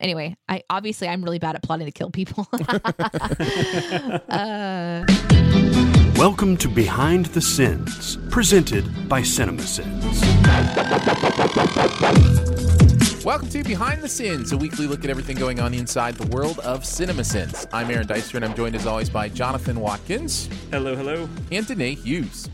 Anyway, I obviously I'm really bad at plotting to kill people. uh, Welcome to Behind the Sins, presented by CinemaSins. Welcome to Behind the Sins, a weekly look at everything going on inside the world of CinemaSins. I'm Aaron Dicer, and I'm joined as always by Jonathan Watkins Hello, hello. and Danae Hughes.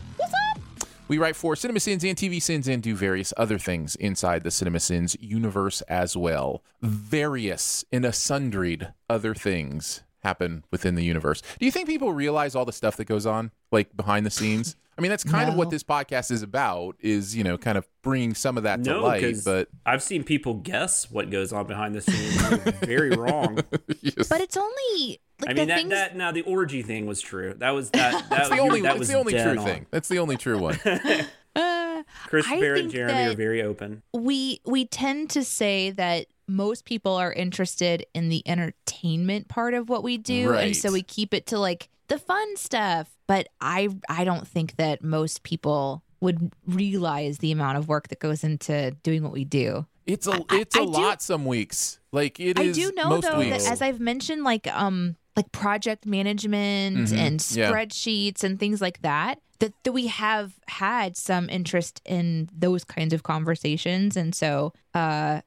We write for CinemaSins and TV Sins and do various other things inside the CinemaSins universe as well. Various and a sundried other things happen within the universe. Do you think people realize all the stuff that goes on, like behind the scenes? I mean, that's kind of what this podcast is about. Is you know, kind of bringing some of that to No, light. But I've seen people guess what goes on behind the scenes. very wrong. yes. but it's only like I mean that, things. that now the orgy thing was true. That was that that That's the was only. that That's the only true on. thing. That's the only true one. uh, Chris I Bear and Jeremy are very open. we we tend to say that most people are interested in the entertainment part of what we do and so we keep it to like the fun stuff but i i don't think that most people would realize the amount of work that goes into doing what we do It's a I- I- it's a I do- lot some weeks. Like it i is do know though weeks. that as i've mentioned like um like project management Mhm. and Yeah. spreadsheets and things like that that, that we have had some interest in those kinds of conversations and so uh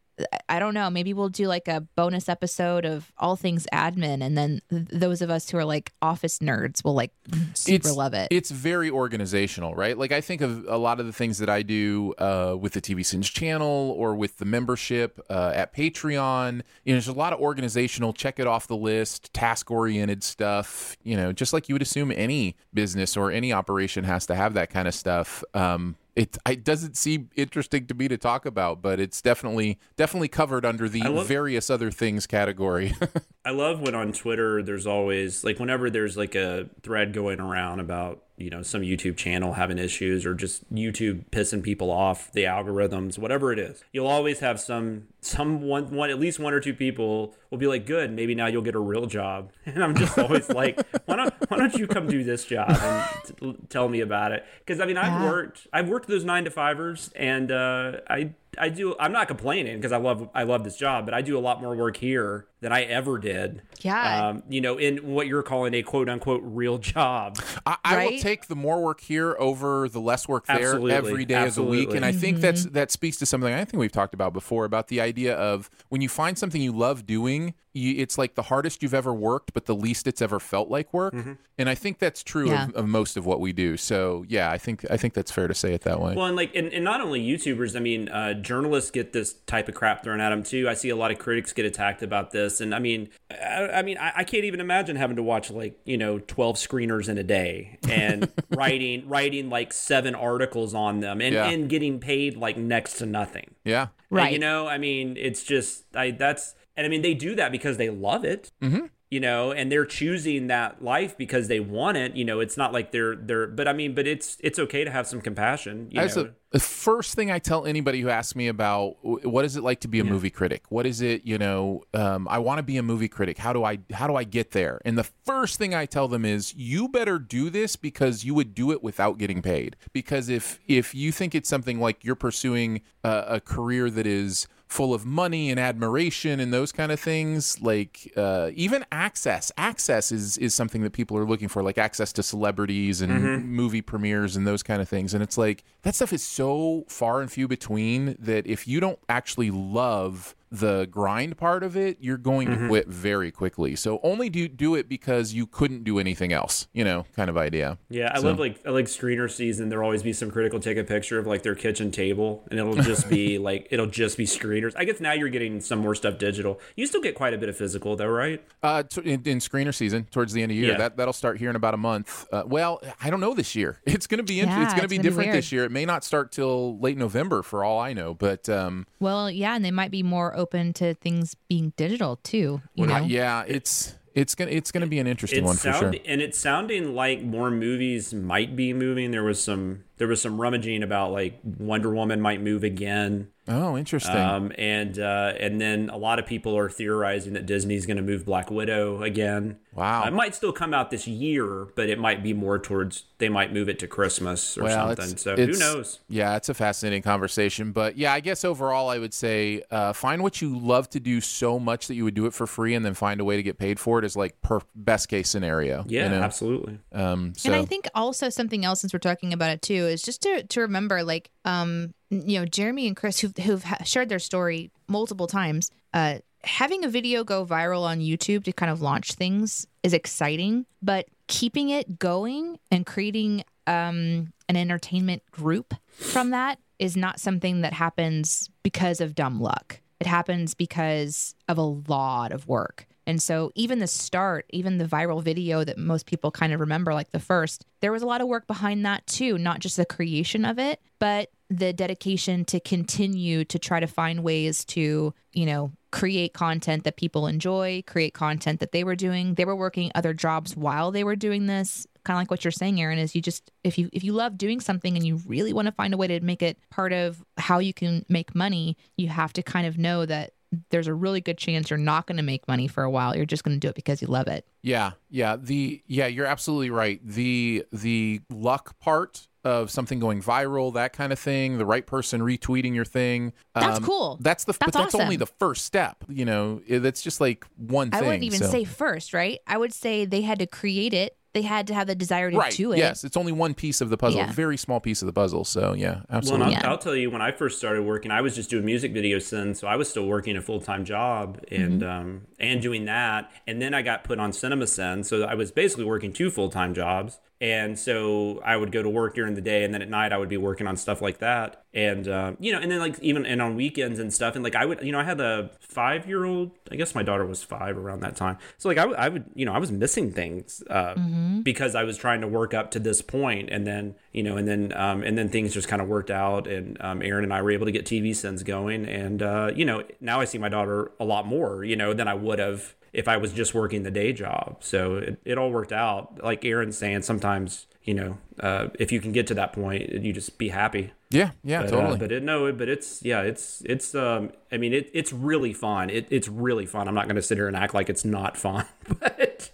I don't know. Maybe we'll do like a bonus episode of all things admin, and then th- those of us who are like office nerds will like super it's, love it. It's very organizational, right? Like I think of a lot of the things that I do uh, with the TV Sins channel or with the membership uh, at Patreon. You know, there's a lot of organizational, check it off the list, task oriented stuff. You know, just like you would assume any business or any operation has to have that kind of stuff. Um, it, it doesn't seem interesting to me to talk about, but it's definitely definitely covered under the love- various other things category. I love when on Twitter there's always like whenever there's like a thread going around about you know some YouTube channel having issues or just YouTube pissing people off, the algorithms, whatever it is. You'll always have some some one one at least one or two people will be like, "Good, maybe now you'll get a real job." And I'm just always like, "Why don't why don't you come do this job and t- tell me about it?" Because I mean, I've Yeah. worked I've worked those nine to fivers, and uh, I I do I'm not complaining because I love I love this job, but I do a lot more work here than I ever did. Yeah. Um, you know, in what you're calling a quote unquote real job. I, I will take the more work here over the less work there Absolutely. every day of the week, and I think that's Mm-hmm. that speaks to something I think we've talked about before about the idea of when you find something you love doing, you, it's like the hardest you've ever worked, but the least it's ever felt like work. Mm-hmm. And I think that's true Yeah. of, of most of what we do. So yeah, I think I think that's fair to say it that way. Well, and like, and, and not only YouTubers, I mean, uh, journalists get this type of crap thrown at them too. I see a lot of critics get attacked about this, and I mean, I, I mean, I, I can't even imagine having to watch like you know twelve screeners in a day and writing writing like seven articles on them and, Yeah. and getting paid like next to nothing. yeah, And, Right. you know, I mean, it's just I that's and I mean they do that because they love it. Mm-hmm. You know, and they're choosing that life because they want it. You know, it's not like they're they're. But I mean, but it's it's okay to have some compassion. You As know, a, the first thing I tell anybody who asks me about what is it like to be a movie critic, what is it, you know, um, I want to be a movie critic. How do I how do I get there? And the first thing I tell them is, you better do this because you would do it without getting paid. Because if if you think it's something like you're pursuing a, a career that is full of money and admiration and those kind of things like uh, even access. Access is is something that people are looking for like access to celebrities and movie premieres and those kind of things. And it's like that stuff is so far and few between that if you don't actually love the grind part of it, you're going Mm-hmm. to quit very quickly. So only do do it because you couldn't do anything else, you know, kind of idea. Yeah, I So- love like I like screener season. There'll always be some critical take a picture of like their kitchen table, and it'll just be like it'll just be screeners. I guess now you're getting some more stuff digital. You still get quite a bit of physical though, right? Uh, t- in, in screener season towards the end of the year, Yeah. that that'll start here in about a month. Uh, well, I don't know this year. It's going to be int- Yeah, it's going to it's be gonna different weird. this year. It may not start till late November for all I know, but um, Well, yeah, and they might be more open to things being digital too. You know, yeah, it's it's gonna it's gonna be an interesting one for sure. and it's sounding like more movies might be moving. There was some there was some rummaging about like Wonder Woman might move again. Oh, interesting. Um, and uh, and then a lot of people are theorizing that Disney's going to move Black Widow again. Wow. Uh, it might still come out this year, but it might be more towards they might move it to Christmas or well, something. it's, So who knows? Yeah, it's a fascinating conversation, but yeah, I guess overall, I would say uh, find what you love to do so much that you would do it for free, and then find a way to get paid for it is like per best case scenario. Yeah, you know? absolutely. Um, so And I think also something else, since we're talking about it too, is just to, to remember, like, um, you know, Jeremy and Chris, who've, who've shared their story multiple times, uh, having a video go viral on YouTube to kind of launch things is exciting, but keeping it going and creating um, an entertainment group from that is not something that happens because of dumb luck. It happens because of a lot of work. And so, even the start, even the viral video that most people kind of remember, like the first, there was a lot of work behind that too, not just the creation of it, but the dedication to continue to try to find ways to, you know, create content that people enjoy, create content that they were doing. They were working other jobs while they were doing this. Kind of like what you're saying, Aaron, is you just if you if you love doing something and you really want to find a way to make it part of how you can make money, you have to kind of know that there's a really good chance you're not going to make money for a while. You're just going to do it because you love it. Yeah, yeah. The yeah, you're absolutely right. The the luck part of something going viral, that kind of thing, the right person retweeting your thing. That's um, cool. That's the but That's that's only the first step. You know, that's just like one I thing. wouldn't even so- say first, right? I would say they had to create it. They had to have the desire to right. do it. Yes, it's only one piece of the puzzle, Yeah. a very small piece of the puzzle. So yeah, Well, and absolutely. I'll, Yeah. I'll tell you, when I first started working, I was just doing music videos then, so I was still working a full time job and Mm-hmm. um, and doing that. And then I got put on CinemaSins, so I was basically working two full time jobs. And so I would go to work during the day, and then at night I would be working on stuff like that. And um, you know, and then like even and on weekends and stuff. And like I would, you know, I had a five year old. I guess my daughter was five around that time. So like I would, you know, I was missing things uh, because I was trying to work up to this point, and then you know, and then um, and then things just kind of worked out, and um, Aaron and I were able to get TV Sins going, and uh, you know, now I see my daughter a lot more, you know, than I would have if I was just working the day job. So it, it all worked out. Like Aaron's saying, sometimes you know, uh, if you can get to that point, you just be happy. yeah, yeah, But, totally. Uh, but it, no, but it's yeah, it's it's. Um, I mean, it, it's really fun. It, it's really fun. I'm not going to sit here and act like it's not fun, but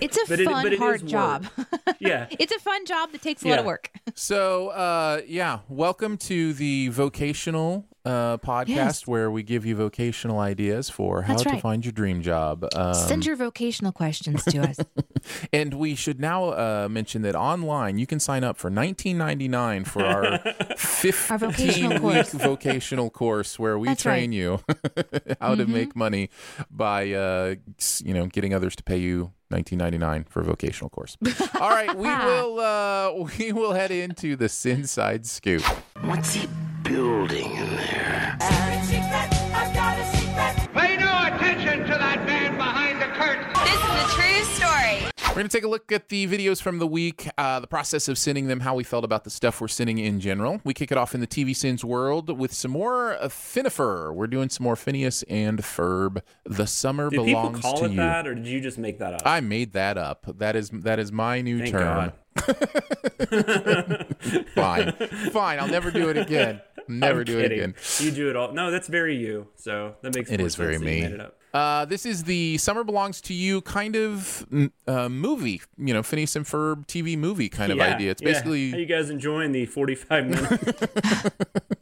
It's a But it- fun, but it is hard job. yeah, it's a fun job that takes a lot of work. So, uh, yeah, welcome to the vocational uh, podcast Yes. where we give you vocational ideas for how That's to find your dream job. Um, Send your vocational questions to us. and we should now uh, mention that online you can sign up for $19.99 for our 15 vocational week course. vocational course where we That's train right. you how to Mm-hmm. make money by uh, you know getting others to pay you 19.99 for a vocational course. All right, we will uh, we will head into the Sinside Scoop. What's he building in there? Pay no attention to that man behind the curtain. This is a true story. We're going to take a look at the videos from the week, uh, the process of sending them, how we felt about the stuff we're sending in general. We kick it off in the TV Sins world with some more uh, Finifer. We're doing some more Phineas and Ferb. The summer belongs to. did people call to it you. that, or did you just make that up? I made that up. That is that is my new Thank term. God. Fine, fine. I'll never do it again. Never I'm do it again. You do it all. No, that's very you. So that makes It more very sense that you me. made it up. Uh, this is the Summer Belongs to You kind of mm, uh, movie, you know, Phineas and Ferb TV movie kind of Yeah, idea. It's yeah. basically How you guys enjoying the 45 minutes?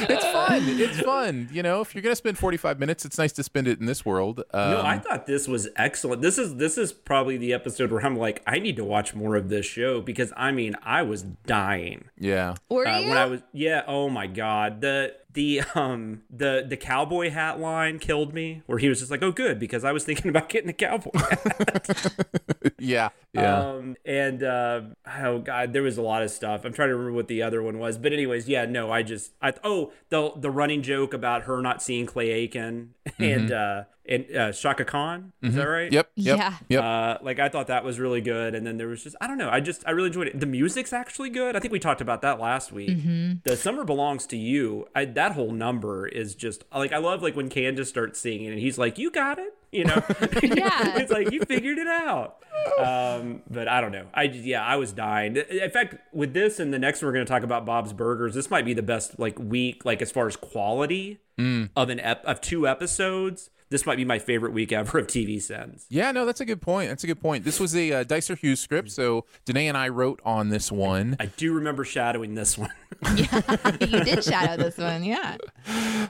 it's fun. It's fun. You know, if you're gonna spend 45 minutes, it's nice to spend it in this world. Um, no, I thought this was excellent. This is this is probably the episode where I'm like, I need to watch more of this show because I mean, I was dying. yeah. Were Uh, you? when I was yeah, oh my god. The the um the the cowboy hat line killed me, where he was just like, "Oh, good," because I was thinking about getting a cowboy hat. yeah, yeah. Um, and uh, oh god, there was a lot of stuff. I'm trying to remember what the other one was, but anyways, yeah, no, I just I oh the the running joke about her not seeing Clay Aiken and uh and uh, Chaka Khan, is that right? yep, yep, Yeah. yep. Uh, like I thought that was really good, and then there was just I don't know. I just I really enjoyed it. The music's actually good. I think we talked about that last week. The summer belongs to you. I, that whole number is just like I love like when Candace starts singing and he's like, "You got it," you know. Yeah. it's like you figured it out. Um, but I don't know. I yeah, I was dying. In fact, with this and the next one we're going to talk about Bob's Burgers. This might be the best like week like as far as quality of an ep- of two episodes. This might be my favorite week ever of TV Sins. Yeah, no, that's a good point. That's a good point. This was a uh, Dicer Hughes script, so Danae and I wrote on this one. I do remember shadowing this one. Yeah, you did shadow this one, yeah.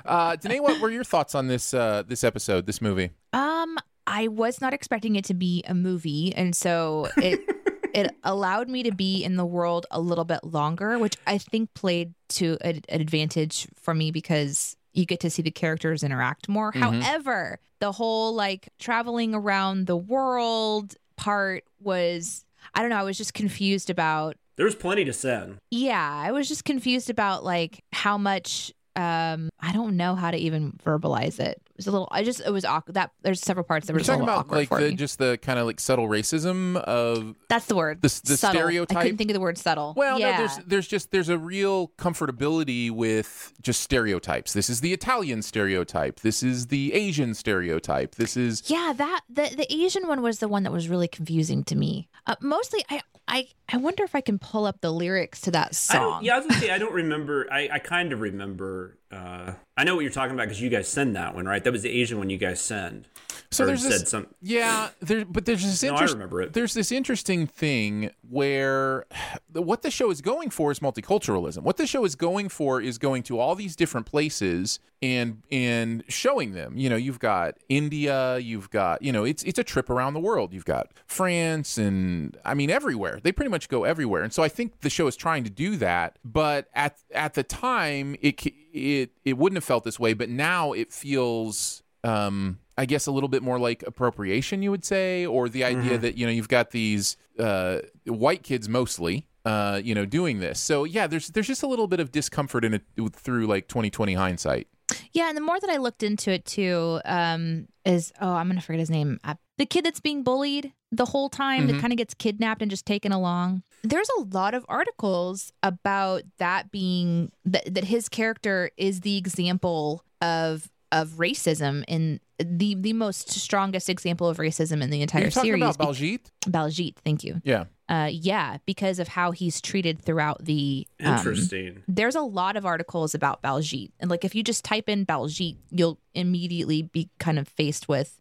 Uh, Danae, what were your thoughts on this uh, this episode, this movie? Um, I was not expecting it to be a movie, and so it it allowed me to be in the world a little bit longer, which I think played to an an advantage for me because you get to see the characters interact more. Mm-hmm. However, the whole like traveling around the world part was I don't know, I was just confused about There's plenty to send. yeah, I was just confused about like how much um I don't know how to even verbalize it. It was a little I just it was awkward that there's several parts that were talking about like the just the kind of like subtle racism of That's the word. the- the subtle. I couldn't think of the word subtle. Well, yeah. no, there's there's just there's a real comfortability with just stereotypes. This is the Italian stereotype. This is the Asian stereotype. This is yeah, that the the Asian one was the one that was really confusing to me. Uh, mostly, I I I wonder if I can pull up the lyrics to that song. don't, yeah, I was gonna say I don't remember. I, I kind of remember. Uh, I know what you're talking about because you guys send that one, right? That was the Asian one you guys send. So there's this, some. yeah, there, but there's this No, I remember it. There's this interesting thing where what the show is going for is multiculturalism. What the show is going for is going to all these different places and and showing them. You know, you've got India, you've got you know, it's it's a trip around the world. You've got France and I mean everywhere. They pretty much go everywhere. And so I think the show is trying to do that, but at at the time it it it wouldn't have felt this way, but now it feels um I guess a little bit more like appropriation, you would say, or the idea that you know you've got these uh, white kids mostly, uh, you know, doing this. So yeah, there's there's just a little bit of discomfort in it through like 2020 hindsight. Yeah, and the more that I looked into it too, um, is oh, I'm gonna forget his name. Uh, the kid that's being bullied the whole time Mm-hmm. that kind of gets kidnapped and just taken along. There's a lot of articles about that being that that his character is the example of of racism in the the most strongest example of racism in the entire You're talking series. about Baljeet? Baljeet, thank you. Yeah. Uh, yeah, because of how he's treated throughout the um, Interesting. there's a lot of articles about Baljeet. And like if you just type in Baljeet, you'll immediately be kind of faced with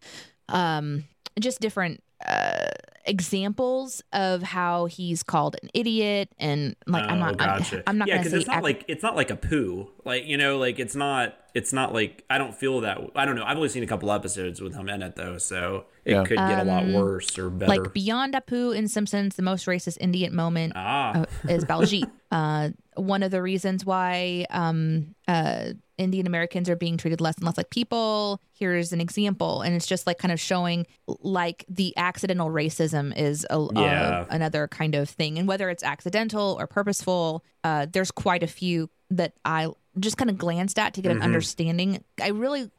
um just different uh examples of how he's called an idiot and like I'm Oh, not gotcha. I'm, I'm not yeah, gonna because it's not ev- like it's not like Apu. Like you know, like it's not. It's not like I don't feel that. I don't know. I've only seen a couple episodes with him in it though, so it Yeah. could get a lot Um, worse or better. like beyond Apu in Simpsons, the most racist Indian moment ah, uh, is Baljeet. uh, one of the reasons why um, uh, Indian Americans are being treated less and less like people. Here's an example, and it's just like kind of showing like the accidental racism is a, a- Yeah. another kind of thing, and whether it's accidental or purposeful, uh, there's quite a few that I just kind of glanced at to get an understanding. I really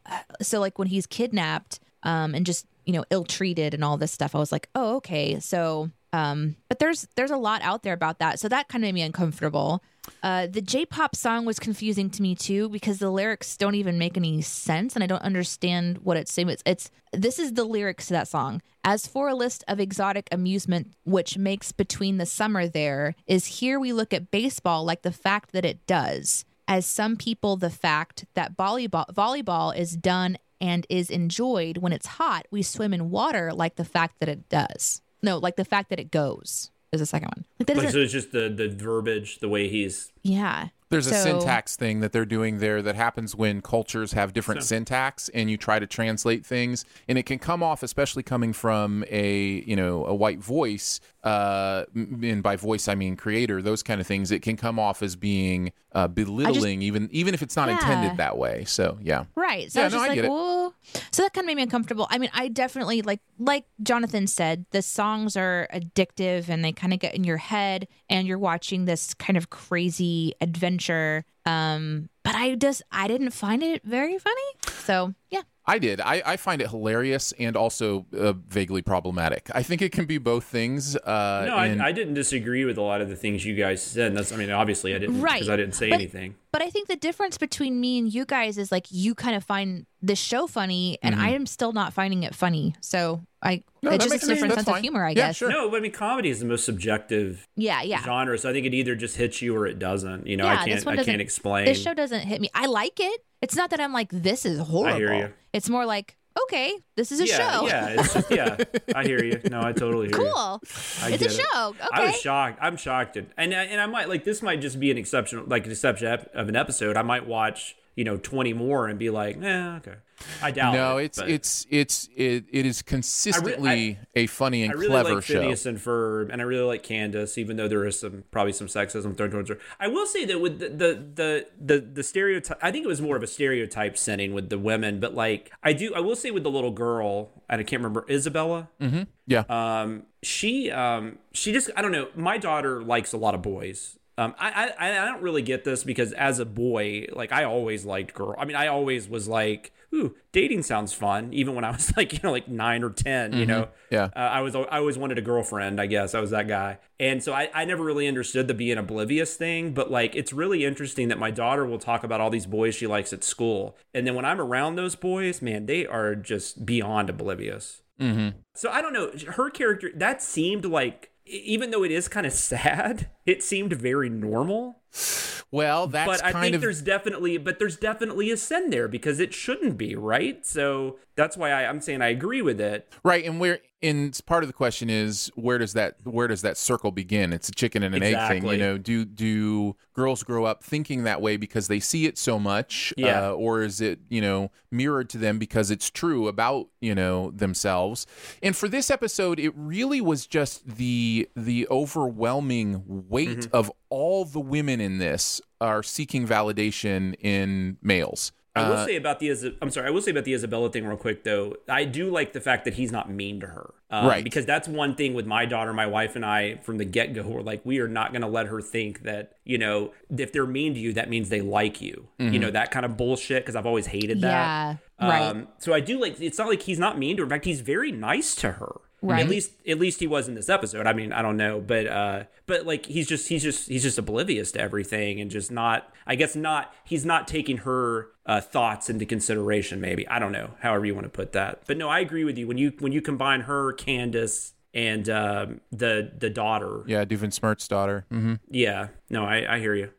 so like when he's kidnapped um, and just you know ill treated and all this stuff, I was like, oh okay, so um, but there's there's a lot out there about that, so that kind of made me uncomfortable. Uh, the J-pop song was confusing to me too because the lyrics don't even make any sense, and I don't understand what it's saying. It's, it's this is the lyrics to that song. As for a list of exotic amusement which makes between the summer there is here we look at baseball like the fact that it does. As some people, the fact that volleyball volleyball is done and is enjoyed when it's hot. We swim in water like the fact that it does. No, like the fact that it goes is the second one. Like that like, so it's just the the verbiage, the way he's. yeah. There's a syntax thing that they're doing there that happens when cultures have different syntax and you try to translate things and it can come off especially coming from a, you know, a white voice uh, and by voice I mean creator, those kind of things, it can come off as being uh, belittling, even even if it's not Yeah. intended that way. So yeah, Right. So Yeah, I was no, just I like, whoa. So that kind of made me uncomfortable. I mean, I definitely like like Jonathan said, the songs are addictive and they kind of get in your head and you're watching this kind of crazy adventure. Um, but I just I didn't find it very funny. So yeah. I did. I, I find it hilarious and also uh, vaguely problematic. I think it can be both things. Uh, No, and- I, I didn't disagree with a lot of the things you guys said. And that's, I mean, obviously I didn't Right. because I didn't say But- anything. But I think the difference between me and you guys is like you kind of find this show funny and I am still not finding it funny. So I Mm-hmm. No, it's that just a makes sense. different That's sense fine. of humor, I Yeah, guess. sure. No, but I mean, comedy is the most subjective Yeah, yeah. genre. So I think it either just hits you or it doesn't. You know, Yeah, I this can't, one I doesn't- can't explain. This show doesn't hit me. I like it. It's not that I'm like this is horrible. I hear you. It's more like okay, this is a yeah, show. yeah, it's just, yeah. I hear you. No, I totally hear you. cool. It's a it. show. Okay. I was shocked. I'm shocked, and and I- and I might like this might just be an exceptional, like an exception of an episode. I might watch you know 20 more and be like, eh, okay. I doubt. It. No, it's it's it's it, it is consistently a funny and I really clever like show. Phineas and Ferb, and I really like Candace, even though there is some probably some sexism thrown towards her. I will say that with the the the the, the stereotype, I think it was more of a stereotype setting with the women, but like I do, I will say with the little girl, and I can't remember Isabella. Yeah. Um, she um she just I don't know. My daughter likes a lot of boys. Um, I, I I don't really get this because as a boy, like I always liked girl. I mean, I always was like, ooh, dating sounds fun. Even when I was like, you know, like nine or 10 you know. Yeah. Uh, I was I always wanted a girlfriend. I guess I was that guy, and so I I never really understood the being oblivious thing. But like, it's really interesting that my daughter will talk about all these boys she likes at school, and then when I'm around those boys, man, they are just beyond oblivious. So I don't know. Her character that seemed like, even though it is kind of sad, it seemed very normal. well, that's but I kind think of there's definitely, but there's definitely a sin there because it shouldn't be right. So that's why I, I'm saying I agree with it. right. And where and part of the question is where does that where does that circle begin? It's a chicken and an egg thing. You know, do do girls grow up thinking that way because they see it so much, Yeah. uh, or is it you know mirrored to them because it's true about you know themselves? And for this episode, it really was just the the overwhelming weight Mm-hmm. of all the women in this are seeking validation in males. I will Uh, say about the I'm sorry. I will say about the Isabella thing real quick though. I do like the fact that he's not mean to her, Um, Right. Because that's one thing with my daughter, my wife, and I from the get go. We're like, we are not going to let her think that you know if they're mean to you, that means they like you. You know that kind of bullshit. Because I've always hated that. Yeah, right. Um, so I do like. It's not like he's not mean to her. In fact, he's very nice to her. Right. At least, at least he was in this episode. I mean, I don't know, but uh, but like he's just he's just he's just oblivious to everything and just not. I guess not. He's not taking her uh, thoughts into consideration. Maybe I don't know. However you want to put that. But no, I agree with you. When you when you combine her, Candace, and um, the the daughter. yeah, Doofenshmirtz's daughter. hmm Yeah. No, I, I hear you.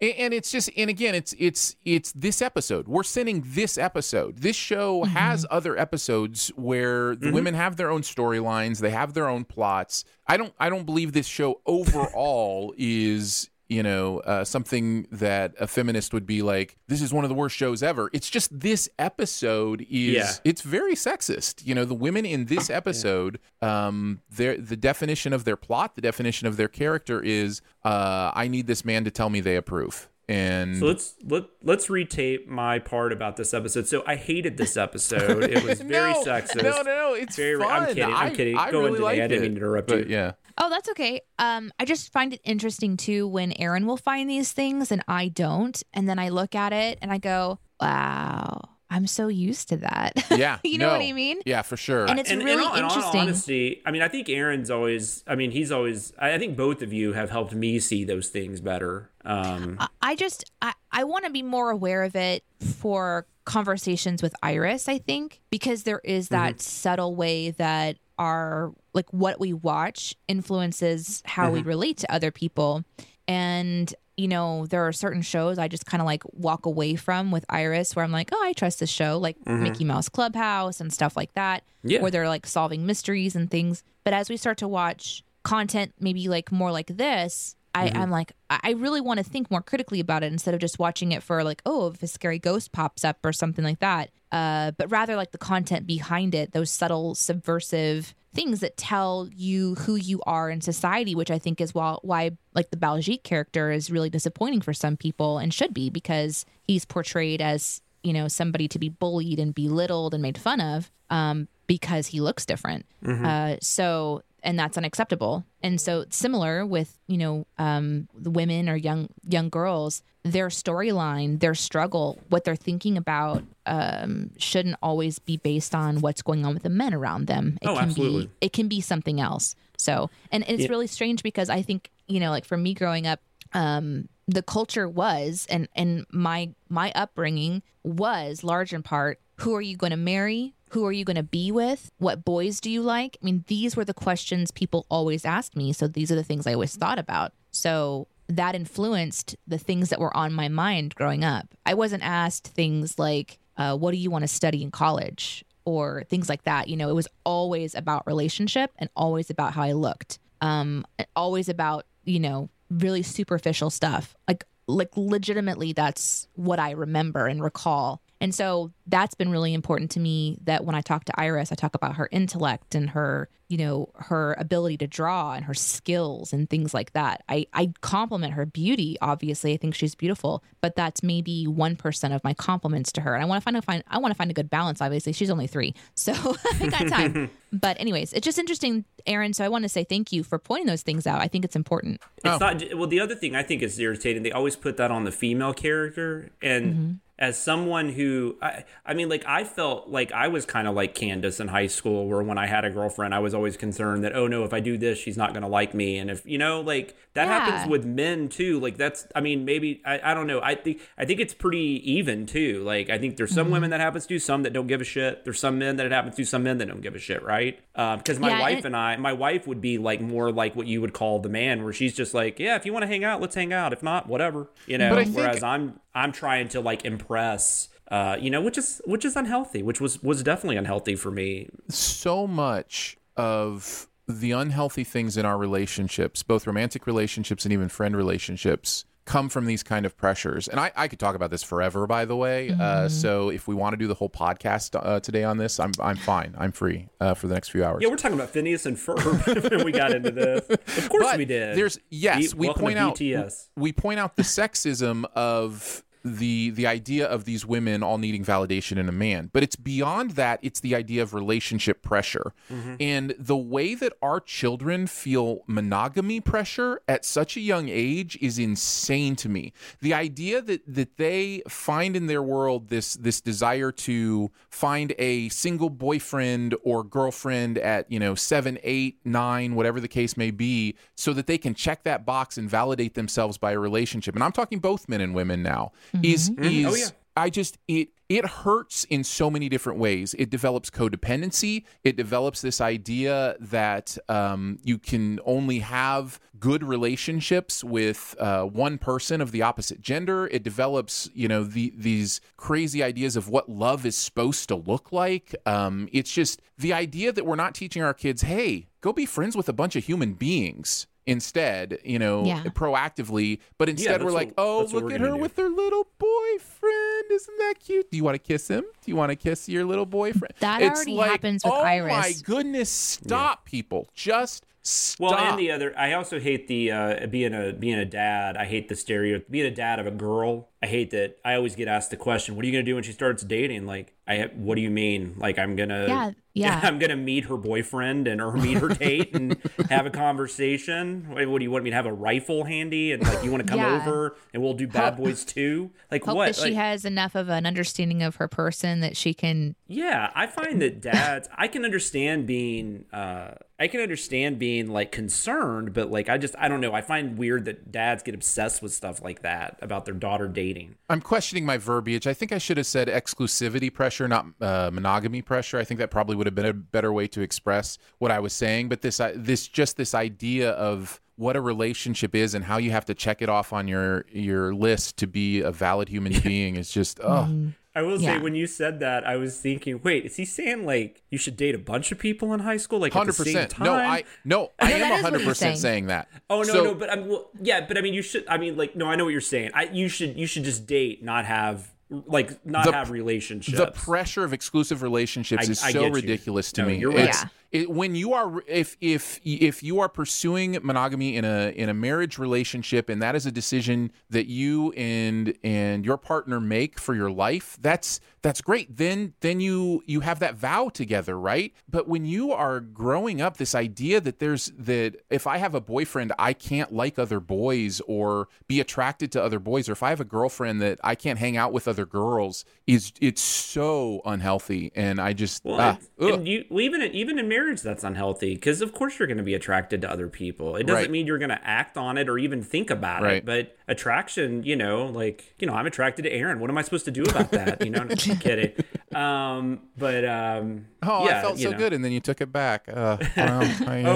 And, and it's just and again it's it's it's this episode. We're sending this episode. This show mm-hmm. has other episodes where the mm-hmm. women have their own storylines. They have their own plots. I don't i don't believe this show overall is you know uh, something that a feminist would be like this is one of the worst shows ever it's just this episode is Yeah. it's very sexist you know the women in this episode um their the definition of their plot the definition of their character is uh i need this man to tell me they approve and So let's let let's retape my part about this episode. So I hated this episode. It was very no, sexist. No, no, it's Very- fun. I'm kidding. I'm kidding. I Go on, really Danae. I didn't mean to interrupt But, you. Yeah. Oh, that's okay. Um, I just find it interesting too when Aaron will find these things and I don't, and then I look at it and I go, "Wow, I'm so used to that." Yeah. you know what. I mean? Yeah, for sure. And it's and, really and all- in all interesting. honesty, I mean, I think Aaron's always. I mean, he's always. I I think both of you have helped me see those things better. Um, I- I just I, I want to be more aware of it for conversations with Iris, I think, because there is that subtle way that our like what we watch influences how we mm-hmm. relate to other people. And you know, there are certain shows I just kind of like walk away from with Iris where I'm like, "Oh, I trust this show," like mm-hmm. Mickey Mouse Clubhouse and stuff like that, Yeah. where they're like solving mysteries and things. But as we start to watch content maybe like more like this, I, mm-hmm. I'm like, I I really want to think more critically about it instead of just watching it for like, oh, if a scary ghost pops up or something like that. Uh, but rather like the content behind it, those subtle, subversive things that tell you who you are in society, which I think is why, why like the Baljeet character is really disappointing for some people and should be because he's portrayed as you know somebody to be bullied and belittled and made fun of um, because he looks different. Uh, so and that's unacceptable. And so similar with you know um, the women or young young girls, their storyline, their struggle, what they're thinking about um, shouldn't always be based on what's going on with the men around them. It Oh, can absolutely. be it can be something else. So and it's Yeah. really strange because I think you know like for me growing up um the culture was and and my my upbringing was large in part who are you going to marry who are you going to be with? What boys do you like? I mean these were the questions people always asked me so these are the things i always thought about. So that influenced the things that were on my mind growing up. I wasn't asked things like uh, what do you want to study in college? Or things like that you know it was always about relationship and always about how i looked. Um always about you know really superficial stuff. Like like legitimately that's what i remember and recall and so that's been really important to me that when i talk to iris i talk about her intellect and her you know her ability to draw and her skills and things like that. I i compliment her beauty obviously. I think she's beautiful but that's maybe 1% of my compliments to her. And i want to find a find i want to find a good balance obviously. She's only 3 so i got time. But anyways it's just interesting aaron so i want to say thank you for pointing those things out. I think it's important. It's oh. not well. The other thing I think is irritating. They always put that on the female character, and mm-hmm. As someone who, I, I mean, like I felt like I was kind of like Candace in high school, where when I had a girlfriend, I was always concerned that oh no, if I do this, she's not going to like me, and if you know, like that Yeah. happens with men too. Like that's, I mean, maybe I, I don't know. I think I think it's pretty even too. Like I think there's some women that happens to, some that don't give a shit. There's some men that it happens to, some men that don't give a shit, right? Um, because my Yeah, wife and- and I, my wife would be like more like what you would call the man, where she's just like, yeah, if you want to hang out, let's hang out. If not, whatever, you know. Whereas I'm, I'm trying to like impress, uh, you know, which is which is unhealthy, which was was definitely unhealthy for me. so much of the unhealthy things in our relationships, both romantic relationships and even friend relationships, come from these kind of pressures. And I, I could talk about this forever, by the way. Uh, so if we want to do the whole podcast uh, today on this, I'm I'm fine. I'm free uh, for the next few hours. Yeah, we're talking about Phineas and Ferb when we got into this. Of course But we did. There's yes, Be- we point out BTS. we point out the sexism of the the idea of these women all needing validation in a man. But it's beyond that it's the idea of relationship pressure. Mm-hmm. and the way that our children feel monogamy pressure at such a young age is insane to me. The idea that that they find in their world this this desire to find a single boyfriend or girlfriend at you know seven eight nine whatever the case may be so that they can check that box and validate themselves by a relationship. And i'm talking both men and women now is is Oh, yeah. I just it it hurts in so many different ways. It develops codependency. It develops this idea that um, you can only have good relationships with uh, one person of the opposite gender. It develops you know the these crazy ideas of what love is supposed to look like. Um, it's just the idea that we're not teaching our kids, hey, go be friends with a bunch of human beings. Instead, you know, Yeah. proactively, but instead we're like, what- oh, look at her do. with her little boyfriend. Isn't that cute? Do you want to kiss him? Do you want to kiss your little boyfriend? That It's already like, happens with oh Iris. my goodness, stop, people. Just stop. Well, and the other, I also hate the uh, being a being a dad. I hate the stereo being a dad of a girl. I hate that. I always get asked the question, "What are you gonna do when she starts dating?" Like, I what do you mean? Like, I'm gonna Yeah, yeah. I'm gonna meet her boyfriend and or meet her date and have a conversation. What what do you want me to have a rifle handy and like you want to come Yeah. over and we'll do Bad Boys too? Like hope what? that she has enough of an understanding of her person that she can Yeah, I find that dads, I can understand being, uh, I can understand being like concerned, but like I just, I don't know. I find weird that dads get obsessed with stuff like that about their daughter dating. I'm questioning my verbiage. I think I should have said exclusivity pressure, not uh, monogamy pressure. I think that probably would have been a better way to express what I was saying. But this, uh, this, just this idea of what a relationship is and how you have to check it off on your your list to be a valid human being is just oh. I will Yeah. say when you said that, I was thinking, wait, is he saying like you should date a bunch of people in high school, like at the Hundred same percent. time? No, I no, I No, am is hundred percent saying. saying that. Oh no, So- no, but I'm well, yeah, but I mean, you should. I mean, like, no, I know what you're saying. I you should you should just date, not have like not The- have relationships. the pressure of exclusive relationships I- is I so get you. ridiculous to No, me. you're right. It's- it- when you are if if if you are pursuing monogamy in a in a marriage relationship and that is a decision that you and and your partner make for your life, that's that's great. Then then you you have that vow together, right? But when you are growing up this idea that there's that if I have a boyfriend, I can't like other boys or be attracted to other boys or if I have a girlfriend that I can't hang out with other girls is it's so unhealthy and I just Well, ah, and- you well, even even in marriage, that's unhealthy because of course you're going to be attracted to other people. It doesn't Right. mean you're going to act on it or even think about Right. it. But attraction, you know, like you know, I'm attracted to Aaron. What am I supposed to do about that? You know, I'm kidding. Um, but um, Oh, yeah, I felt so know. good, and then you took it back. Uh, well,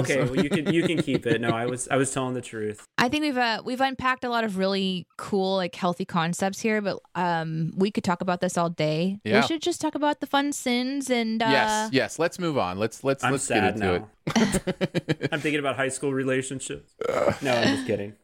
Okay, well you can you can keep it. No, I was I was telling the truth. I think we've uh, we've unpacked a lot of really cool like healthy concepts here, but um we could talk about this all day. Yeah. We should just talk about the fun sins and uh yes, yes. Let's move on. Let's let's I'm let's sad now. I'm thinking about high school relationships. No, I'm just kidding.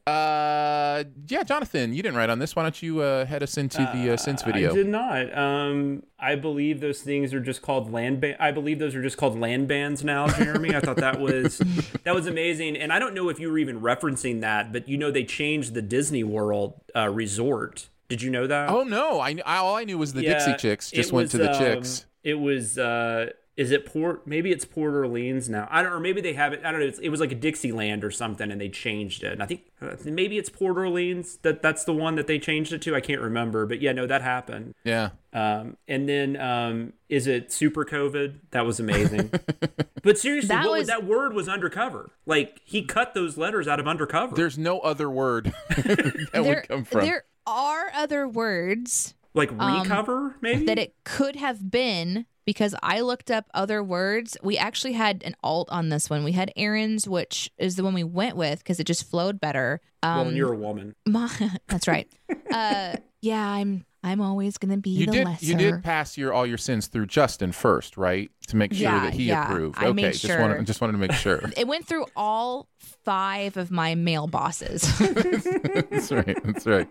Uh, yeah, Jonathan, you didn't write on this. Why don't you uh, head us into the uh, Sins video? I did not. Um, I believe those things are just called land ban. I believe those are just called land bans now, Jeremy. I thought that was that was amazing, and I don't know if you were even referencing that, but you know they changed the Disney World uh, resort. Did you know that? Oh no, I, I all I knew was the Yeah, Dixie Chicks. Just went to the um, Chicks. It was. Uh, is it Port? Maybe it's Port Orleans now. I don't. Or maybe they have it. I don't know. It's, it was like a Dixieland or something, and they changed it. And I think uh, maybe it's Port Orleans. That that's the one that they changed it to. I can't remember, but yeah, no, that happened. Yeah. Um, and then um, is it super COVID? That was amazing. but seriously, That what was- that word was undercover. Like he cut those letters out of undercover. There's no other word that there, would come from. there are other words like um, recover, maybe. that it could have been because I looked up other words. We actually had an alt on this one. We had Aaron's, which is the one we went with because it just flowed better. Um, well, and you're a woman. my, that's right. uh, yeah, I'm. I'm always gonna be you the did lesser. you did pass your all your sins through Justin first, right? To make sure Yeah, that he yeah, approved. I okay, made just wanted just wanted to make sure. It went through all five of my male bosses. that's right. That's right.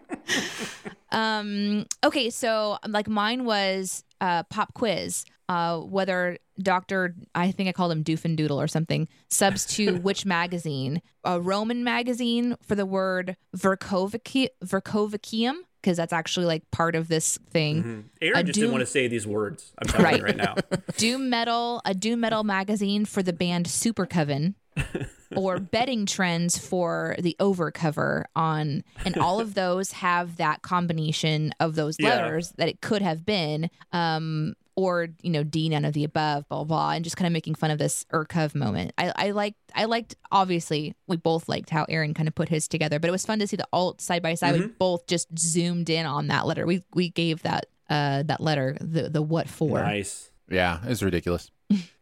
Um, okay, so like mine was uh, pop quiz. Uh, whether Doctor, I think I called him Doofendoodle or something, subs to which magazine? A Roman magazine for the word Vercovicium, because that's actually like part of this thing. Aaron A just doom- didn't want to say these words. I'm telling Right. right now. Doom Metal, a Doom Metal magazine for the band Super Coven, or betting trends for the overcover on, and all of those have that combination of those Yeah. letters that it could have been, um, or you know, D none of the above, blah blah, blah and just kind of making fun of this Urkov moment. I, I liked, I liked. Obviously, we both liked how Aaron kind of put his together, but it was fun to see the alt side by side. We both just zoomed in on that letter. We we gave that uh that letter the the what for. nice. Yeah, it's ridiculous.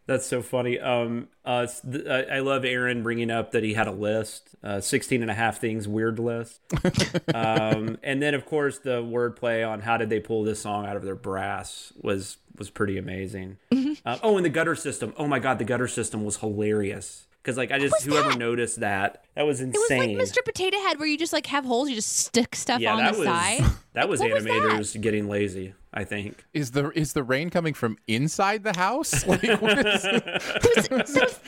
That's so funny. Um, uh, th- I I love Aaron bringing up that he had a list, uh, 16 and a half things weird list. um, and then of course the wordplay on how did they pull this song out of their brass was, was pretty amazing. Uh, oh, and the gutter system. Oh my God. The gutter system was hilarious. Cause like I just, whoever that? noticed that, that was insane. It was like Mr. Potato Head, where you just like have holes, you just stick stuff yeah, on the was, side. that was What was that? animators getting lazy, I think. Is the is the rain coming from inside the house? Like what is It was the,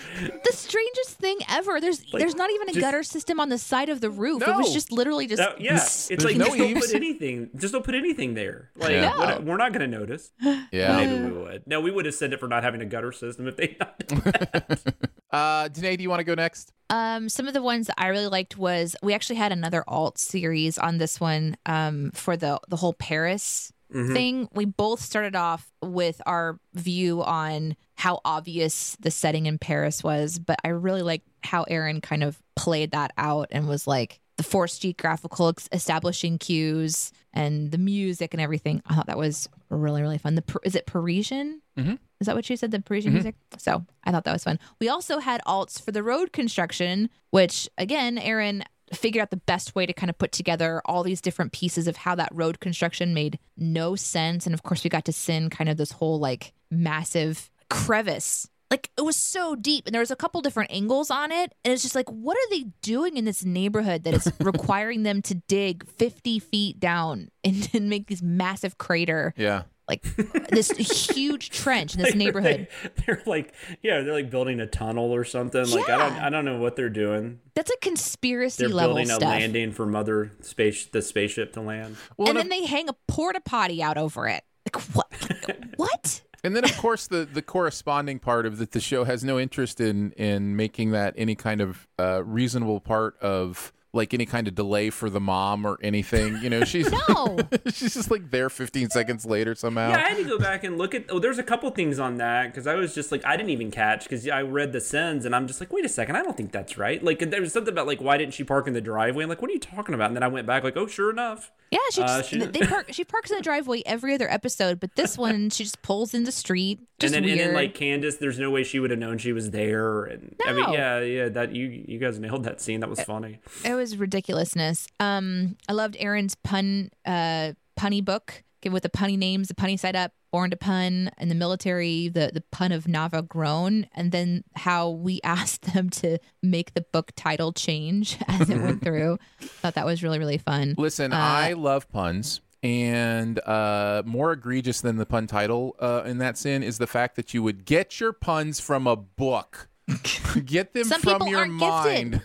the strangest thing ever. There's there's not even a just- gutter system on the side of the roof. It was just literally just That, yeah, it's like no just don't put anything. Just don't put anything there. Like Yeah. what- we're not going to notice. Yeah. Maybe we would. No, we would have said it for not having a gutter system if they. Not done Uh Danae, do you want to go next? Um, some of the ones that I really liked was we actually had another alt series on this one um, for the the whole Paris thing. We both started off with our view on how obvious the setting in Paris was, but I really like how Aaron kind of played that out and was like the forced geographical ex- establishing cues and the music and everything. I thought that was really really fun. The is it Parisian? Mhm. Is that what you said? The Parisian music. So I thought that was fun. We also had alts for the road construction, which again, Aaron figured out the best way to kind of put together all these different pieces of how that road construction made no sense. And of course, we got to sin kind of this whole like massive crevice. Like it was so deep, and there was a couple different angles on it, and it's just like, what are they doing in this neighborhood that is requiring them to dig fifty feet down and, and make this massive crater, Yeah. Like this huge trench in this Like, neighborhood? They, are like, yeah, they're like building a tunnel or something. Like I don't, I don't know what they're doing. That's a conspiracy They're level building a landing for Mother Space, the spaceship to land. Well, and and, then they hang a porta potty out over it. Like what? what? and then of course the the corresponding part of that the show has no interest in in making that any kind of uh, reasonable part of like any kind of delay for the mom or anything. You know, she's No. she's just like there 15 seconds later somehow. Yeah, I had to go back and look at. Oh, there's a couple things on that because I was just like, I didn't even catch because I read the sins and I'm just like, wait a second, I don't think that's right. Like there was something about like, why didn't she park in the driveway? I'm like, what are you talking about? And then I went back like, oh, sure enough. Yeah, she Uh, she- they park. She parks in the driveway every other episode, but this one she just pulls in the street. Just and then weird. and then like Candace, there's no way she would have known she was there. And I mean, No. yeah, yeah, that you you guys nailed that scene. That was funny. it was ridiculousness. Um, I loved Aaron's pun, uh, punny book with the punny names, the punny setup, born to pun, and the military, the the pun of Nava grown, and then how we asked them to make the book title change as it went through. Thought that was really really fun. Listen, Uh, I love puns. And uh, more egregious than the pun title uh, in that sin is the fact that you would get your puns from a book. get them Some from people your aren't gifted. mind.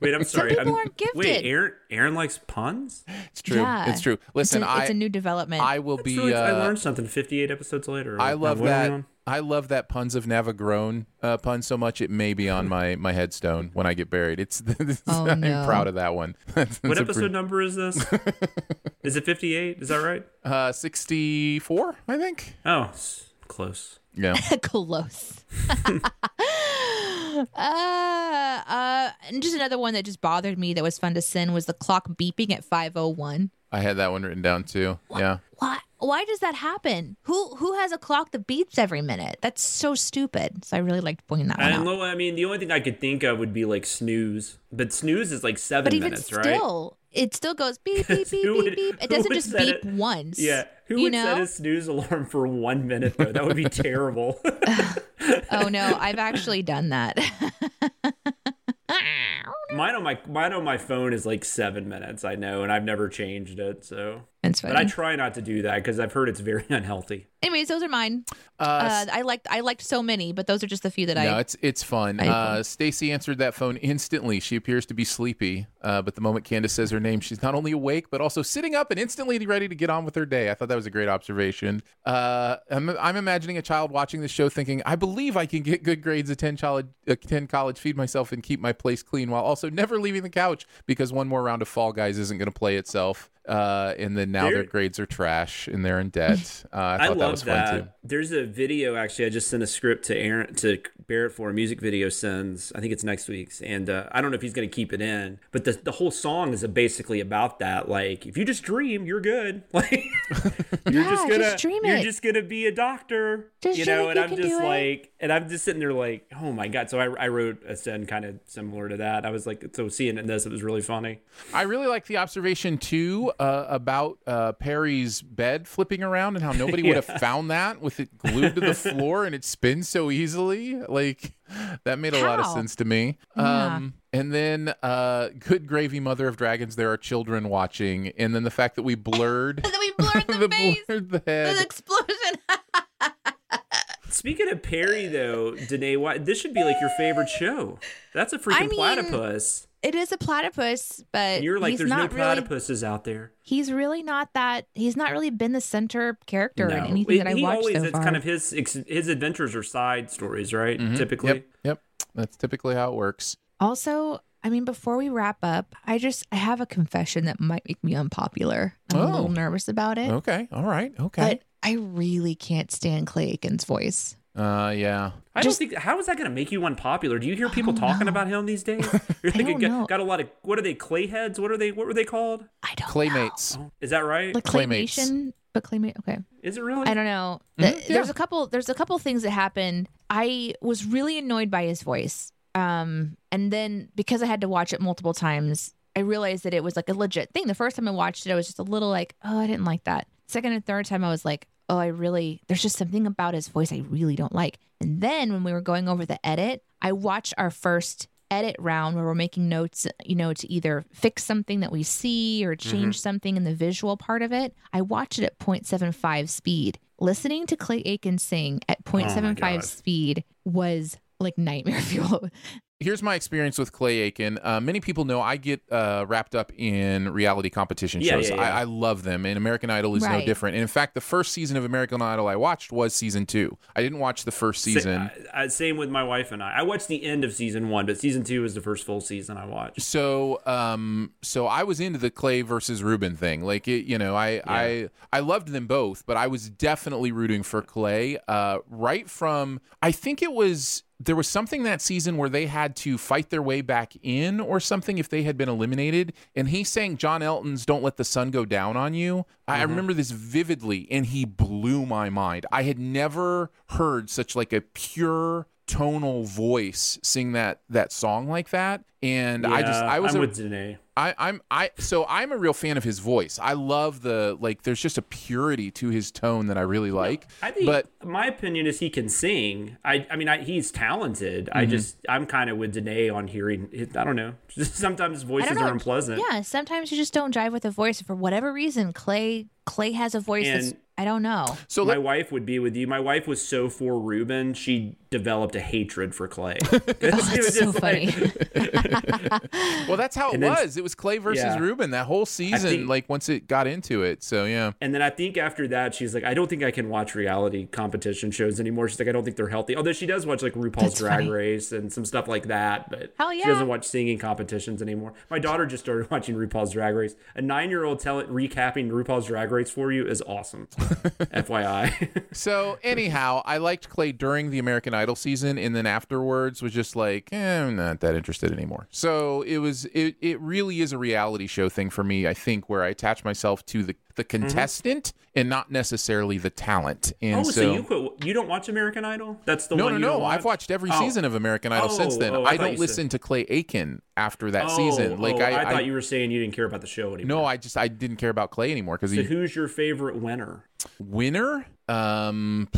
Wait, I'm sorry. people I'm, aren't gifted. Wait, Aaron Aaron likes puns. it's true. Yeah. It's true. It's Listen, a, I it's a new development. I will be. Really- I uh, learned something 58 episodes later. I love what are we that. on? I love that puns of Navagrone uh, pun so much it may be on my my headstone when I get buried. It's, Oh, I'm no. proud of that one. That's What a episode pretty- number is this? is it 58? Is that right? Uh, sixty four, I think. Oh, s- close. Yeah. close. uh, uh, and just another one that just bothered me that was fun to sin was the clock beeping at 501. I had that one written down too. Yeah. Why why does that happen? Who who has a clock that beeps every minute? That's so stupid. So I really liked pointing that I out. know. I mean, the only thing I could think of would be like snooze, but snooze is like seven But even minutes, right? still, it still goes beep beep beep beep would- beep. It doesn't just beep it- once. Yeah. Who you would know? set a snooze alarm for one minute though? That would be terrible. oh no, I've actually done that. mine on my mine on my phone is like seven minutes. I know, and I've never changed it. So, It's but I try not to do that because I've heard it's very unhealthy. Anyways, those are mine. Uh, Uh, I liked I liked so many, but those are just the few that no, I. No, it's it's fun. I- Uh, Stacy answered that phone instantly. She appears to be sleepy, uh, but the moment Candace says her name, she's not only awake but also sitting up and instantly ready to get on with her day. I thought that was a great observation. Uh, I'm, I'm imagining a child watching this show thinking, "I believe I can get good grades, attend college, attend college, feed myself, and keep my place clean while also never leaving the couch because one more round of Fall Guys isn't going to play itself." Uh, and then now There- their grades are trash and they're in debt. Uh, I I, thought that love was that. fun too. There's a video actually. I just sent a script to Aaron to Barrett for a music video sends. I think it's next week's, and uh, I don't know if he's going to keep it in. But the the whole song is basically about that. Like, if you just dream, you're good. Like, you're Yeah, just gonna just dream you're it. just gonna be a doctor. Just you know, and you I'm just do it. like, and I'm just sitting there like, oh my god. So I I wrote a send kind of similar to that. I was like, so seeing it in this, it was really funny. I really like the observation too uh, about uh, Perry's bed flipping around and how nobody would have found that with it glued to the floor and it spins so easily. Like that made a lot of sense to me. Yeah. Um, and then, uh, good gravy, mother of dragons. There are children watching, and then the fact that we blurred that we blurred the, face, blurred the the explosion. Speaking of Perry, though, Danae, why, this should be like your favorite show. That's a freaking I mean, platypus. it is a platypus, but And you're like, he's there's no not really. platypuses out there. He's really not that. He's not really been the center character in No. anything that I he watched always, so it's far. kind of his his adventures are side stories, right? Mhm. Typically. Yep, yep. That's typically how it works. Also, I mean, before we wrap up, I just I have a confession that might make me unpopular. I'm a Oh. little nervous about it, Okay, all right, okay. but I really can't stand Clay Aiken's voice. uh, yeah. I Just- don't think how is that going to make you unpopular? Do you hear people talking know. about him these days? You're I like, don't got, know. got a lot of what are they? Clay heads? What are they? What were they called? I don't Claymates. know. Is that right? like Claymates. claymation, but claymate. Okay, Is it really? I don't know. Mhm, Th- There's yeah. a couple. There's a couple things that happened. I was really annoyed by his voice. Um, and then because I had to watch it multiple times, I realized that it was like a legit thing. The first time I watched it, I was just a little like, oh, I didn't like that. Second and third time, I was like, oh, I really, there's just something about his voice I really don't like. And then when we were going over the edit, I watched our first edit round where we're making notes, you know, to either fix something that we see or mm-hmm. change something in the visual part of it. I watched it at 0.75 speed. Listening to Clay Aiken sing at 0.75 God. speed was like nightmare fuel. Here's my experience with Clay Aiken. Uh, many people know I get uh, wrapped up in reality competition Yeah, shows. yeah, yeah. I, I love them, and American Idol is no different. And in fact, the first season of American Idol I watched was season two. I didn't watch the first season. Sa- I- same with my wife and I. I watched the end of season one, but season two was the first full season I watched. so um so i was into the clay versus ruben thing like it you know i i i loved them both but i was definitely rooting for clay uh right from i think it was there was something that season where they had to fight their way back in or something if they had been eliminated and he sang john elton's don't let the sun go down on you. I, I mm-hmm. remember this vividly and he blew my mind. I had never heard such like a pure tonal voice sing that that song like that and i just i was I'm a, with Danae. I, I'm I so I'm a real fan of his voice. I love the like. There's just a purity to his tone that I really like. I think but my opinion is he can sing. I I mean I, he's talented. Mm-hmm. I just I'm kind of with Danae on hearing. It, I don't know. Sometimes voices know. are unpleasant. Yeah, sometimes you just don't jive with a voice for whatever reason. Clay Clay has a voice that's And- I don't know. so my let, wife would be with you. My wife was so for Ruben, she developed a hatred for Clay. Oh, it was That's so like- funny. well, that's how it then- was. It was Clay versus Yeah. Ruben that whole season. think- like once it got into it. So yeah. And then I think after that, she's like, I don't think I can watch reality competition shows anymore. She's like, I don't think they're healthy. Although she does watch like RuPaul's That's Drag funny. Race and some stuff like that. But Hell she doesn't watch singing competitions anymore. My daughter just started watching RuPaul's Drag Race. A nine year old telling recapping RuPaul's Drag Race for you is awesome. FYI. So anyhow, I liked Clay during the American Idol season, and then afterwards was just like, eh, I'm not that interested anymore. So it was it it really is a reality show thing for me. I think where I attach myself to the the contestant and not necessarily the talent. And oh, so, so, you quit, you don't watch American Idol? That's the no, one no, no. watch? I've watched every Oh. season of American Idol since Oh, then. oh, I I, don't listen said- to Clay Aiken after that Oh, season. Like oh, I, I, thought you were saying you didn't care about the show anymore. no, I just I didn't care about Clay anymore because So he who's your favorite winner? winner. Um,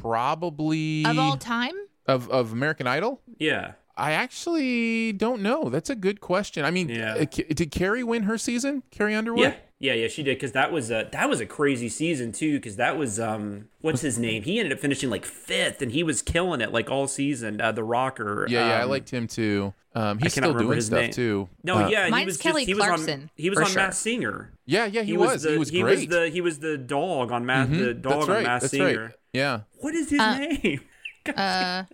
probably of all time? of of American Idol. Yeah. I actually don't know. That's a good question. I mean, Yeah. uh, did Carrie win her season? Carrie Underwood? Yeah, yeah, yeah, she did because that was a that was a crazy season too. Because that was um, what's his name? He ended up finishing like fifth, and he was killing it like all season. Uh, the Rocker. yeah, yeah. I um, liked him too. Um, he's cannot still doing his stuff name. too. No, Uh, yeah, he Mine's was Kelly just, he was Clarkson, on he was for on sure. Masked Singer. yeah, yeah. He, was. the, He was he was the he was the dog on Mass the Mhm, dog That's on right. Mass That's Singer. right. Yeah. What is his Uh, name? Uh,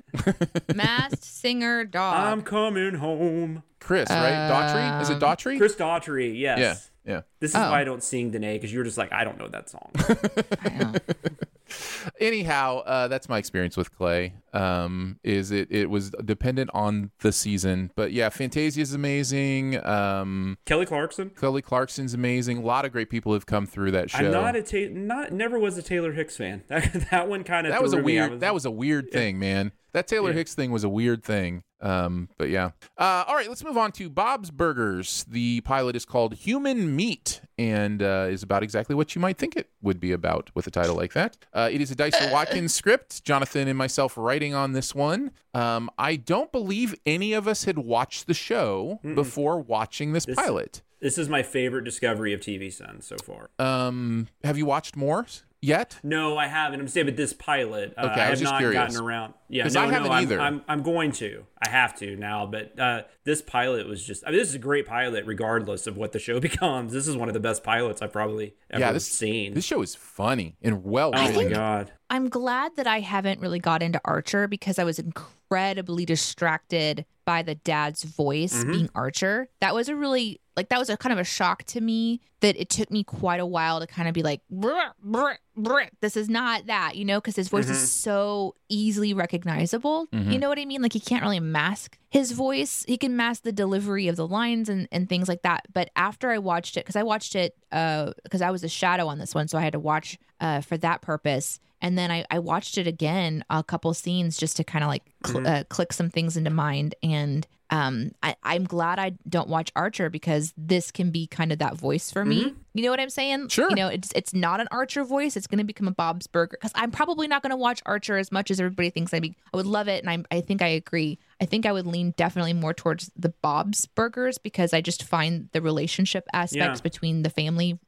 masked singer dog. I'm coming home. Chris, right? Daughtry? Is it Daughtry? Um, Chris Daughtry. Yes. Yeah. Yeah. This is Oh. why I don't sing Danae because you're just like I don't know that song. Anyhow, uh, that's my experience with Clay. Um, is it it was dependent on the season, but yeah, Fantasia is amazing. Um, Kelly Clarkson. Kelly Clarkson's amazing. A lot of great people have come through that show. I'm not a ta- not never was a Taylor Hicks fan. That that one kind of that was a me. I weird that was a weird thing man that taylor Yeah. hicks thing was a weird thing um but yeah. Uh all right let's move on to bob's burgers. The pilot is called human meat and uh, is about exactly what you might think it would be about with a title like that. Uh, it is a dyson watkins script. Jonathan and myself writing on this one. Um i don't believe any of us had watched the show before watching this, This- pilot. This is my favorite discovery of TV Sins so far. um have you watched more yet No, I haven't. I'm saying, but this pilot, uh, Okay, I I have not curious. gotten around. Yeah, no, I no, haven't I'm. I'm, I'm going to. I have to now. But uh, this pilot was just. I mean, this is a great pilot, regardless of what the show becomes. This is one of the best pilots I've probably ever yeah this seen. this show is funny and well oh my god. I'm glad that I haven't really got into Archer because I was incredibly distracted by the dad's voice Mm-hmm. being Archer. That was a really like that was a kind of a shock to me that it took me quite a while to kind of be like "Brr, brr, brr." this is not that, you know, because his voice Mm-hmm. is so easily recognizable. You know what I mean? Like he can't really mask his voice. He can mask the delivery of the lines and, and things like that. But after I watched it, because I watched it uh because I was a shadow on this one, so I had to watch uh for that purpose. And then I, I watched it again, a couple scenes just to kind of like cl- uh, click some things into mind. And um, I, I'm glad I don't watch Archer because this can be kind of that voice for me. You know what I'm saying? Sure. You know, it's it's not an Archer voice. It's going to become a Bob's Burger because I'm probably not going to watch Archer as much as everybody thinks I be. I would love it, and I I think I agree. I think I would lean definitely more towards the Bob's Burgers because I just find the relationship aspects Yeah. between the family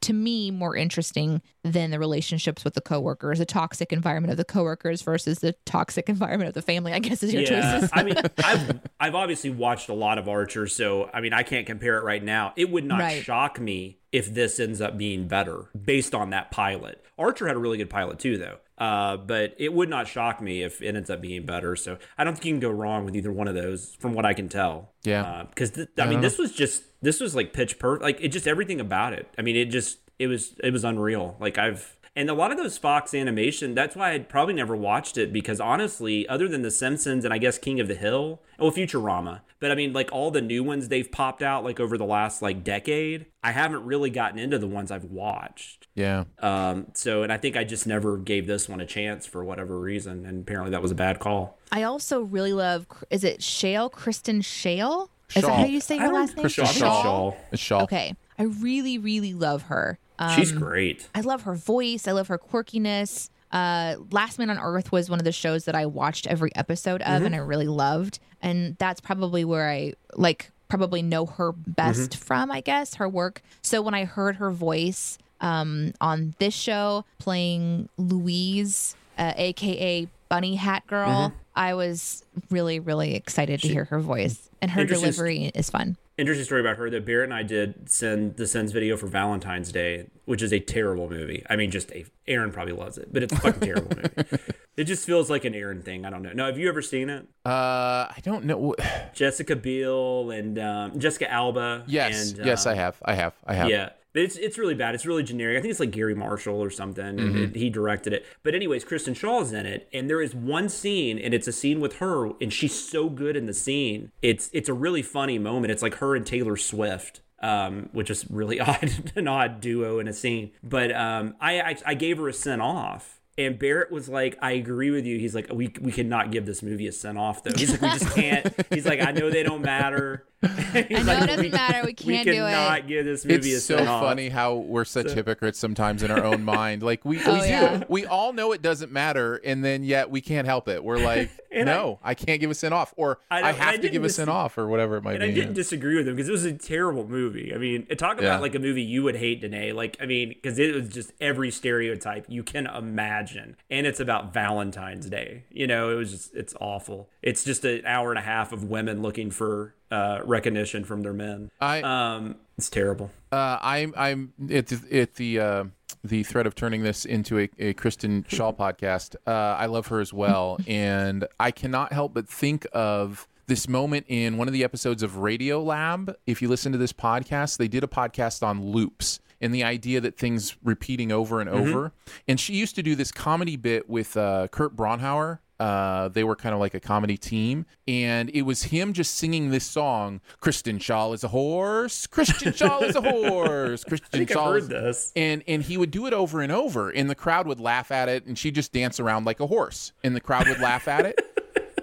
to me more interesting than the relationships with the coworkers, the toxic environment of the coworkers versus the toxic environment of the family. I guess is your choices. I mean, I've I've obviously watched a lot of Archer, so I mean, I can't compare it right now. It would not Right. shock me if this ends up being better based on that pilot. Archer had a really good pilot too, though. Uh, but it would not shock me if it ends up being better. So I don't think you can go wrong with either one of those, from what I can tell. Yeah. because th- I mean, this was just this was like pitch perfect. Like it just everything about it. I mean, it just it was it was unreal. Like I've and a lot of those Fox animation. That's why I'd probably never watched it because honestly, other than The Simpsons and I guess King of the Hill, well, Futurama. But I mean, like all the new ones they've popped out like over the last like decade. I haven't really gotten into the ones I've watched. Yeah. Um, so, and I think I just never gave this one a chance for whatever reason, and apparently that was a bad call. I also really love. Is it Shale? Kristen Shale? Is that how you say her last name? Kristen Schaal. Schaal. It's Schaal. Okay, I really, really love her. Um, She's great. I love her voice. I love her quirkiness. Uh, Last Man on Earth was one of the shows that I watched every episode of, and I really loved. And that's probably where I like probably know her best from. I guess her work. So when I heard her voice um, on this show playing Louise, uh, aka Bunny Hat Girl, I was really, really excited to hear her voice, and her delivery is fun. Interesting story about her that Barrett and I did send the Sins video for Valentine's Day, which is a terrible movie. I mean, just a Aaron probably loves it, but it's a fucking terrible movie. It just feels like an Aaron thing. I don't know. No, have you ever seen it? Uh, I don't know. Jessica Biel and um, Jessica Alba. Yes. and, yes, um, I have. I have. I have. Yeah. But it's it's really bad. It's really generic. I think it's like Garry Marshall or something, Mm-hmm. it- he directed it. But anyways, Kristen Schaal's in it, and there is one scene, and it's a scene with her, and she's so good in the scene. It's it's a really funny moment. It's like her and Taylor Swift. Um, which is really odd, an odd duo in a scene. But um, I, I I gave her a sent off, and Barrett was like, "I agree with you." He's like, "We we cannot give this movie a sent off though." He's like, "We just can't." He's like, "I know they don't matter." He's I know like, it doesn't matter. We can't do it. We cannot give this movie a It's so sent off. funny how we're such hypocrites sometimes in our own mind. Like we, oh, we, Oh, do- yeah. we all know it doesn't matter, and then yet we can't help it. We're like, And I- no, I, can't give a sent off, or I I, have I to give didn't a dis- sent off, or whatever it might And be. I didn't disagree with him because it was a terrible movie. I mean, talk about Yeah. like a movie you would hate, Danae. Like, I mean, because it was just every stereotype you can imagine, and it's about Valentine's Day. You know, it was just it's awful. It's just an hour and a half of women looking for uh, recognition from their men. I- um, it's terrible. Uh, I'm I'm at the, at the uh, the threat of turning this into a, a Kristen Schaal podcast. Uh, I love her as well, and I cannot help but think of this moment in one of the episodes of Radio Lab. If you listen to this podcast, they did a podcast on loops and the idea that things repeating over and over. And she used to do this comedy bit with uh, Kurt Braunohler. Uh, they were kind of like a comedy team, and it was him just singing this song. Kristen Schaal is a horse. Kristen Schaal is a horse. I've Schaal heard this. And and he would do it over and over, and the crowd would laugh at it, and she'd just dance around like a horse, and the crowd would laugh at it.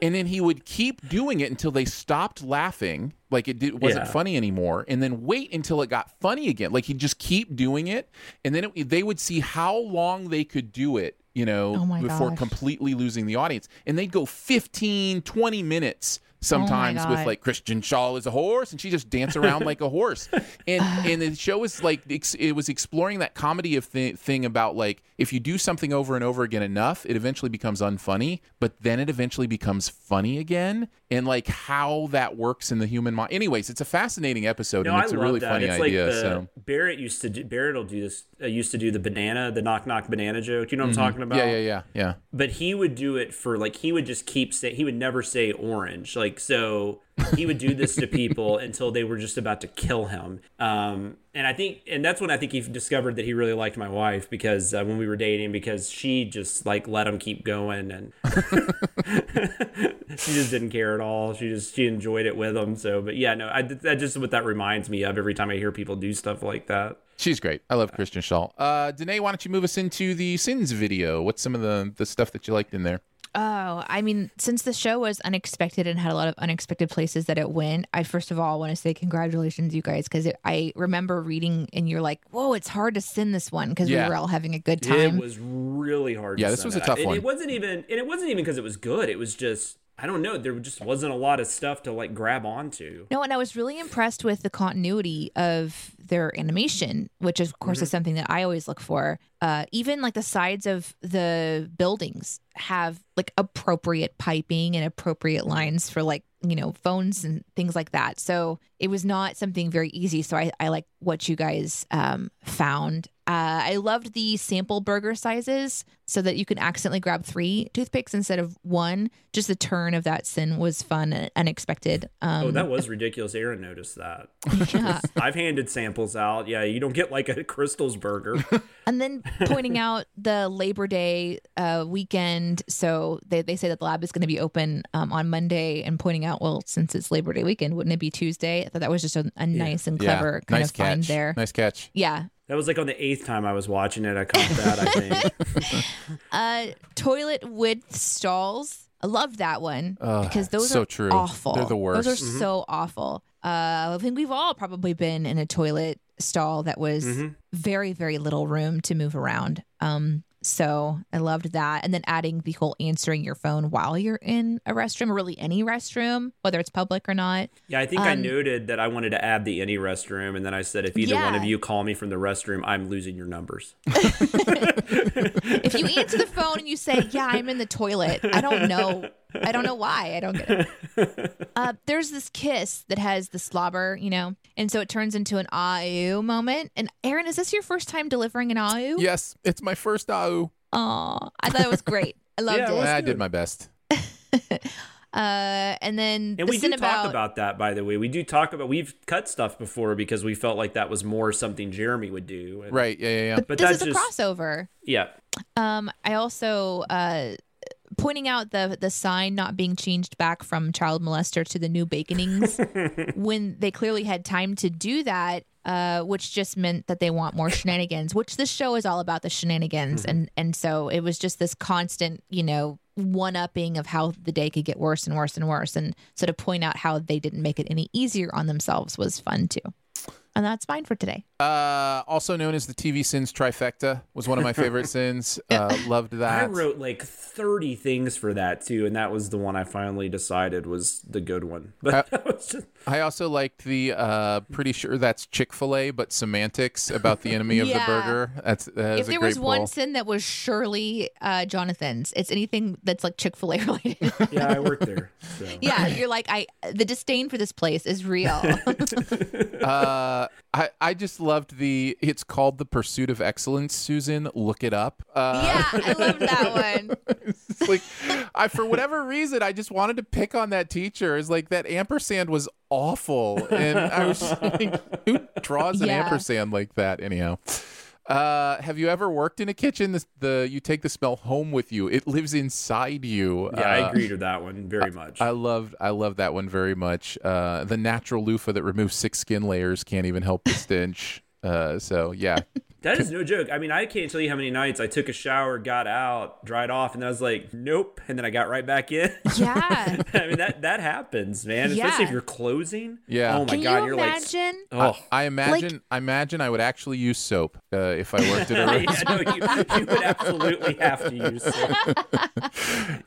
And then he would keep doing it until they stopped laughing, like it did, wasn't Yeah. funny anymore, and then wait until it got funny again. Like he'd just keep doing it, and then it, they would see how long they could do it, you know, Oh before gosh. completely losing the audience. And they'd go 15, 20 minutes sometimes with Oh God. like Kristen Schaal is a horse, and she just dance around like a horse. And and the show was like it was exploring that comedy of thi- thing about like if you do something over and over again enough, it eventually becomes unfunny, but then it eventually becomes funny again, and like how that works in the human mind. Anyways, it's a fascinating episode, No, and it's I a really that. funny it's idea. Like the, so Barrett used to do, Barrett will do this. Uh, used to do the banana, the knock knock banana joke. You know what I'm talking about? Mm-hmm. yeah, yeah, yeah, yeah. but he would do it for like he would just keep say he would never say orange like so he would do this to people until they were just about to kill him um and i think and that's when i think he discovered that he really liked my wife because uh, when we were dating because she just like let him keep going and she just didn't care at all she just she enjoyed it with him so but yeah no I, that just what that reminds me of every time i hear people do stuff like that She's great. I love Kristen Schaal. Uh, Danae, why don't you move us into the sins video? What's some of the the stuff that you liked in there? Oh, I mean, since the show was unexpected and had a lot of unexpected places that it went, I first of all want to say congratulations, you guys, because I remember reading and you're like, "Whoa, it's hard to send this one" because Yeah. we were all having a good time. It was really hard. Yeah, to this send was a tough and one. It wasn't even, and it wasn't even because it was good. It was just, I don't know. There just wasn't a lot of stuff to like grab onto. No, and I was really impressed with the continuity of their animation, which of course is something that I always look for. Uh, even like the sides of the buildings have like appropriate piping and appropriate lines for like you know phones and things like that. So it was not something very easy. So I, I like what you guys um, found. Uh, I loved the sample burger sizes so that you can accidentally grab three toothpicks instead of one. Just the turn of that sin was fun and unexpected. Um, Oh, that was ridiculous. Aaron noticed that. yeah. I've handed samples out. Yeah, you don't get like a Krystal's burger. And then pointing out the Labor Day uh, weekend. So they, they say that the lab is going to be open um, on Monday and pointing out, well, since it's Labor Day weekend, wouldn't it be Tuesday? I thought that was just a, a nice and clever yeah. kind nice of find catch. there. Nice catch. Yeah. That was like on the eighth time I was watching it. I caught that. I think. Uh, toilet width stalls. I love that one Ugh, because those so are true. awful. They're the worst. Those worst. are so awful. Uh, I think we've all probably been in a toilet stall that was very, very little room to move around. Um, so I loved that. And then adding the whole answering your phone while you're in a restroom, or really any restroom, whether it's public or not. Yeah, I think I Um, noted that I wanted to add the any restroom, and then I said, if either one of you call me from the restroom, I'm losing your numbers. If you answer the phone and you say, "Yeah, I'm in the toilet," I don't know. I don't know why. I don't get it. Uh, there's this kiss that has the slobber, you know, and so it turns into an ah moment. And Aaron, is this your first time delivering an ah? Yes, it's my first AU. Aw, I thought it was great. I loved Yeah, it it. I did my best. Uh, and then And the we sin do talk about that, by the way. We do talk about we've cut stuff before because we felt like that was more something Jeremy would do. And- Right. Yeah. Yeah. yeah. But, But this that's is a just- crossover. Yeah. Um, I also uh pointing out the the sign not being changed back from child molester to the new baconings when they clearly had time to do that. Uh, which just meant that they want more shenanigans, which this show is all about the shenanigans, and and so it was just this constant, you know, one upping of how the day could get worse and worse and worse, and so to point out how they didn't make it any easier on themselves was fun too, and that's fine for today. Uh, also known as the TV sins trifecta was one of my favorite sins. Uh, loved that. I wrote like 30 things for that too, and that was the one I finally decided was the good one. But that was just I also liked the uh, pretty sure that's Chick Fil A, but semantics about the enemy of Yeah. the burger. That's that if a there great was one sin that was surely uh, Jonathan's, it's anything that's like Chick Fil A related. yeah, I worked there. So. yeah, you're like I. The disdain for this place is real. uh, I I just loved the. It's called the Pursuit of Excellence. Susan, look it up. Uh, yeah, I love that one. it's like I for whatever reason I just wanted to pick on that teacher. Is like that ampersand was awful, and I was like, who draws an Yeah. ampersand like that? Anyhow. Uh, have you ever worked in a kitchen? The, the you take the smell home with you. It lives inside you. Yeah, I Uh, agreed with that one very much. I loved I love that one very much. Uh, the natural loofah that removes six skin layers can't even help the stench. Uh, so yeah, that is no joke. I mean, I can't tell you how many nights I took a shower, got out, dried off, and I was like, nope, and then I got right back in. Yeah. I mean that that happens, man. Yeah. Especially if you're closing. Yeah. Oh my Can god, you you're imagine? like, oh. I imagine I imagine I would actually use soap uh, if I worked at a yeah, restaurant. no, you, you would absolutely have to use it.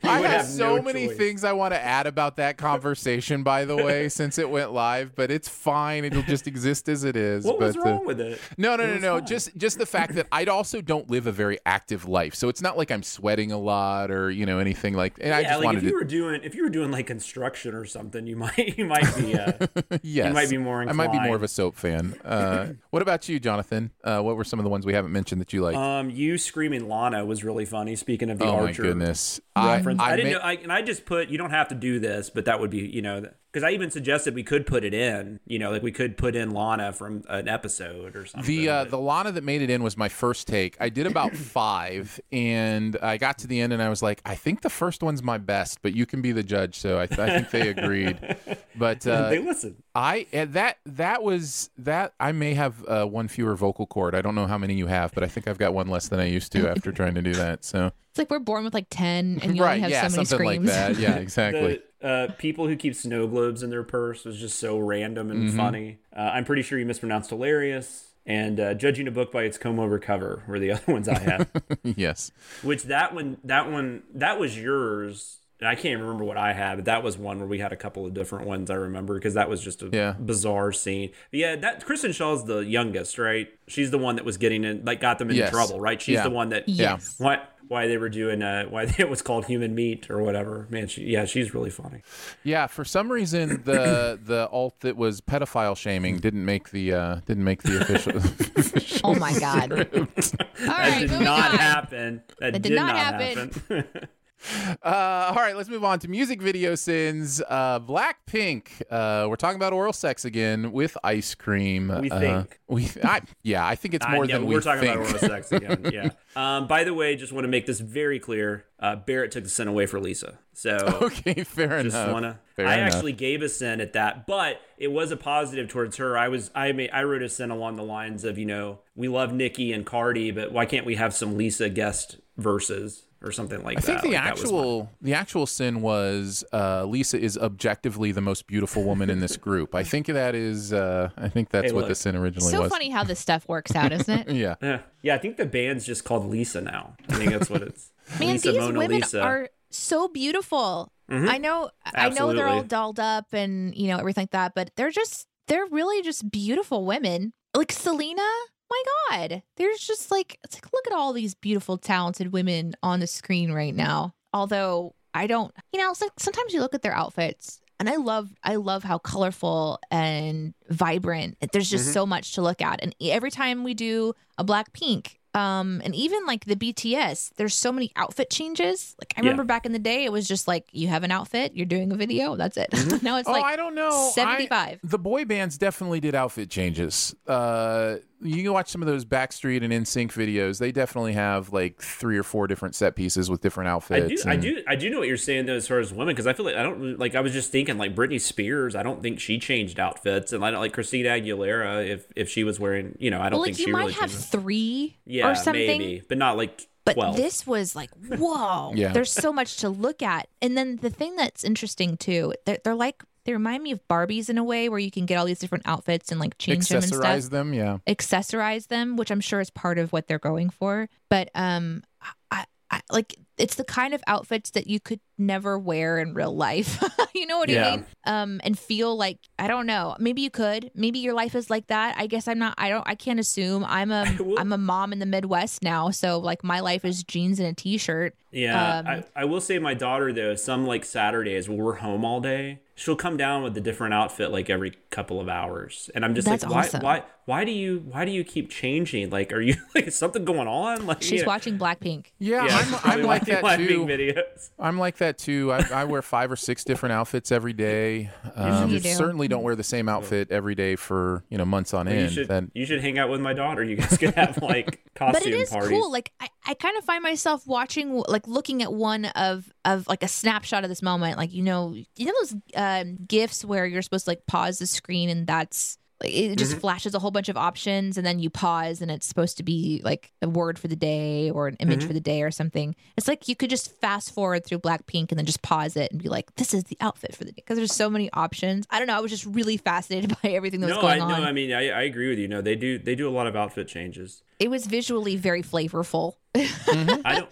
You I have have so no many choice. things I want to add about that conversation, by the way, since it went live, but it's fine. It'll just exist as it is. What was but, uh, wrong with it? No, no, It no, no. fine. Just just the fact that I also don't live a very active life, so it's not like I'm sweating a lot or you know anything like. And I just like wanted if you to. were doing if you were doing like construction or something, you might you might be uh, yes, might be more I might be more of a soap fan. Uh, what about you, Jonathan? Uh, what were some of the ones we haven't mentioned that you like? um you screaming Lana was really funny. Speaking of the oh my Archer goodness! reference, I, I, didn't ma- know, I, and I just put you don't have to do this, but that would be you know because I even suggested we could put it in. You know, like we could put in Lana from an episode or something. The uh, the Lana that made it in was my first take. I did about five, and I got to the end, and I was like, I think the first one's my best, but you can be the judge. So I, I think they agreed. But uh, they listen. I and that that was that I may have uh, one fewer vocal cord. I don't know how many you have, but I think I've got one less than I used to after trying to do that. So It's like we're born with like 10 and you right, only have yeah, so many something screams. like that. Yeah, exactly. The uh, people who keep snow globes in their purse was just so random and Mm-hmm. funny. Uh, I'm pretty sure you mispronounced hilarious. And uh, judging a book by its comb over cover were the other ones I had. yes. Which that one, that one, that was yours. And I can't remember what I had, but that was one where we had a couple of different ones I remember because that was just a Yeah. bizarre scene. But yeah, that Kristen Schaal's the youngest, right? She's the one that was getting in, like, got them into Yes. trouble, right? She's Yeah. the one that, Yes. why, why they were doing, uh, why it was called human meat or whatever. Man, she, yeah, she's really funny. Yeah, for some reason the the alt that was pedophile shaming didn't make the uh, didn't make the official. Oh my God. All That right, did not on. happen. That, That did, did not, not happen. happen. Uh, all right, let's move on to music video sins. Uh, Blackpink. Uh, we're talking about oral sex again with ice cream. We Uh, think. we. I, yeah, I think it's more than we're talking think. about oral sex again. Yeah. Um, by the way, just want to make this very clear. Uh, Barrett took the sin away for Lisa. So okay, fair just enough. wanna. Fair I enough. actually gave a sin at that, but it was a positive towards her. I was I made I wrote a sin along the lines of you know we love Nikki and Cardi, but why can't we have some Lisa guest verses or something like I that? I think the Like, that my- actual the actual sin was uh, Lisa is objectively the most beautiful woman in this group. I think that is. Uh, I think that's Hey, what look. the sin originally So was. So funny how this stuff works out, isn't it? Yeah. Yeah. yeah, I think the band's just called Lisa now. I think that's what it's. Man, Lisa these Mona women Lisa. are so beautiful. I know I know they're all dolled up and you know everything like that, but they're just they're really just beautiful women. Like Selena, my god. There's just like it's like look at all these beautiful talented women on the screen right now. Although I don't, you know, so- sometimes you look at their outfits and I love I love how colorful and vibrant. There's Mm-hmm. just so much to look at. And every time we do a black pink um and even like the BTS, there's so many outfit changes. Like I Yeah. remember back in the day it was just like you have an outfit, you're doing a video, that's it. now it's oh, like I don't know. 75. the boy bands definitely did outfit changes. Uh, you can watch some of those Backstreet and NSYNC videos. They definitely have like three or four different set pieces with different outfits. I outfits. do, I do, I do know what you're saying though, as far as women, because I feel like I don't like. I was just thinking like Britney Spears. I don't think she changed outfits, and I don't like Christina Aguilera. If if she was wearing, you know, I don't well, think like you she might really have changed. three yeah, or something. maybe, but not like But this was like, whoa. Yeah. There's so much to look at. And then the thing that's interesting too, they're, they're like, they remind me of Barbies in a way where you can get all these different outfits and like change them and stuff. accessorize them. Yeah. accessorize them, which I'm sure is part of what they're going for. But um, I, I like it's the kind of outfits that you could never wear in real life. you know what Yeah. I mean? Um, and feel like I don't know. Maybe you could. Maybe your life is like that. I guess I'm not. I don't. I can't assume. I'm a will- I'm a mom in the Midwest now, so like my life is jeans and a t-shirt. Yeah, Um, I, I will say my daughter though, some like Saturdays when we're home all day, she'll come down with a different outfit like every couple of hours, and I'm just That's like, why, awesome. why, why do you, why do you keep changing? Like, are you like is something going on? Like, She's you know- watching Blackpink. Yeah, Yeah, I'm, I'm like watching that live too. Videos. I'm like that too. I, I wear five or six different outfits every day. Um, You do. certainly don't wear the same outfit every day for you know months on You end. should, That- you should hang out with my daughter. You guys could have like costume but it is parties. cool like I, I kind of find myself watching like looking at one of of like a snapshot of this moment like you know you know those um gifs where you're supposed to like pause the screen and that's like it just mm-hmm. flashes a whole bunch of options and then you pause and it's supposed to be like a word for the day or an image mm-hmm. for the day or something it's like you could just fast forward through blackpink and then just pause it and be like this is the outfit for the day because there's so many options i don't know i was just really fascinated by everything that was going I on know. I mean, I, I agree with you. No, they do. They do a lot of outfit changes. it was visually very flavorful mm-hmm. I don't.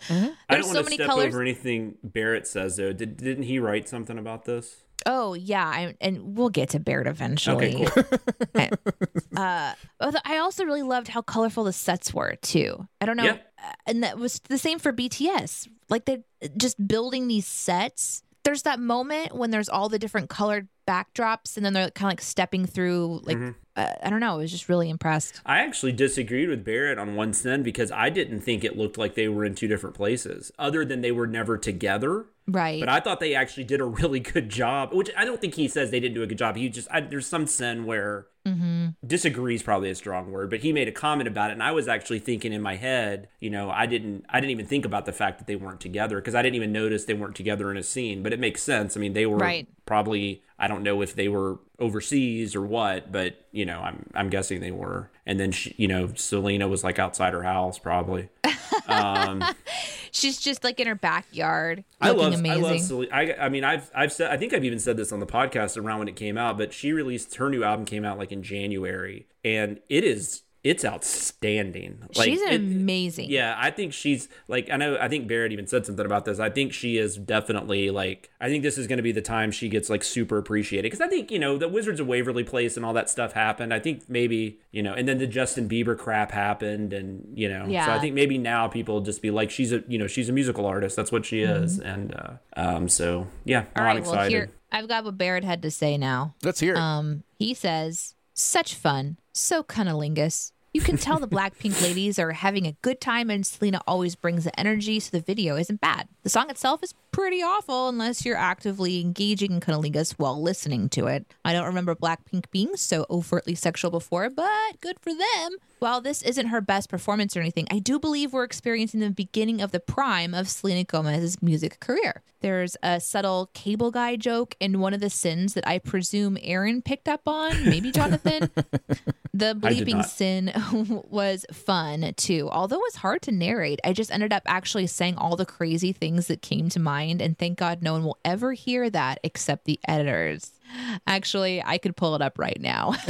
I don't so want to many step colors. over anything Barrett says though. Did, didn't he write something about this? Oh yeah, I, and we'll get to Baird eventually. Okay, cool. uh, I also really loved how colorful the sets were too. I don't know, Yeah. uh, and that was the same for BTS. Like they just building these sets. There's that moment when there's all the different colored backdrops, and then they're kind of like stepping through. Like Mm-hmm. uh, I don't know, I was just really impressed. I actually disagreed with Barrett on one sin because I didn't think it looked like they were in two different places, other than they were never together. Right. But I thought they actually did a really good job, which I don't think he says they didn't do a good job. He just I, there's some sin where Mm-hmm. disagree is probably a strong word, but he made a comment about it, and I was actually thinking in my head, you know, I didn't I didn't even think about the fact that they weren't together because I didn't even notice they weren't together in a scene, but it makes sense. I mean, they were Right. probably I don't know if they were overseas or what, but you know, I'm I'm guessing they were. And then she, you know, Selena was like outside her house probably. Um, She's just like in her backyard, I looking love, amazing. I love Selena. I, I mean, I've, I've said, I think I've even said this on the podcast around when it came out, but she released her new album came out like in January, and it is, it's outstanding. Like, She's it- amazing. yeah, I think she's like, I know, I think Barrett even said something about this. I think she is definitely like, I think this is going to be the time she gets like super appreciated because I think you know the Wizards of Waverly Place and all that stuff happened. I think maybe you know, and then the Justin Bieber crap happened, and you know, yeah. so I think maybe now people just be like, she's a you know, she's a musical artist. That's what she is, and uh, um, so yeah, Mm-hmm. All I'm right, excited. well here I've got what Barrett had to say now. Let's hear it. Um, he says, "Such fun, so cunnilingus." You can tell the Blackpink ladies are having a good time, and Selena always brings the energy, so the video isn't bad. The song itself is pretty awful unless you're actively engaging in cunnilingus while listening to it. I don't remember Blackpink being so overtly sexual before, but good for them. While this isn't her best performance or anything, I do believe we're experiencing the beginning of the prime of Selena Gomez's music career. There's a subtle cable guy joke in one of the sins that I presume Aaron picked up on, maybe Jonathan. The bleeping sin was fun too. Although it was hard to narrate, I just ended up actually saying all the crazy things that came to mind, and thank God no one will ever hear that except the editors. Actually, I could pull it up right now.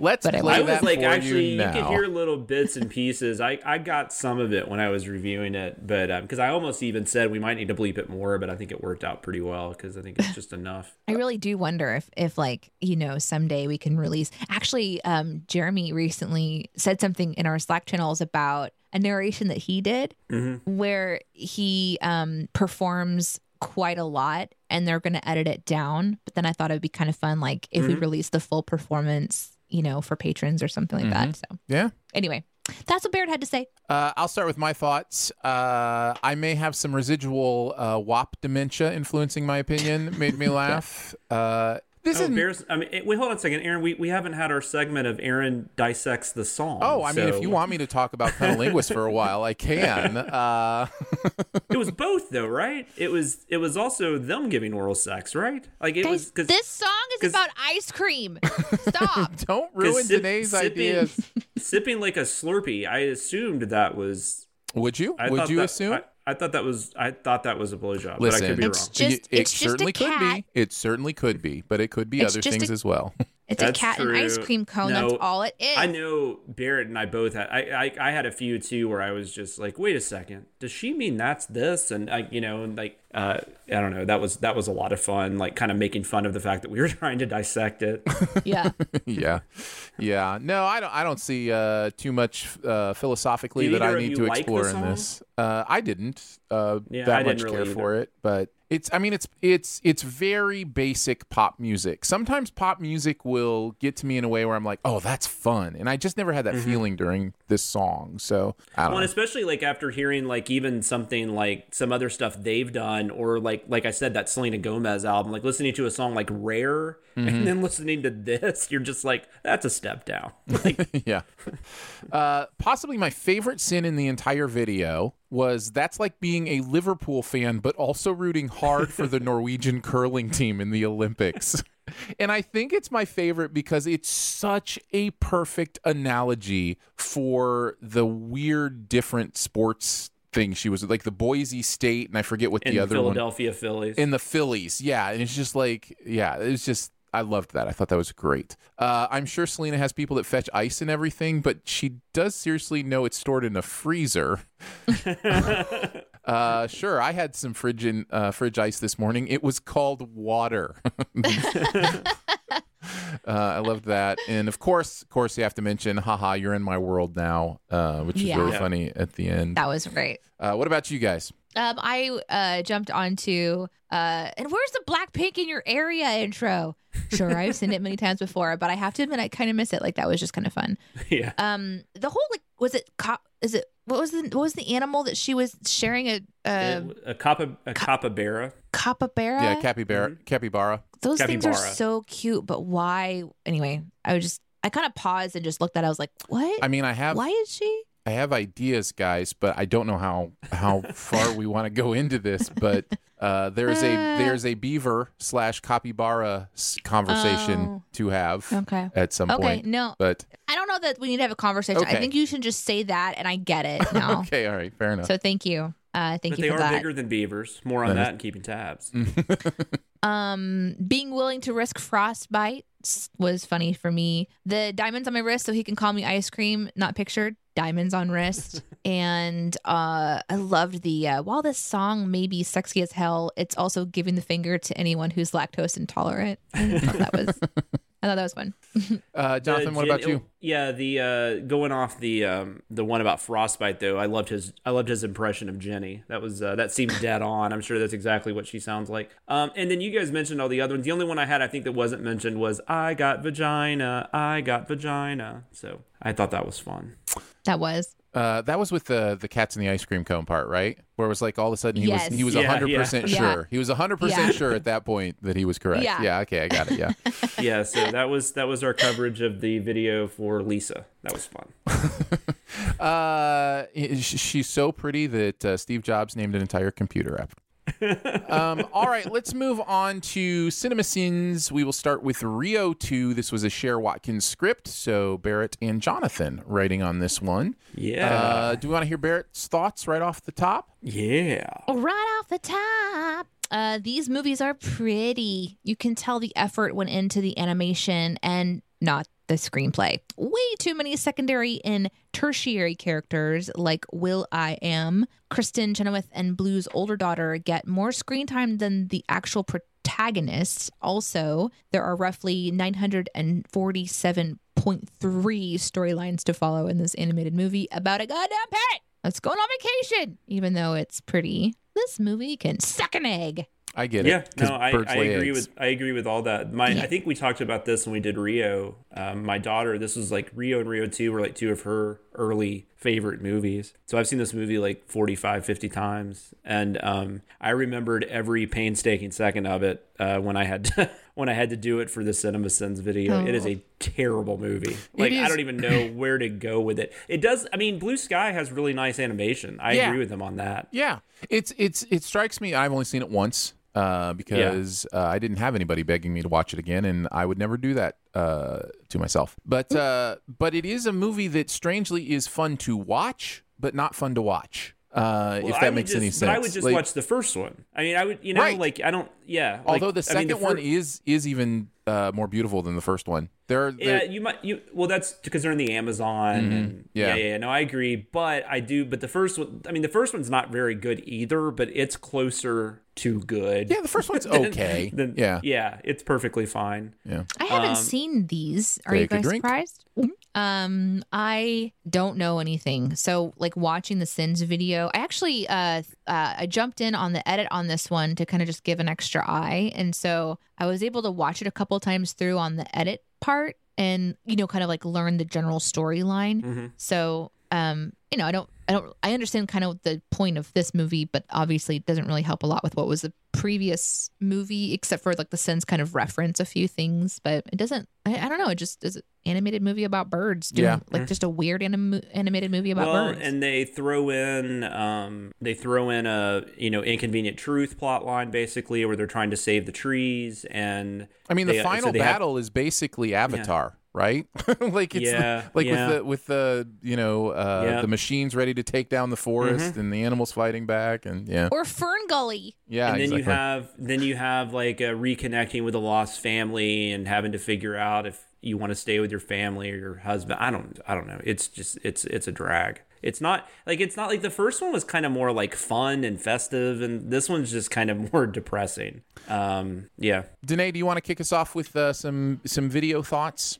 Let's but I play I that was like, for actually, you you, could hear little bits and pieces. I, I got some of it when I was reviewing it, but because I almost even said we might need to bleep it more, but I think it worked out pretty well because I think it's just enough. I really do wonder if, if like, you know, someday we can release. Actually, um, Jeremy recently said something in our Slack channels about a narration that he did where he um, performs quite a lot and they're going to edit it down. But then I thought it would be kind of fun, like if we release the full performance, you know, for patrons or something like that. So yeah. anyway, that's what Baird had to say. Uh, I'll start with my thoughts. Uh, I may have some residual uh, WAP dementia influencing my opinion. Made me laugh. uh, this Oh, is Bears, I mean, eh, wait, hold on a second, Aaron. We, we haven't had our segment of Aaron dissects the song. Oh, I mean, if you want me to talk about cunnilingus for a while, I can. Uh, it was both though, right? It was it was also them giving oral sex, right? Like it was because this song is about ice cream. Stop. don't ruin Danae's ideas. sipping like a Slurpee. I assumed that was. Would you? I Would you that- assume? I, I thought that was. I thought that was a blowjob, but I Listen, could be It's wrong. just- it it's just a certainly could cat. be. It certainly could be, but it could be It's other things a- as well. It's That's a cat and ice cream cone. No, That's all it is. I know Barrett and I both had. I, I I had a few too where I was just like, wait a second, does she mean that's this? And I, you know, and like, uh, I don't know. That was that was a lot of fun. Like, kind of making fun of the fact that we were trying to dissect it. Yeah. yeah, yeah. No, I don't. I don't see uh, too much uh, philosophically Did that I need you to like explore in this. Uh, I didn't uh, Yeah, that I didn't much really care either. for it, but it's. I mean, it's it's it's very basic pop music. Sometimes pop music will get to me in a way where I'm like, oh, that's fun, and I just never had that Mm-hmm. feeling during this song. So I don't Well, know. especially like after hearing like even something like some other stuff they've done, or like like I said that Selena Gomez album, like listening to a song like Rare, Mm-hmm. and then listening to this, you're just like, that's a step down. Like, yeah. Uh, possibly my favorite sin in the entire video was that's like being a Liverpool fan, but also rooting hard for the Norwegian curling team in the Olympics. And I think it's my favorite because it's such a perfect analogy for the weird, different sports thing she was like the Boise State, and I forget what in the other one Philadelphia Phillies. in the Phillies. Yeah, and it's just like, yeah, it's just. I loved that. I thought that was great. Uh, I'm sure Selena has people that fetch ice and everything, but she does seriously know it's stored in a freezer. uh, sure, I had some fridge in, uh, fridge ice this morning. It was called water. Uh, I loved that, and of course, of course, you have to mention, "Haha, you're in my world now," uh, which is Yeah. very Yeah. funny at the end. that was great. Uh, what about you guys? Um, I uh, jumped onto uh, and where's the Blackpink in your area intro? Sure, I've seen it many times before, but I have to admit I kind of miss it. Like that was just kind of fun. yeah. Um, the whole like was it co- is it what was the what was the animal that she was sharing a a It- a capa a capybara. capybara? Yeah, capybara. Mm-hmm. Capybara. Those things are so cute, but why? Anyway, I was just I kind of paused and just looked at. it. I was like, what? I mean, I have why is she? I have ideas, guys, but I don't know how how far we want to go into this. But uh, there's a Uh. there's a beaver slash capybara s- conversation Oh. to have Okay. at some Okay, point. no, But I don't know that we need to have a conversation. I think you should just say that, and I get it now. okay, all right, fair enough. So thank you. Uh, thank but you they for are that. bigger than beavers. More on That is- that and keeping tabs. Um, being willing to risk frostbite s- was funny for me. The diamonds on my wrist, so he can call me ice cream, not pictured. Diamonds on wrist, and uh, I loved the. Uh, while this song may be sexy as hell, it's also giving the finger to anyone who's lactose intolerant. That was. I thought that was fun. Uh, Jonathan, The what about Jen- you? Yeah, the uh, going off the um, the one about frostbite though. I loved his I loved his impression of Jennie. That was uh, that seemed dead on. I'm sure that's exactly what she sounds like. Um, and then you guys mentioned all the other ones. The only one I had I think that wasn't mentioned was I got vagina. I got vagina. So I thought that was fun. That was. Uh, that was with the the cats in the ice cream cone part, right? Where it was like all of a sudden he Yes. was he was Yeah, hundred percent yeah. sure. He was hundred percent sure at that point that he was correct. Yeah. yeah, okay, I got it. Yeah. Yeah, so that was that was our coverage of the video for Lisa. That was fun. Uh, she's so pretty that uh, Steve Jobs named an entire computer after. Um, all right, let's move on to CinemaSins. We will start with Rio 2. This was a Cher Watkins script, so Barrett and Jonathan writing on this one. Yeah. Uh, do we want to hear Barrett's thoughts right off the top? yeah. Right off the top, uh, these movies are pretty. You can tell the effort went into the animation and not the screenplay. Way too many secondary and tertiary characters like Will I Am, Kristin Chenoweth, and Blu's older daughter get more screen time than the actual protagonists. Also, there are roughly 947.3 storylines to follow in this animated movie about a goddamn pet that's going on vacation, even though it's pretty. This movie can suck an egg. I get it. Yeah, no, I, I agree eggs. with I agree with all that. My I think we talked about this when we did Rio. Um, my daughter, this was like Rio and Rio 2 were like two of her early favorite movies. So I've seen this movie like 45, 50 times. And um, I remembered every painstaking second of it uh, when I had to, when I had to do it for the CinemaSins video. It is a terrible movie. Like I don't even know where to go with it. It does I mean Blue Sky has really nice animation. I Yeah. agree with them on that. Yeah, it's it's it strikes me. I've only seen it once uh, because uh, I didn't have anybody begging me to watch it again, and I would never do that uh, to myself. But uh, but it is a movie that strangely is fun to watch, but not fun to watch. Uh, Well, if that makes just, any sense. But I would just Like, watch the first one. I mean, I would, you know, Right. like I don't, yeah. like, Although the I mean, second fir- one is is even uh, more beautiful than the first one. There, are Yeah, you might you well that's because they're in the Amazon Mm-hmm. Yeah. yeah. yeah, yeah, no, I agree. But I do but the first one I mean the first one's not very good either, but it's closer to good. yeah, the first one's than- okay. than- yeah, Yeah, it's perfectly fine. yeah. I haven't Um, seen these. Are you guys surprised? Um, I don't know anything. So, like watching the Sins video, I actually uh, uh I jumped in on the edit on this one to kind of just give an extra eye, and so I was able to watch it a couple times through on the edit part, and you know, kind of like learn the general storyline. Mm-hmm. So, um, you know, I don't, I don't, I understand kind of the point of this movie, but obviously it doesn't really help a lot with what was the previous movie, except for like the Sins kind of reference a few things, but it doesn't. I, I don't know. It just is an animated movie about birds. Doing, Yeah. like just a weird anim- animated movie about well, birds. and they throw in um they throw in a you know inconvenient truth plot line basically where they're trying to save the trees and I mean, the they- so final have- battle is basically Avatar, right? like it's Yeah, like yeah. with the with the you know uh, Yeah. the machines ready to take down the forest and the animals fighting back and yeah or FernGully. yeah and then exactly. you have then you have like a reconnecting with a lost family and having to figure out if you want to stay with your family or your husband i don't i don't know it's just it's it's a drag it's not like it's not like the first one was kind of more like fun and festive and this one's just kind of more depressing um yeah Danae, do you want to kick us off with uh, some some video thoughts?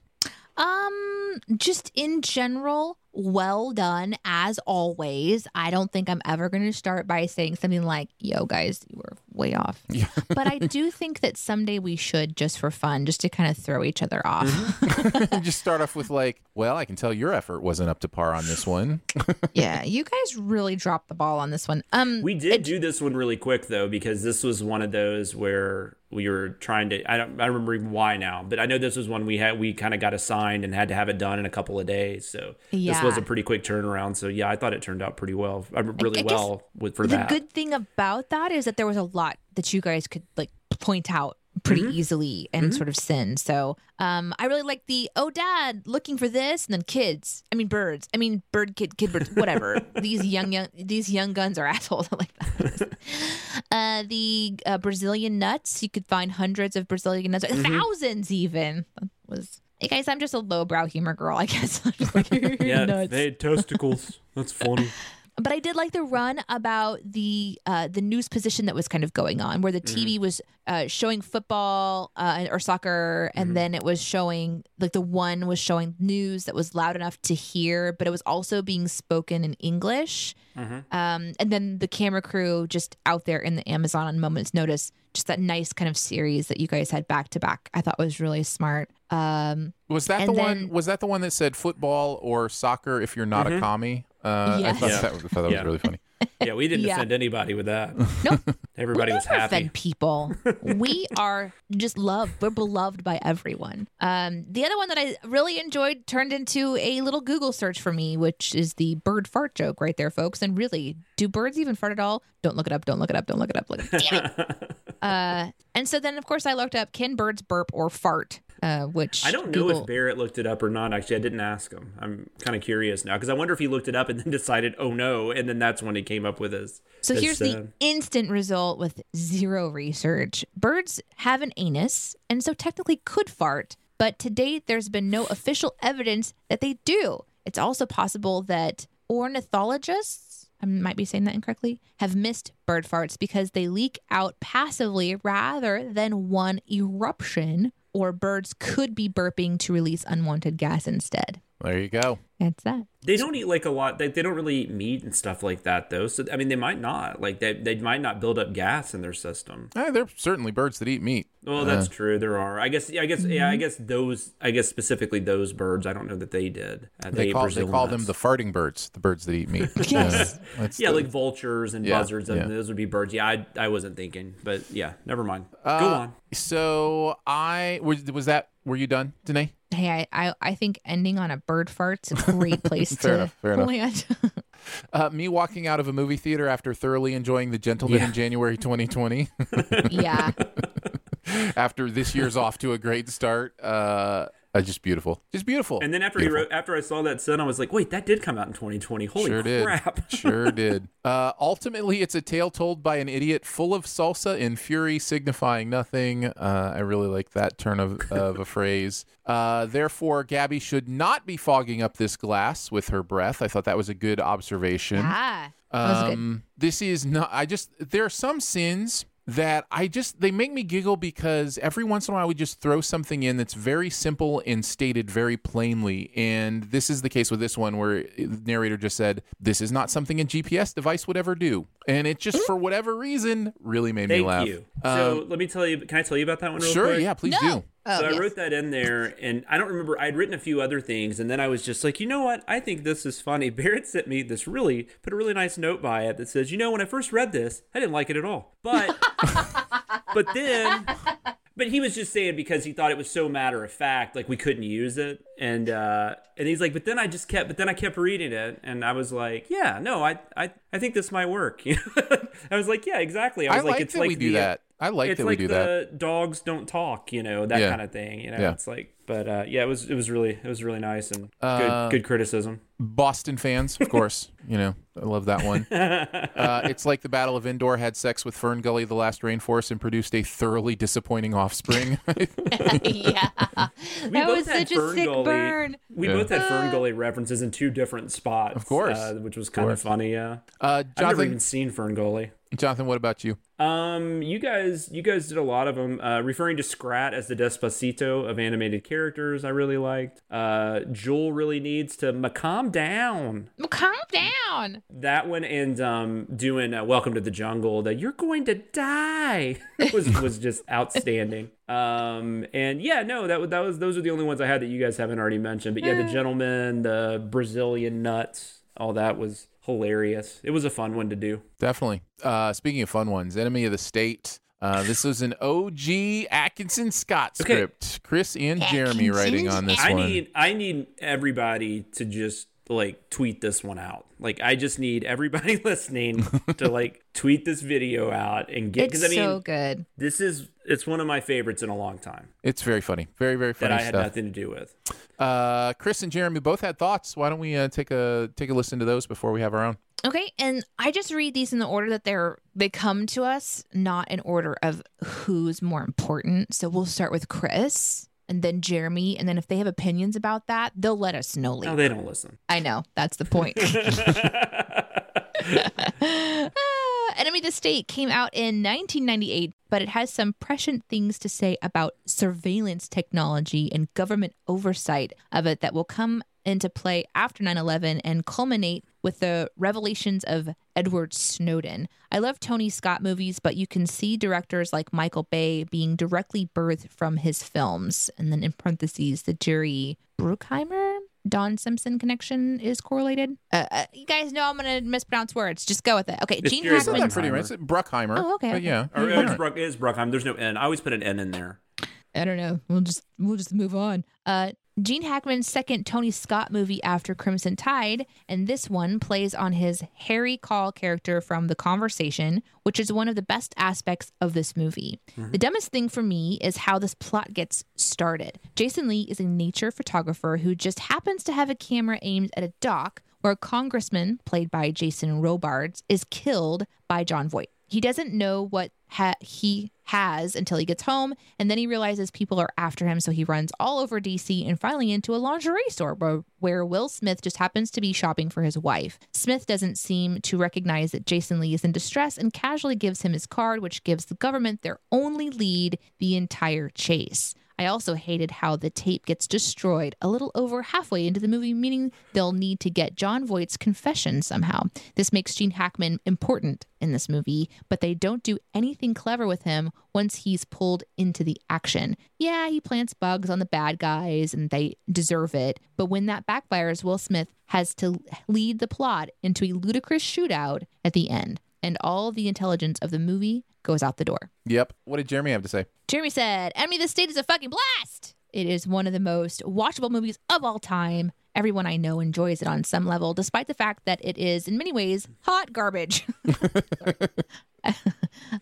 Um, just in general, well done as always. I don't think I'm ever going to start by saying something like, yo, guys, you were way off. but I do think that someday we should, just for fun, just to kind of throw each other off. Just start off with like, well, I can tell your effort wasn't up to par on this one. yeah, you guys really dropped the ball on this one. Um, We did do this one really quick though, because this was one of those where we were trying to. I don't. I remember why now, but I know this was one we had. We kind of got assigned and had to have it done in a couple of days. So this was a pretty quick turnaround. So yeah, I thought it turned out pretty well. uh, Really I well with for the that. good thing about that is that there was a lot that you guys could like point out pretty Mm-hmm. easily and sort of sin. So um I really like the oh dad looking for this and then kids. I mean birds. I mean bird kid kid birds whatever. these young young these young guns are assholes like that. uh the uh, Brazilian nuts, you could find hundreds of Brazilian nuts, Mm-hmm. thousands even. That was Hey guys, I'm just a lowbrow humor girl, I guess. I'm just like, yeah, nuts. they had testicles. That's funny. But I did like the run about the uh, the news position that was kind of going on, where the TV was uh, showing football uh, or soccer, and then it was showing like the one was showing news that was loud enough to hear, but it was also being spoken in English. Um, and then the camera crew just out there in the Amazon on moments notice, just that nice kind of series that you guys had back to back. I thought was really smart. Um, Was that And the one? Was that the one that said football or soccer if you're not a commie? Uh, Yes. I thought Yeah. that, I thought that Yeah. was really funny. Yeah, we didn't Yeah. offend anybody with that. Nope. Everybody we was never happy. offend people. we are just loved. We're beloved by everyone. Um, the other one that I really enjoyed turned into a little Google search for me, which is the bird fart joke right there, folks. And really, do birds even fart at all? Don't look it up. Don't look it up. Don't look it up. Look, damn it. Uh, and so then, of course, I looked up can birds burp or fart, uh, which I don't know Google- if Barrett looked it up or not. Actually, I didn't ask him. I'm kind of curious now because I wonder if he looked it up and then decided, oh no, and then that's when he came up with his. So his, here's uh, the instant result with zero research. Birds have an anus and so technically could fart, but to date there's been no official evidence that they do. It's also possible that ornithologists, I might be saying that incorrectly, have missed bird farts because they leak out passively rather than one eruption, or birds could be burping to release unwanted gas instead. There you go. That's that. They don't eat like a lot. They, they don't really eat meat and stuff like that, though. So I mean, they might not like they they might not build up gas in their system. Eh, there are certainly birds that eat meat. Well, that's true. There are. I guess. I guess. Yeah. Mm-hmm. I guess those. I guess specifically those birds. I don't know that they did. Uh, They ate call they call them the farting birds, the birds that eat meat. Yes. Uh, Yeah, the- like vultures and Yeah, buzzards, and yeah. those would be birds. Yeah, I, I wasn't thinking, but yeah, never mind. Go Uh, on. So I was was that. Were you done, Danae? Hey, I, I, I think ending on a bird fart's a great place Fair to enough, fair enough. land. Uh, me walking out of a movie theater after thoroughly enjoying The Gentleman Yeah. in January 2020. yeah. after this year's off to a great start. Uh, uh, just beautiful, just beautiful. And then after he wrote, after I saw that sin, I was like, wait, that did come out in 2020. Holy sure did. crap! sure did. Uh, ultimately, it's a tale told by an idiot full of salsa and fury, signifying nothing. Uh, I really like that turn of, of a phrase. Uh, therefore, Gabby should not be fogging up this glass with her breath. I thought that was a good observation. Ah. That was good. Um, this is not. I just there are some sins that I just they make me giggle because every once in a while we just throw something in that's very simple and stated very plainly. And this is the case with this one where the narrator just said, "This is not something a GPS device would ever do," and it just for whatever reason really made me laugh. you. Um, so let me tell you. Can I tell you about that one? Real sure, quick? yeah, please No. do. Oh, so I yes. wrote that in there, and I don't remember. I'd written a few other things, and then I was just like, you know what? I think this is funny. Barrett sent me this really put a really nice note by it that says, you know, when I first read this, I didn't like it at all, but but then. But he was just saying because he thought it was so matter of fact, like we couldn't use it, and uh, and he's like, but then I just kept, but then I kept reading it, and I was like, yeah, no, I I, I think this might work. You know? I was like, yeah, exactly. I I was like, like it's that like we do the, uh, that. I like it's that like we do the that. dogs don't talk, you know, that Yeah. kind of thing. You know, Yeah. it's like, but uh, yeah, it was it was really it was really nice and Uh, good good criticism. Boston fans, of course. you know, I love that one. Uh, it's like the Battle of Endor had sex with FernGully, the last rainforest, and produced a thoroughly disappointing offspring. yeah. We that both was had such a Fern sick Gully- burn. We both had FernGully references in two different spots, Of course. uh, which was kind of course. funny. Yeah, uh, I've never even seen FernGully. Jonathan, what about you? Um, you guys, you guys did a lot of them. Uh, referring to Scrat as the Despacito of animated characters, I really liked. Uh, Jewel really needs to ma- calm down. Calm down. That one and um, doing uh, Welcome to the Jungle. That you're going to die was was just outstanding. Um, and yeah, no, that that was those are the only ones I had that you guys haven't already mentioned. But yeah, the gentleman, the Brazilian nuts, all that was hilarious. It was a fun one to do. Definitely. Uh, speaking of fun ones, Enemy of the State. Uh, this was an OG Atkinson Scott Okay. script. Chris and Jeremy writing on this I one. need I need everybody to just like tweet this one out. Like I just need everybody listening to like tweet this video out and get It's because I mean so good. this is it's one of my favorites in a long time it's very funny. Very, very that funny I had stuff. nothing to do with. Uh, Chris and Jeremy both had thoughts. Why don't we uh, take a take a listen to those before we have our own? Okay, and I just read these in the order that they're they come to us, not in order of who's more important. So we'll start with Chris and then Jeremy, and then if they have opinions about that, they'll let us know later. No, they don't listen. I know that's the point. Enemy of the State came out in 1998, but it has some prescient things to say about surveillance technology and government oversight of it that will come into play after 9 11 and culminate with the revelations of Edward Snowden. I love Tony Scott movies, but you can see directors like Michael Bay being directly birthed from his films. And then in parentheses, the Jerry Bruckheimer Don Simpson connection is correlated. Uh, uh, you guys know I'm going to mispronounce words. Just go with it. Okay, It's Gene Jerry Isn't Hackman. that pretty right? It's Bruckheimer. Oh, okay, But okay. yeah. Or Yeah. it's, Bruck, it is Bruckheim. There's no N. I always put an N in there. I don't know. We'll just we'll just move on. Uh, Gene Hackman's second Tony Scott movie after Crimson Tide, and this one plays on his Harry Caul character from The Conversation, which is one of the best aspects of this movie. Mm-hmm. The dumbest thing for me is how this plot gets started. Jason Lee is a nature photographer who just happens to have a camera aimed at a dock where a congressman, played by Jason Robards, is killed by Jon Voight. He doesn't know what ha- he has until he gets home, and then he realizes people are after him, so he runs all over DC and finally into a lingerie store where, where Will Smith just happens to be shopping for his wife. Smith doesn't seem to recognize that Jason Lee is in distress and casually gives him his card, which gives the government their only lead the entire chase. I also hated how the tape gets destroyed a little over halfway into the movie, meaning they'll need to get Jon Voight's confession somehow. This makes Gene Hackman important in this movie, but they don't do anything clever with him once he's pulled into the action. Yeah, he plants bugs on the bad guys and they deserve it, but when that backfires, Will Smith has to lead the plot into a ludicrous shootout at the end, and all the intelligence of the movie goes out the door. Yep. What did Jeremy have to say? Jeremy said, Enemy of the State is a fucking blast. It is one of the most watchable movies of all time. Everyone I know enjoys it on some level, despite the fact that it is, in many ways, hot garbage.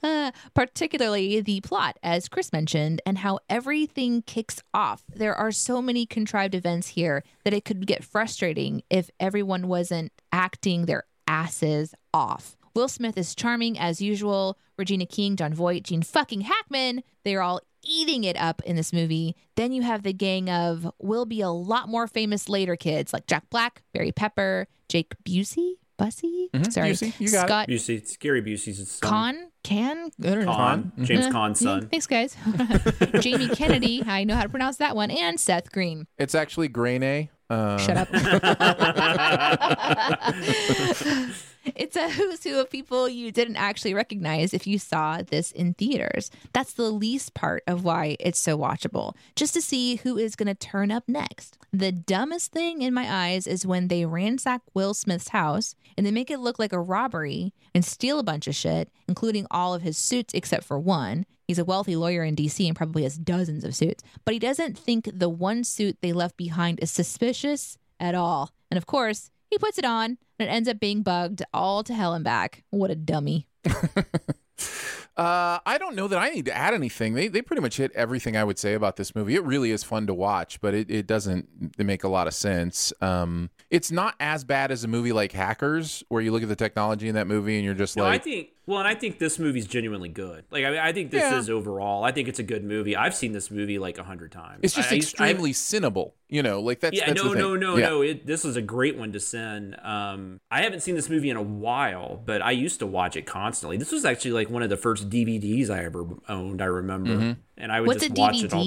Uh, particularly the plot, as Chris mentioned, and how everything kicks off. There are so many contrived events here that it could get frustrating if everyone wasn't acting their asses off. Will Smith is charming as usual. Regina King, Jon Voight, Gene fucking Hackman, they're all eating it up in this movie. Then you have the gang of will be a lot more famous later kids like Jack Black, Barry Pepper, Jake Busey, Bussey, sorry, Busey, you got it. Scott Busey, it's Gary Busey's his son. Con, Can, I don't know. Con, James Uh, Con's yeah, son. thanks, guys. Jamie Kennedy, I know how to pronounce that one, and Seth Green. It's actually Grene. Uh, Shut up. it's a who's who of people you didn't actually recognize if you saw this in theaters. That's the least part of why it's so watchable, just to see who is going to turn up next. The dumbest thing in my eyes is when they ransack Will Smith's house and they make it look like a robbery and steal a bunch of shit, including all of his suits except for one. He's a wealthy lawyer in DC and probably has dozens of suits, but he doesn't think the one suit they left behind is suspicious at all. And of course, he puts it on and it ends up being bugged all to hell and back. What a dummy. Uh, I don't know that I need to add anything. They they pretty much hit everything I would say about this movie. It really is fun to watch, but it, it doesn't make a lot of sense. Um, it's not as bad as a movie like Hackers, where you look at the technology in that movie and you're just No, I like, think Well, and I think this movie's genuinely good. Like, I mean, I think this Yeah. is overall. I think it's a good movie. I've seen this movie like a hundred times. It's just I- I I- extremely sinnable. You know, like that's yeah, that's no, the thing. no, no, Yeah. no. It, this is a great one to send. Um, I haven't seen this movie in a while, but I used to watch it constantly. This was actually like one of the first DVDs I ever owned. I remember, Mm-hmm. and I would What's a just watch it all.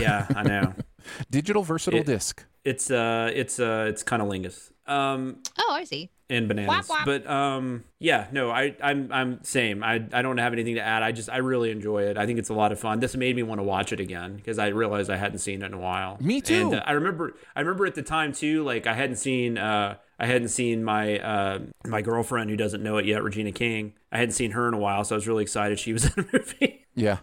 Yeah, I know. Digital versatile It- disc. it's uh, it's uh, it's cunnilingus. Um, Oh, I see. And bananas. Whap, whap. But um, yeah, no, I, I'm, I'm same. I, I don't have anything to add. I just, I really enjoy it. I think it's a lot of fun. This made me want to watch it again because I realized I hadn't seen it in a while. Me too. And uh, I remember, I remember at the time too, like I hadn't seen, uh, I hadn't seen my, uh, my girlfriend who doesn't know it yet, Regina King. I hadn't seen her in a while, so I was really excited she was in the movie. Yeah.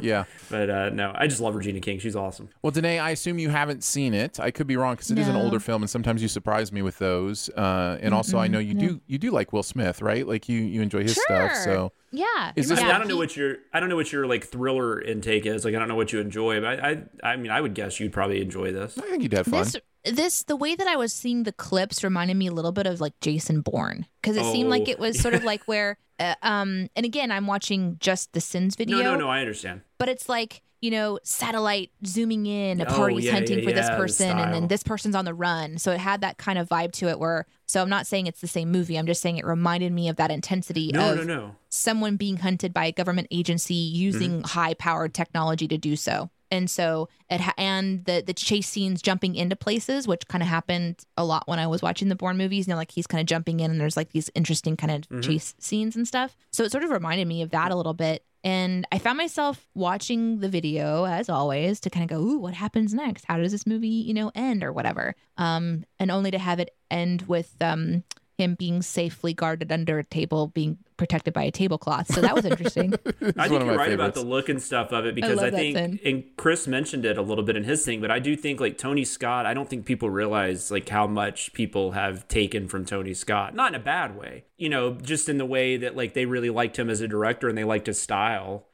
yeah. But uh, no, I just love Regina King. She's awesome. Well, Danae, I assume you haven't seen it. I could be wrong because it is an older film, and sometimes you surprise me with those. Uh, and also, I know you do you do like Will Smith, right? Like you you enjoy his stuff. So Yeah. Is I, this yeah, I don't know what your I don't know what your like thriller intake is. Like I don't know what you enjoy, but I I, I mean I would guess you'd probably enjoy this. I think you'd have fun. This this the way that I was seeing the clips reminded me a little bit of like Jason Bourne because it seemed like Oh. it was sort of like where uh, um and again I'm watching just the Sins video No, no, no. I understand. but it's like you know satellite zooming in a Oh, party's yeah, hunting yeah, for this yeah, the person and then this person's on the run so it had that kind of vibe to it where so i'm not saying it's the same movie i'm just saying it reminded me of that intensity No, of no, no. someone being hunted by a government agency using Mm-hmm. high powered technology to do so and so it ha- and the the chase scenes jumping into places which kind of happened a lot when i was watching the Bourne movies you know like he's kind of jumping in and there's like these interesting kind of Mm-hmm. chase scenes and stuff. So it sort of reminded me of that a little bit. And i found myself watching the video as always to kind of go ooh what happens next? How does this movie you know end? or whatever. Um and only to have it end with um him being safely guarded under a table being protected by a tablecloth so that was interesting I think of you're my right about the look and stuff of it because love I, think, scene. and Chris mentioned it a little bit in his thing, but I do think like Tony Scott. I don't think people realize like how much people have taken from Tony Scott, not in a bad way, you know, just in the way that like they really liked him as a director and they liked his style.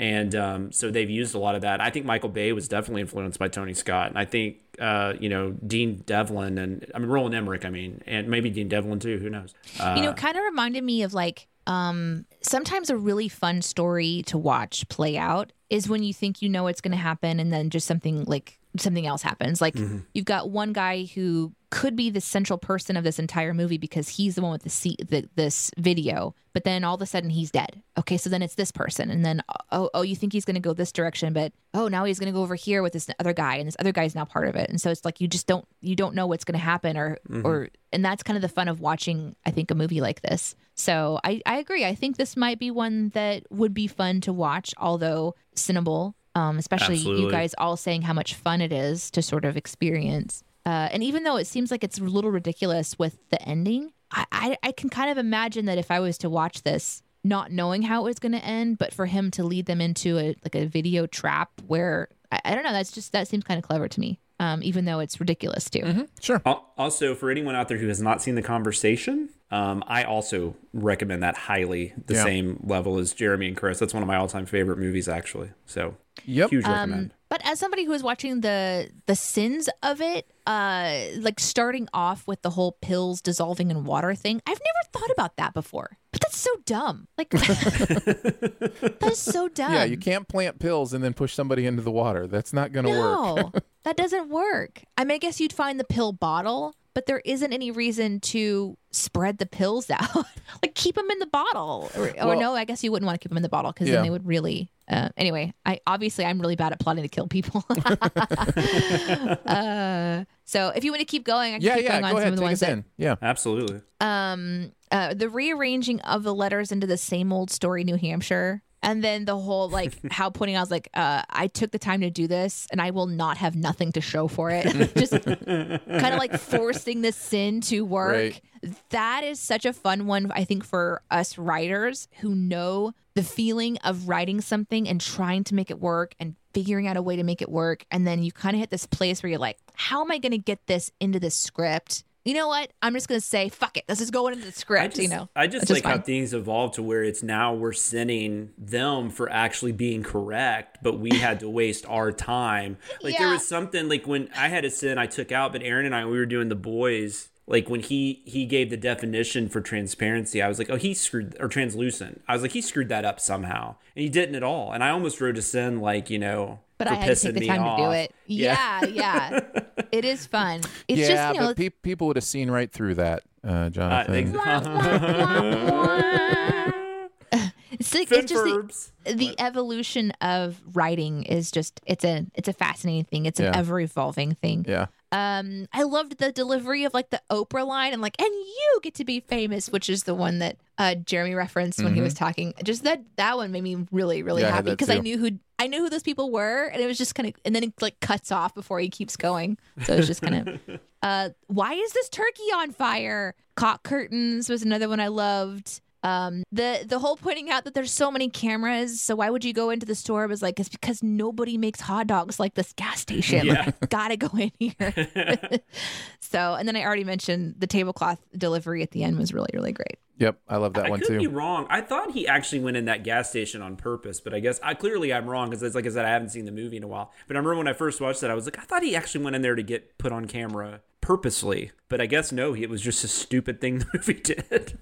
And um, so they've used a lot of that. I think Michael Bay was definitely influenced by Tony Scott, and I think uh, you know Dean Devlin and I mean Roland Emmerich. I mean, and maybe Dean Devlin too. Who knows? Uh, you know kind of reminded me of like um sometimes a really fun story to watch play out is when you think you know what's going to happen and then just something like something else happens like you've got one guy who could be the central person of this entire movie because he's the one with the seat the, this video but then all of a sudden he's dead. Okay so then it's this person and then oh oh you think he's going to go this direction but oh now he's going to go over here with this other guy and this other guy's now part of it. And so it's like you just don't you don't know what's going to happen or or and that's kind of the fun of watching i think a movie like this. So i i agree. I think this might be one that would be fun to watch although cinnable um especially you guys all saying how much fun it is to sort of experience uh, and even though it seems like it's a little ridiculous with the ending, I, I, I can kind of imagine that if I was to watch this, not knowing how it was going to end, but for him to lead them into a like a video trap where I, I don't know, that's just that seems kind of clever to me. Um, even though it's ridiculous too. Sure. Also, for anyone out there who has not seen the conversation, um, I also recommend that highly. The Yeah. same level as Jeremy and Chris. That's one of my all-time favorite movies, actually. So, Yep. huge Um, recommend. but as somebody who is watching the the sins of it, uh, like starting off with the whole pills dissolving in water thing, I've never thought about that before. But that's so dumb. Like that is so dumb. Yeah, you can't plant pills and then push somebody into the water. That's not going to work. No, that doesn't work. I mean, I guess you'd find the pill bottle, but there isn't any reason to spread the pills out. like keep them in the bottle, or, or Well- no, I guess you wouldn't want to keep them in the bottle because Yeah. then they would really. Uh, anyway, I obviously I'm really bad at plotting to kill people. uh, so if you want to keep going, I can Yeah, keep yeah. going Go on some ahead. of the ones that in. Yeah. Absolutely. um uh the rearranging of the letters into the same old story new hampshire and then the whole like how pointing out I was like uh i took the time to do this and i will not have nothing to show for it. Just kind of like forcing the sin to work. Right. that is such a fun one i think for us writers who know the feeling of writing something and trying to make it work and figuring out a way to make it work. And then you kind of hit this place where you're like how am i going to get this into the script you know what i'm just going to say fuck it this is going into the script just, you know I just Which is like how things evolved to where it's now we're sinning them for actually being correct, but we had to waste our time. Like there was something like when I had a sin I took out, but Aaron and I we were doing the boys like when he he gave the definition for transparency, I was like, oh, he screwed or translucent. I was like, he screwed that up somehow, and he didn't at all. And I almost wrote a sin like you know. But for I had to take the me time to do it. Yeah, yeah. it is fun. It's yeah, just, you know, but pe- people would have seen right through that, uh, Uh, Jonathan. it's, like, it's just the, verbs. the evolution of writing is just it's a it's a fascinating thing. It's an Yeah. ever evolving thing. yeah. Um, I loved the delivery of like the Oprah line and like, and you get to be famous, which is the one that uh Jeremy referenced when he was talking. Just that that one made me really really Mm-hmm. Yeah, happy because I too. knew who I knew who those people were, and it was just kind of, and then it like cuts off before he keeps going. So it's just kind of, uh, why is this turkey on fire? Cock curtains was another one I loved. Um, the the whole pointing out that there's so many cameras, so why would you go into the store? was like it's because nobody makes hot dogs like this gas station. Yeah. Gotta go in here. so, and then I already mentioned the tablecloth delivery at the end was really really great. Yep. I love that I one could be wrong. I thought he actually went in that gas station on purpose, but I guess I clearly I'm wrong because it's like I said I haven't seen the movie in a while. But I remember when I first watched it, I was like, I thought he actually went in there to get put on camera purposely, but I guess no, it was just a stupid thing the movie did.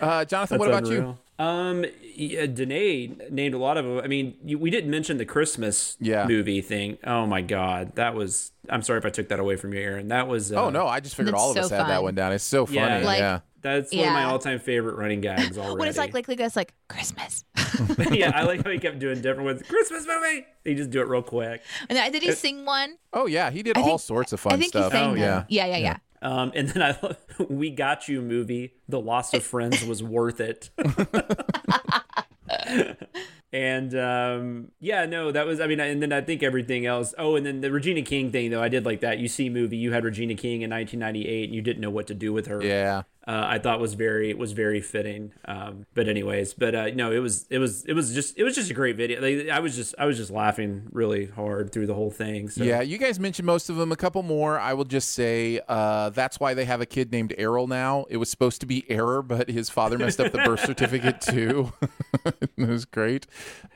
Uh, Jonathan, what That's about you? unreal. Um, yeah, Danae named a lot of them. I mean, you, we didn't mention the Christmas Yeah. movie thing. Oh my god, that was. I'm sorry if I took that away from you, Aaron. That was. Uh, Oh no, I just figured all of so us had that one down. It's so funny. Yeah. Like- yeah. That's one of my all-time favorite running gags already. When it's like like like that's like Christmas. yeah, I like how he kept doing different ones. Christmas movie. He just do it real quick. and then, did he sing one? Oh yeah, he did I all think- sorts of fun I think stuff. he sang Oh, them. yeah. yeah, yeah, yeah. Um, and then I We Got You movie. The loss of friends was worth it. and um, yeah, no, that was. I mean, and then I think everything else. Oh, and then the Regina King thing though. I did like that. You see, movie. You had Regina King in 1998, and you didn't know what to do with her. Yeah. Uh, I thought was very was very fitting. Um, but anyways, but uh, no, it was it was it was just it was just a great video. Like, I was just I was just laughing really hard through the whole thing. So. Yeah, you guys mentioned most of them. A couple more. I will just say uh, that's why they have a kid named Errol now. It was supposed to be Error, but his father messed up the birth certificate too. it was great.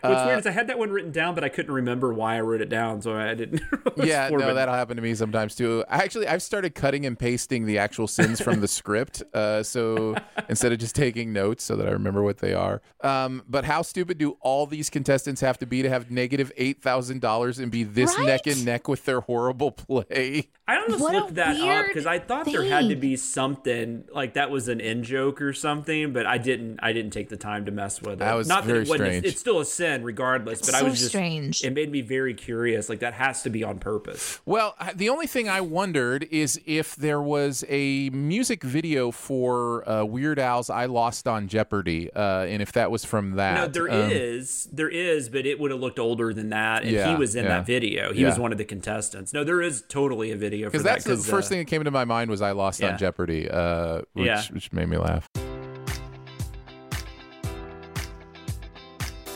What's Uh, weird is I had that one written down, but I couldn't remember why I wrote it down, so I didn't. yeah, no, but- that'll happen to me sometimes too. Actually, I've started cutting and pasting the actual sins from the script, uh, so instead of just taking notes, so that I remember what they are. Um, but how stupid do all these contestants have to be to have negative eight thousand dollars and be this Right? neck and neck with their horrible play? I almost What a looked that up because I thought there had to be something like that was an in joke or something, but I didn't. I didn't take the time to mess with it. That was Not very that it wasn't. strange. It's still a sin, regardless. But I So was just strange. It made me very curious. Like that has to be on purpose. Well, the only thing I wondered is if there was a music video for uh, Weird Al's "I Lost on Jeopardy," uh, and if that was from that. No, there Um, is, there is, but it would have looked older than that, and he was in yeah. that video. He was one of the contestants. No, there is totally a video for Because that. that's the first uh, thing that came into my mind was I lost Yeah. on Jeopardy, uh, which, Yeah. which made me laugh.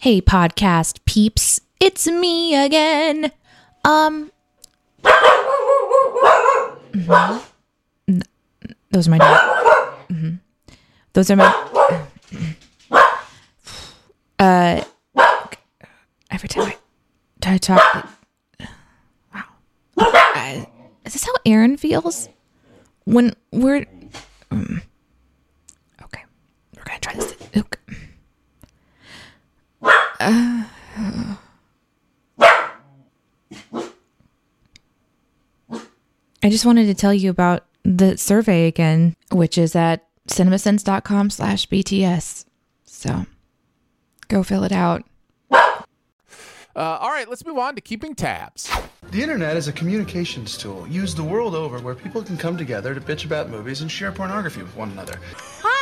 Hey, podcast peeps, it's me again. Um, mhm. Those are my. Mhm. Those are my. Uh, every time I, I talk, wow. Uh, is this how Aaron feels when we're? mm. Okay, we're gonna try this. Okay. I just wanted to tell you about the survey again, which is at cinemasins.com slash BTS. So go fill it out. Uh, all right, let's move on to keeping tabs. The internet is a communications tool used the world over where people can come together to bitch about movies and share pornography with one another. Ha ha!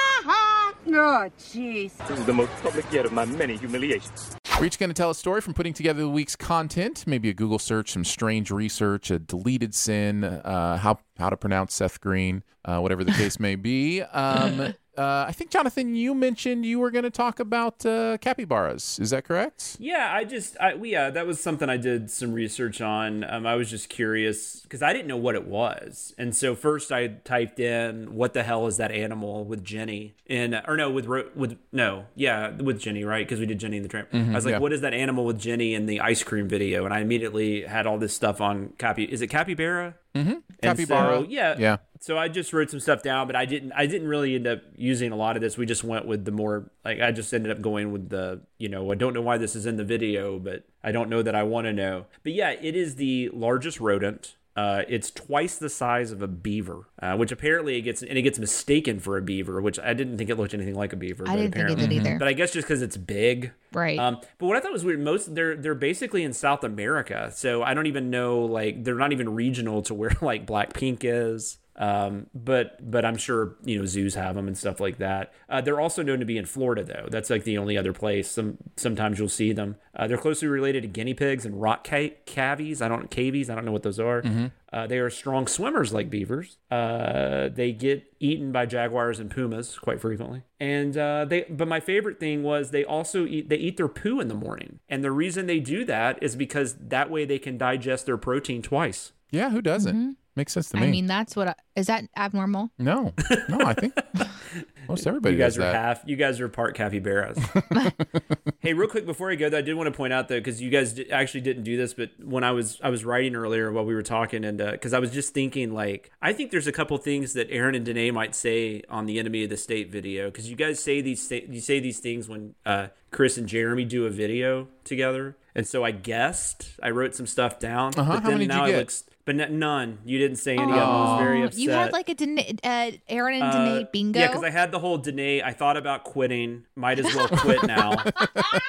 Oh, jeez. This is the most public yet of my many humiliations. We're each going to tell a story from putting together the week's content, maybe a Google search, some strange research, a deleted sin, uh, how how to pronounce Seth Green, uh, whatever the case may be. Um, uh, I think Jonathan, you mentioned you were going to talk about uh, capybaras. Is that correct? Yeah, I just, I, yeah, that was something I did some research on. Um, I was just curious because I didn't know what it was, and so first I typed in "What the hell is that animal?" with Jennie, and or no, with with no, yeah, with Jennie, right? Because we did Jennie and the Tramp. Mhm, I was like, yeah. "What is that animal with Jennie in the ice cream video?" And I immediately had all this stuff on capi. Is it capybara? Mm-hmm. Capybara. so, yeah. Yeah. So I just wrote some stuff down, but I didn't. I didn't really end up using a lot of this. We just went with the more like I just ended up going with the you know I don't know why this is in the video, but I don't know that I want to know. But yeah, it is the largest rodent. Uh, it's twice the size of a beaver, uh, which apparently it gets and it gets mistaken for a beaver, which I didn't think it looked anything like a beaver. I but didn't think it did either. But I guess just because it's big, Right. Um, but what I thought was weird, most they're they're basically in South America, so I don't even know like they're not even regional to where like Blackpink is. Um, but but I'm sure you know zoos have them and stuff like that. Uh, they're also known to be in Florida though. That's like the only other place. Some sometimes you'll see them. Uh, they're closely related to guinea pigs and rock ca- cavies. I don't cavies. I don't know what those are. Mhm. Uh, they are strong swimmers like beavers. Uh, they get eaten by jaguars and pumas quite frequently. And uh, they, but my favorite thing was they also eat. They eat their poo in the morning, and the reason they do that is because that way they can digest their protein twice. Yeah, who doesn't? Makes sense to me. I mean, that's what I, is that abnormal? no, no, I think most everybody you guys does are that. half. You guys are part capybaras. hey, real quick before I go, though, I did want to point out though, because you guys di- actually didn't do this, but when I was I was writing earlier while we were talking, and because I was just thinking, like, I think there's a couple things that Aaron and Danae might say on the Enemy of the State video, because you guys say these sta- you say these things when uh, Chris and Jeremy do a video together, and so I guessed I wrote some stuff down. Uh-huh. But How then many did now you I get? But n- none. You didn't say any of them. I was very Oh, upset. You had like a Danae, uh, Aaron and Danae Uh, bingo. Yeah, because I had the whole Danae. I thought about quitting. Might as well quit now.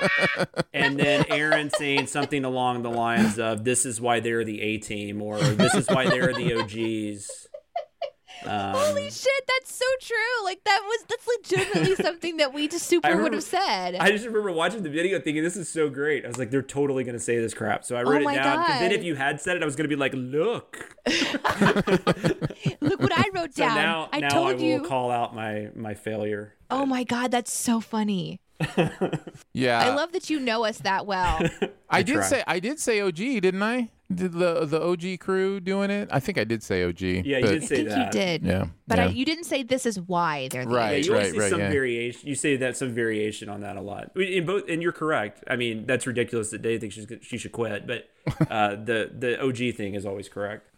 and then Aaron saying something along the lines of, "This is why they're the A team," or "This is why they're the OGs." Um, Holy shit, that's so true. Like that was that's legitimately something that we just super I would have said. I just remember watching the video thinking this is so great. I was like, they're totally gonna say this crap. So I wrote Oh it down. down. 'cause then if you had said it, I was gonna be like, look. Look what I wrote So down. now, I now told I will you. call out my my failure. oh my god, that's so funny. Yeah, I love that you know us that well. I, did try. say I did say OG, didn't I? Did the the OG crew doing it? I think I did say OG. Yeah, you but- did I say think that. you did. Yeah, But I, yeah. you didn't say this is why they're the Right. Yeah, you always right, see right, some yeah. variation. You say that some variation on that a lot. In both, and you're correct. I mean, that's ridiculous that Dave thinks she's, she should quit, but uh, the the OG thing is always correct.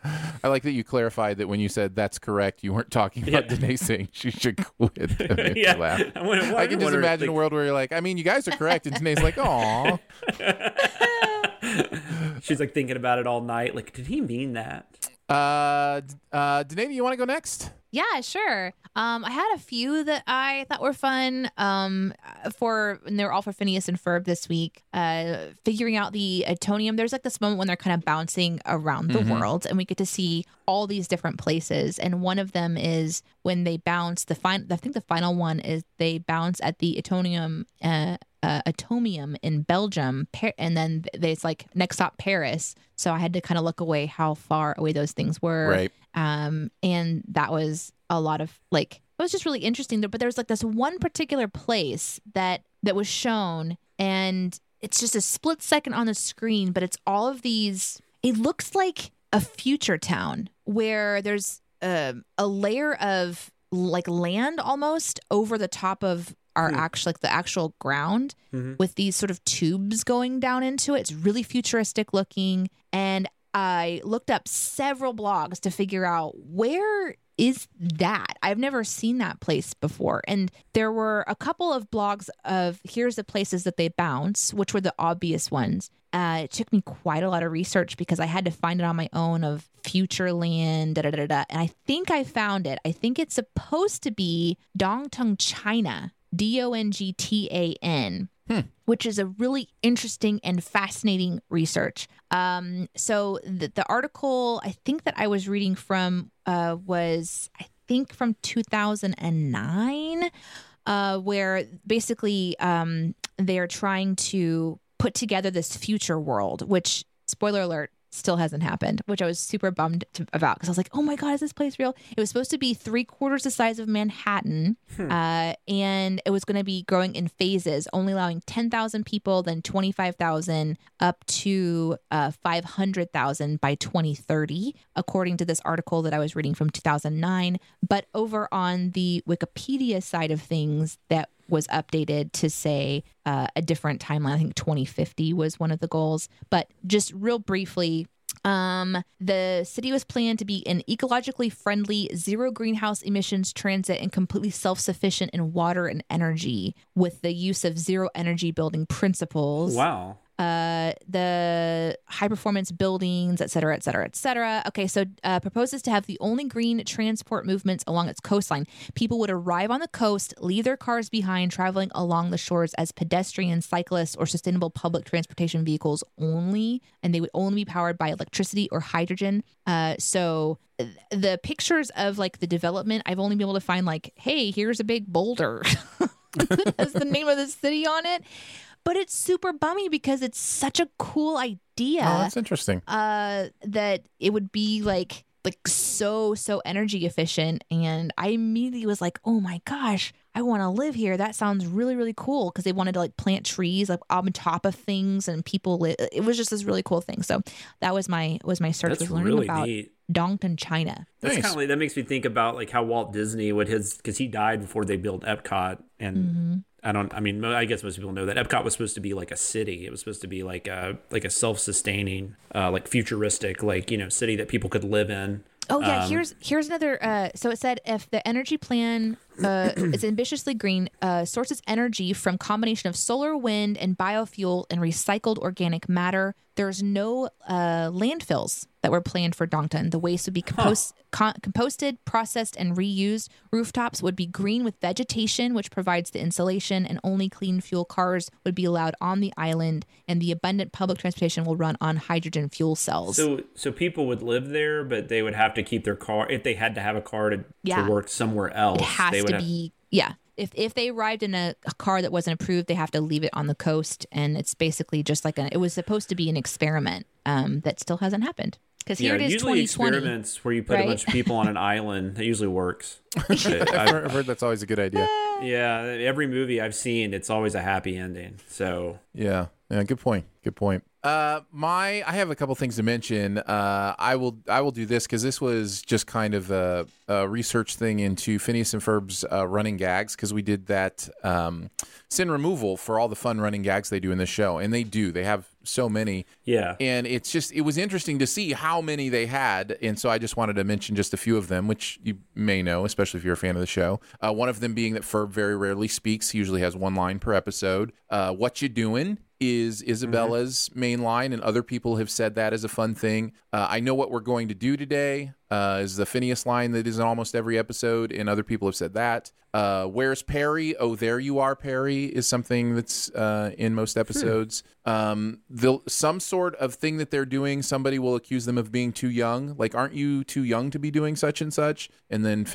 I like that you clarified that when you said that's correct, you weren't talking about Yeah. Danae saying she should quit. That Yeah. laugh. I wonder- I can just wonder, imagine a world where you're like, I mean, you guys are correct, and Danae's like, "Aw." She's like thinking about it all night. Like, did he mean that? Uh, uh, Danae, you want to go next? Yeah, sure. Um, I had a few that I thought were fun. Um, for and they're all for Phineas and Ferb this week. Uh, figuring out the Atonium. There's like this moment when they're kind of bouncing around the Mhm. world, and we get to see all these different places. And one of them is when they bounce. The fine. I think the final one is they bounce at the etonium Uh, uh, Atomium in Belgium, Par- and then they, it's like next stop Paris. So I had to kind of look away how far away those things were Right. um and that was a lot of like it was just really interesting but there was like this one particular place that that was shown and it's just a split second on the screen but it's all of these it looks like a future town where there's um a layer of like land almost over the top of our actual like the actual ground Mhm. with these sort of tubes going down into it. It's really futuristic looking. And I looked up several blogs to figure out where is that? I've never seen that place before. And there were a couple of blogs of here's the places that they bounce, which were the obvious ones. Uh, it took me quite a lot of research because I had to find it on my own of Futureland, da da da da. And I think I found it. I think it's supposed to be Dongtan, China, D O N G T A N which is a really interesting and fascinating research. Um, so the, the article I think that I was reading from uh, was I think from 2009, uh, where basically um, they are trying to put together this future world, which spoiler alert still hasn't happened, which I was super bummed to, about because I was like, oh my God, is this place real? It was supposed to be three quarters the size of Manhattan. Hmm. Uh, and it was going to be growing in phases, only allowing 10,000 people, then 25,000, up to uh, 500,000 by 2030, according to this article that I was reading from 2009. But over on the Wikipedia side of things, that was updated to say uh, a different timeline. I think 2050 was one of the goals. But just real briefly, um, the city was planned to be an ecologically friendly, zero greenhouse emissions transit and completely self sufficient in water and energy with the use of zero energy building principles. Wow. Uh, the high performance buildings, et cetera, et cetera, et cetera. Okay, so uh, proposes to have the only green transport movements along its coastline. People would arrive on the coast, leave their cars behind, traveling along the shores as pedestrians, cyclists, or sustainable public transportation vehicles only, and they would only be powered by electricity or hydrogen. Uh, so th- the pictures of like the development, I've only been able to find like, hey, here's a big boulder. That's the name of the city on it but it's super bummy because it's such a cool idea. Oh, that's interesting. Uh, that it would be like like so so energy efficient, and I immediately was like, oh my gosh, I want to live here. That sounds really really cool because they wanted to like plant trees like on top of things, and people. Li- it was just this really cool thing. So that was my was my search That's was learning really about neat. Dongtan, China. That's kind of like that makes me think about like how Walt Disney would his because he died before they built Epcot, and Mhm. I don't. I mean, I guess most people know that Epcot was supposed to be like a city. It was supposed to be like a like a self sustaining, uh, like futuristic, like you know, city that people could live in. Oh yeah, Um, here's here's another. Uh, so it said if the energy plan uh, is ambitiously green, uh, sources energy from combination of solar, wind, and biofuel and recycled organic matter. There's no uh, landfills that were planned for Dongtan. The waste would be compost, con- composted, processed, and reused. Rooftops would be green with vegetation, which provides the insulation, and only clean fuel cars would be allowed on the island. And the abundant public transportation will run on hydrogen fuel cells. So so people would live there, but they would have to keep their car if they had to have a car to, Yeah. to work somewhere else. They would to be yeah. If if they arrived in a, a car that wasn't approved, they have to leave it on the coast, and it's basically just like a. It was supposed to be an experiment um, that still hasn't happened because here yeah, it is, usually 2020. experiments where you put right? a bunch of people on an island, that usually works. I've heard, I've heard that's always a good idea. Yeah, every movie I've seen, it's always a happy ending. So Yeah. Yeah. Good point. Good point. Uh, my I have a couple things to mention. Uh, I will I will do this because this was just kind of a, a research thing into Phineas and Ferb's uh, running gags because we did that um, sin removal for all the fun running gags they do in this show, and they do. They have so many. Yeah. And it's just it was interesting to see how many they had, and so I just wanted to mention just a few of them, which you may know, especially if you're a fan of the show. Uh, one of them being that Ferb very rarely speaks; he usually has one line per episode. Uh, what you doing? Is Isabella's main line, and other people have said that as a fun thing. Uh, I know what we're going to do today uh, is the Phineas line that is in almost every episode, and other people have said that. Uh, Where's Perry? Oh, there you are, Perry, is something that's uh, in most episodes. Um, the some sort of thing that they're doing, somebody will accuse them of being too young. Like, aren't you too young to be doing such and such? And then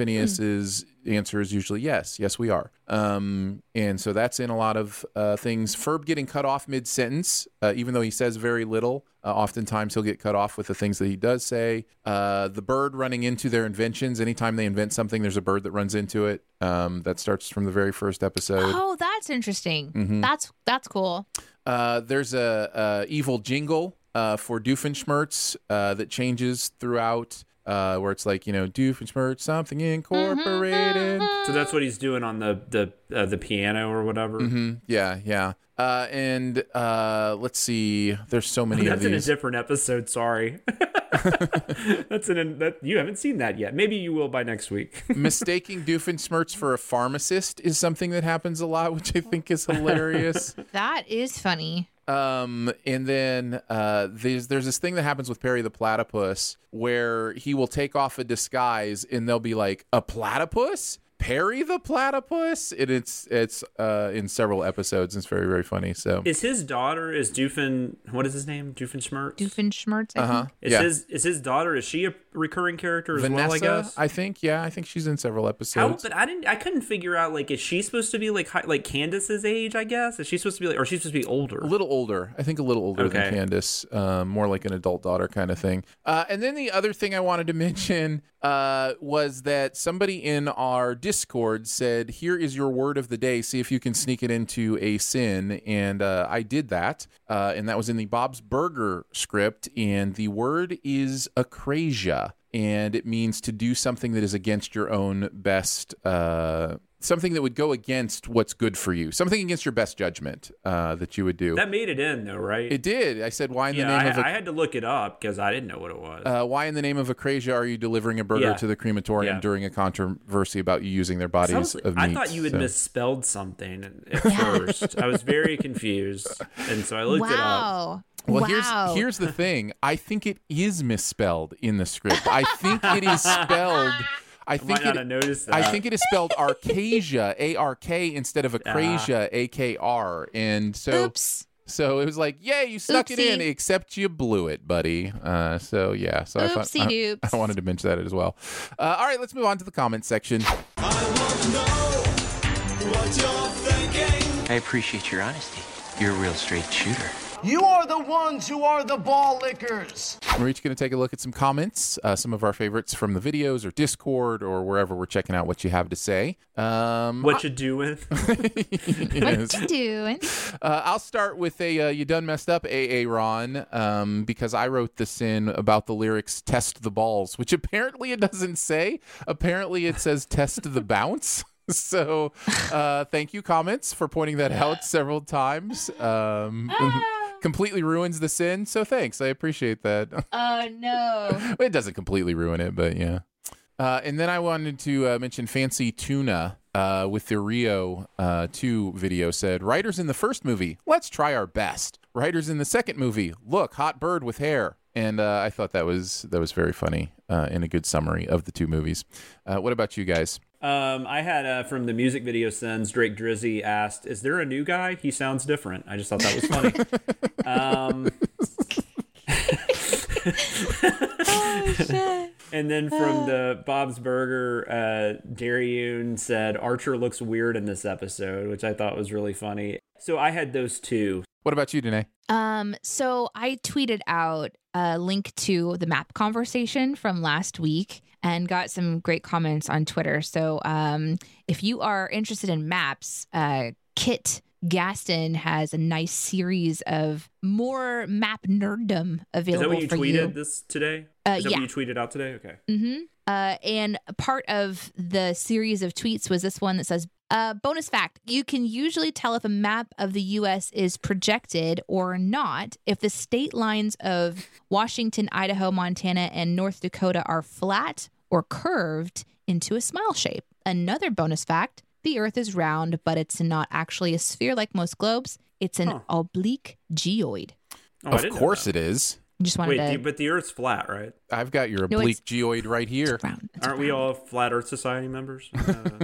Phineas's answer is usually yes, yes, we are. Um, and so that's in a lot of uh, things. Ferb getting cut off mid sentence, uh, even though he says very little. Uh, oftentimes he'll get cut off with the things that he does say. Uh, the bird running into their inventions. Anytime they invent something, there's a bird that runs into it. Um, that starts from the very first episode. Oh, that's interesting. Mhm. That's that's cool. Uh, there's a, a evil jingle uh, for Doofenshmirtz uh, that changes throughout uh, where it's like you know Doofenshmirtz something incorporated. So that's what he's doing on the the uh, the piano or whatever. hmm Yeah, yeah. Uh, and uh, let's see. There's so many That's of in a different episode. Sorry, that's in that you haven't seen that yet. Maybe you will by next week. Mistaking Doofenshmirtz for a pharmacist is something that happens a lot, which I think is hilarious. That is funny. Um, and then uh, there's there's this thing that happens with Perry the Platypus where he will take off a disguise and they'll be like a platypus. Perry the Platypus, and it's it's uh, in several episodes. It's very very funny. So is his daughter is Doofen? What is his name? Doofenshmirtz. Doofenshmirtz. I uh huh. think. Is Yeah, his is his daughter? Is she a recurring character as Vanessa. well? I guess. I think yeah, I think she's in several How, episodes. but I didn't. I couldn't figure out like is she supposed to be like hi- like Candace's age? I guess is she supposed to be like, or she's supposed to be older? A little older. I think a little older than Candace. Um, more like an adult daughter kind of thing. Uh, and then the other thing I wanted to mention uh, was that somebody in our Discord said, Here is your word of the day. See if you can sneak it into a sin. And uh, I did that. Uh, and that was in the Bob's Burger script. And the word is akrasia. And it means to do something that is against your own best. Something that would go against what's good for you, something against your best judgment uh, that you would do. That made it in though, right? It did. I said, "Why in the name I, of a, I had to look it up because I didn't know what it was. uh, why in the name of Akrasia are you delivering a burger Yeah. to the crematorium Yeah. during a controversy about you using their bodies So I, was- of I thought you had So- misspelled something at first. I was very confused, and so I looked it up. wow. Well, wow. here's here's the thing. I think it is misspelled in the script. I think it is spelled. I think might not it, have noticed I think it is spelled Arkasia, A R K, instead of Akrasia, A K R, and so. Oops. So it was like, yay, you snuck it in, except you blew it, buddy. Uh, so yeah, so I thought Oopsie I, doops. I wanted to mention that as well. Uh, all right, let's move on to the comment section. I appreciate your honesty. You're a real straight shooter. You are the ones who are the ball lickers. We're each going to take a look at some comments, uh, some of our favorites from the videos or Discord or wherever we're checking out what you have to say. Um, What you doing? yes. What you doing? Uh, I'll start with a uh, you done messed up, AA Ron, um, because I wrote this in about the lyrics "test the balls," which apparently it doesn't say. Apparently it says "test the bounce." So, uh, thank you, comments, for pointing that out several times. Um, completely ruins the sin. So, thanks. I appreciate that. Oh no. it doesn't completely ruin it, but yeah. Uh, and then I wanted to uh, mention Fancy Tuna uh, with the Rio uh, 2 video said, Writers in the first movie, let's try our best. Writers in the second movie, look, hot bird with hair. And uh, I thought that was that was very funny uh, and a good summary of the two movies. Uh, what about you guys? Um, I had uh, from the music video sends Drake Drizzy asked, "Is there a new guy? He sounds different." I just thought that was funny. um, Oh shit. and then from the Bob's Burger, uh, Dariune said Archer looks weird in this episode, which I thought was really funny. So I had those two. What about you, Danae? Um, so I tweeted out a link to the map conversation from last week and got some great comments on Twitter. So um, if you are interested in maps, uh, Kit Gaston has a nice series of more map nerddom available. Is that what you tweeted you. this today? Uh, Is that yeah. what you tweeted out today? Okay. Mm-hmm. Uh, and part of the series of tweets was this one that says, uh, bonus fact, you can usually tell if a map of the U.S. is projected or not if the state lines of Washington, Idaho, Montana, and North Dakota are flat or curved into a smile shape. Another bonus fact, the Earth is round, but it's not actually a sphere like most globes. It's an Huh. oblique geoid. Oh, of course that. it is. Just wanted Wait, to. the- but the Earth's flat, right? I've got your oblique it's- geoid right here. round. It's Aren't we all Flat Earth Society members? Uh,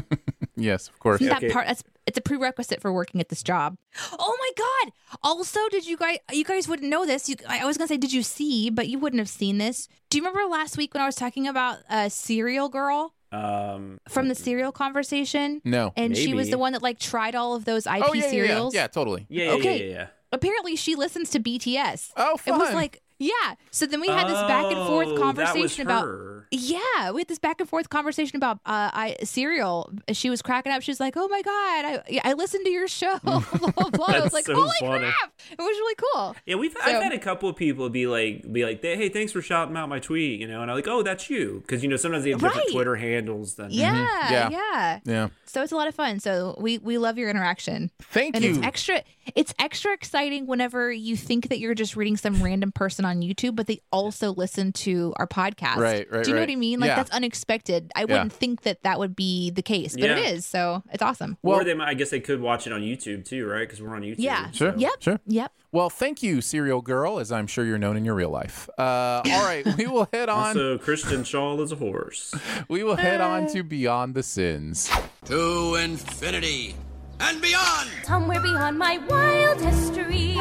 Yes, of course. Isn't Okay. part that's it's a prerequisite for working at this job. Oh my god. Also, did you guys you guys wouldn't know this. You I I was going to say did you see, but you wouldn't have seen this. Do you remember last week when I was talking about a cereal girl um, from the cereal conversation? No. And she was the one that like tried all of those IP oh, yeah, yeah, yeah, cereals. yeah, totally. yeah, yeah, Okay. yeah, yeah, yeah. Apparently she listens to BTS. Oh, It was fun. like Yeah. So then we had this back and forth Oh, that was conversation about. her. Yeah, we had this back and forth conversation about uh, I cereal. She was cracking up. She was like, "Oh my god, I I listened to your show." blah, blah, blah. I was That's like, so "Holy funny. crap!" It was really cool. Yeah, we've So- I've had a couple of people be like, be like, hey, thanks for shouting out my tweet, you know, and I'm like, oh, that's you, because you know sometimes they have different Right. Twitter handles than Yeah, Yeah. yeah, Yeah. So it's a lot of fun. So we we love your interaction. Thank you. and you. it's extra it's extra exciting whenever you think that you're just reading some random person on YouTube, but they also listen to our podcast. Right, right, Do you know right. what I mean? Like Yeah. that's unexpected. I wouldn't think that that would be the case, but it Yeah. is. So it's awesome. or they might, I guess they could watch it on YouTube too, right? Because we're on YouTube. Yeah. Sure. Yep. Sure. Yep. Well, thank you, Serial Girl, as I'm sure you're known in your real life. Uh, all right, we will head on. So Kristen Schaal is a horse. we will head on to Beyond the Sins. To infinity and beyond. Somewhere beyond my wildest dreams.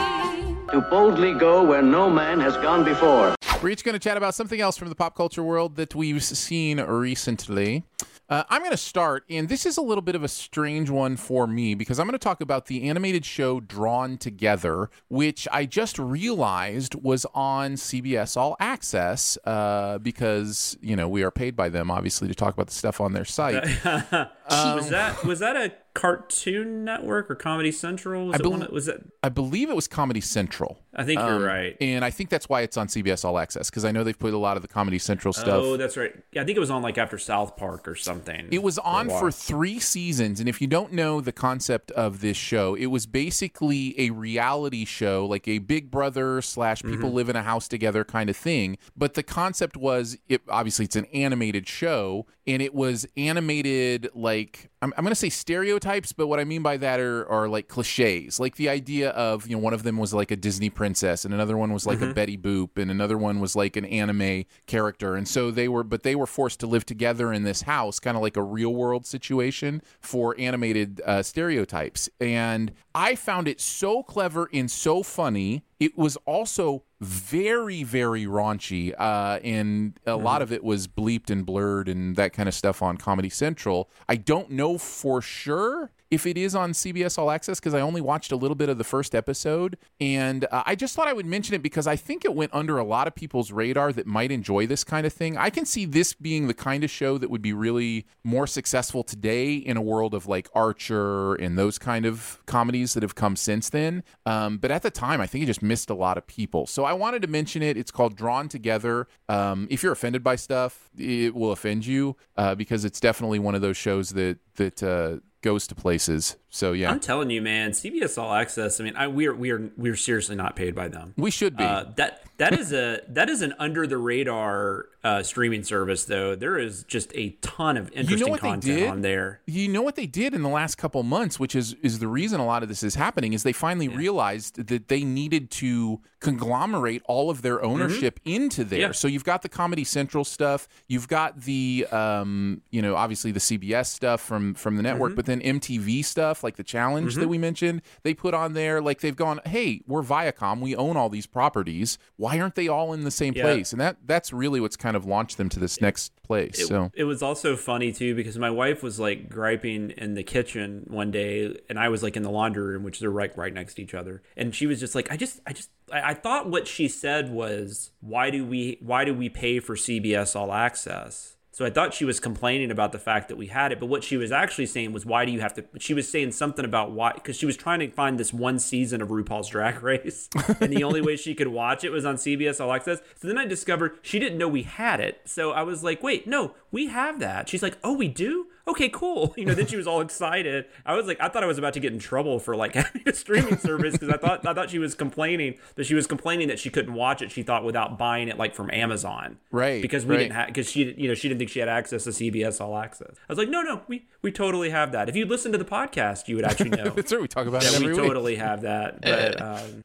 To boldly go where no man has gone before. We're each going to chat about something else from the pop culture world that we've seen recently. Uh, I'm going to start, and this is a little bit of a strange one for me because I'm going to talk about the animated show Drawn Together, which I just realized was on CBS All Access uh, because, you know, we are paid by them, obviously, to talk about the stuff on their site. was that was that a Cartoon Network or Comedy Central? Was I it one that- was that? I believe it was Comedy Central. I think you're right. And I think that's why it's on CBS All Access because I know they've put a lot of the Comedy Central stuff. Oh, that's right. Yeah, I think it was on like after South Park or something. It was on while. for three seasons. And if you don't know the concept of this show, it was basically a reality show, like a Big Brother slash people Mhm. live in a house together kind of thing. But the concept was it obviously it's an animated show and it was animated like I'm, I'm going to say stereotypes, but what I mean by that are, are like cliches, like the idea of, you know, one of them was like a Disney princess and another one was like a Mhm. Betty Boop and another one was like an anime character. And so they were, but they were forced to live together in this house, kind of like a real world situation for animated uh, stereotypes. And I found it so clever and so funny. It was also very, very raunchy. Uh, and a lot of it was bleeped and blurred and that kind of stuff on Comedy Central. I don't know for sure if it is on CBS All Access because I only watched a little bit of the first episode. And uh, I just thought I would mention it because I think it went under a lot of people's radar that might enjoy this kind of thing. I can see this being the kind of show that would be really more successful today in a world of like Archer and those kind of comedies that have come since then. Um, but at the time, I think it just missed a lot of people. So I wanted to mention it. It's called Drawn Together. Um, if you're offended by stuff, it will offend you uh, because it's definitely one of those shows that that uh, goes to places. So yeah, I'm telling you, man, CBS All Access. I mean, I, we're we're we're seriously not paid by them. we should be. Uh, that that is a that is an under the radar uh, streaming service, though. There is just a ton of you interesting know what they content did on there. You know what they did in the last couple months, which is is the reason a lot of this is happening, is they finally realized that they needed to conglomerate all of their ownership into there. Yeah. So you've got the Comedy Central stuff, you've got the um, you know, obviously the CBS stuff from from the network, Mhm. but then MTV stuff like the challenge that Mhm. we mentioned, they put on there like they've gone, "Hey, we're Viacom, we own all these properties. Why aren't they all in the same Yeah. place?" And that that's really what's kind of launched them to this next place. It, so it was also funny too because my wife was like griping in the kitchen one day, and I was like in the laundry room, which they're right right next to each other, and she was just like, "I just, I just, I, I thought what she said was, why do we, why do we pay for CBS All Access?" So I thought she was complaining about the fact that we had it, but what she was actually saying was, "Why do you have to?" She was saying something about why, because she was trying to find this one season of RuPaul's Drag Race, and the only way she could watch it was on CBS All Access. So then I discovered she didn't know we had it. So I was like, "Wait, no, we have that." She's like, "Oh, we do." Okay, cool. You know, then she was all excited. I was like, I thought I was about to get in trouble for like having a streaming service because I thought I thought she was complaining, that she was complaining that she couldn't watch it. She thought without buying it like from Amazon, Right, Because we right. didn't have because she you know she didn't think she had access to CBS All Access. I was like, no, no, we we totally have that. If you listen to the podcast, you would actually know. That's right. We talk about that we week. totally have that. But um,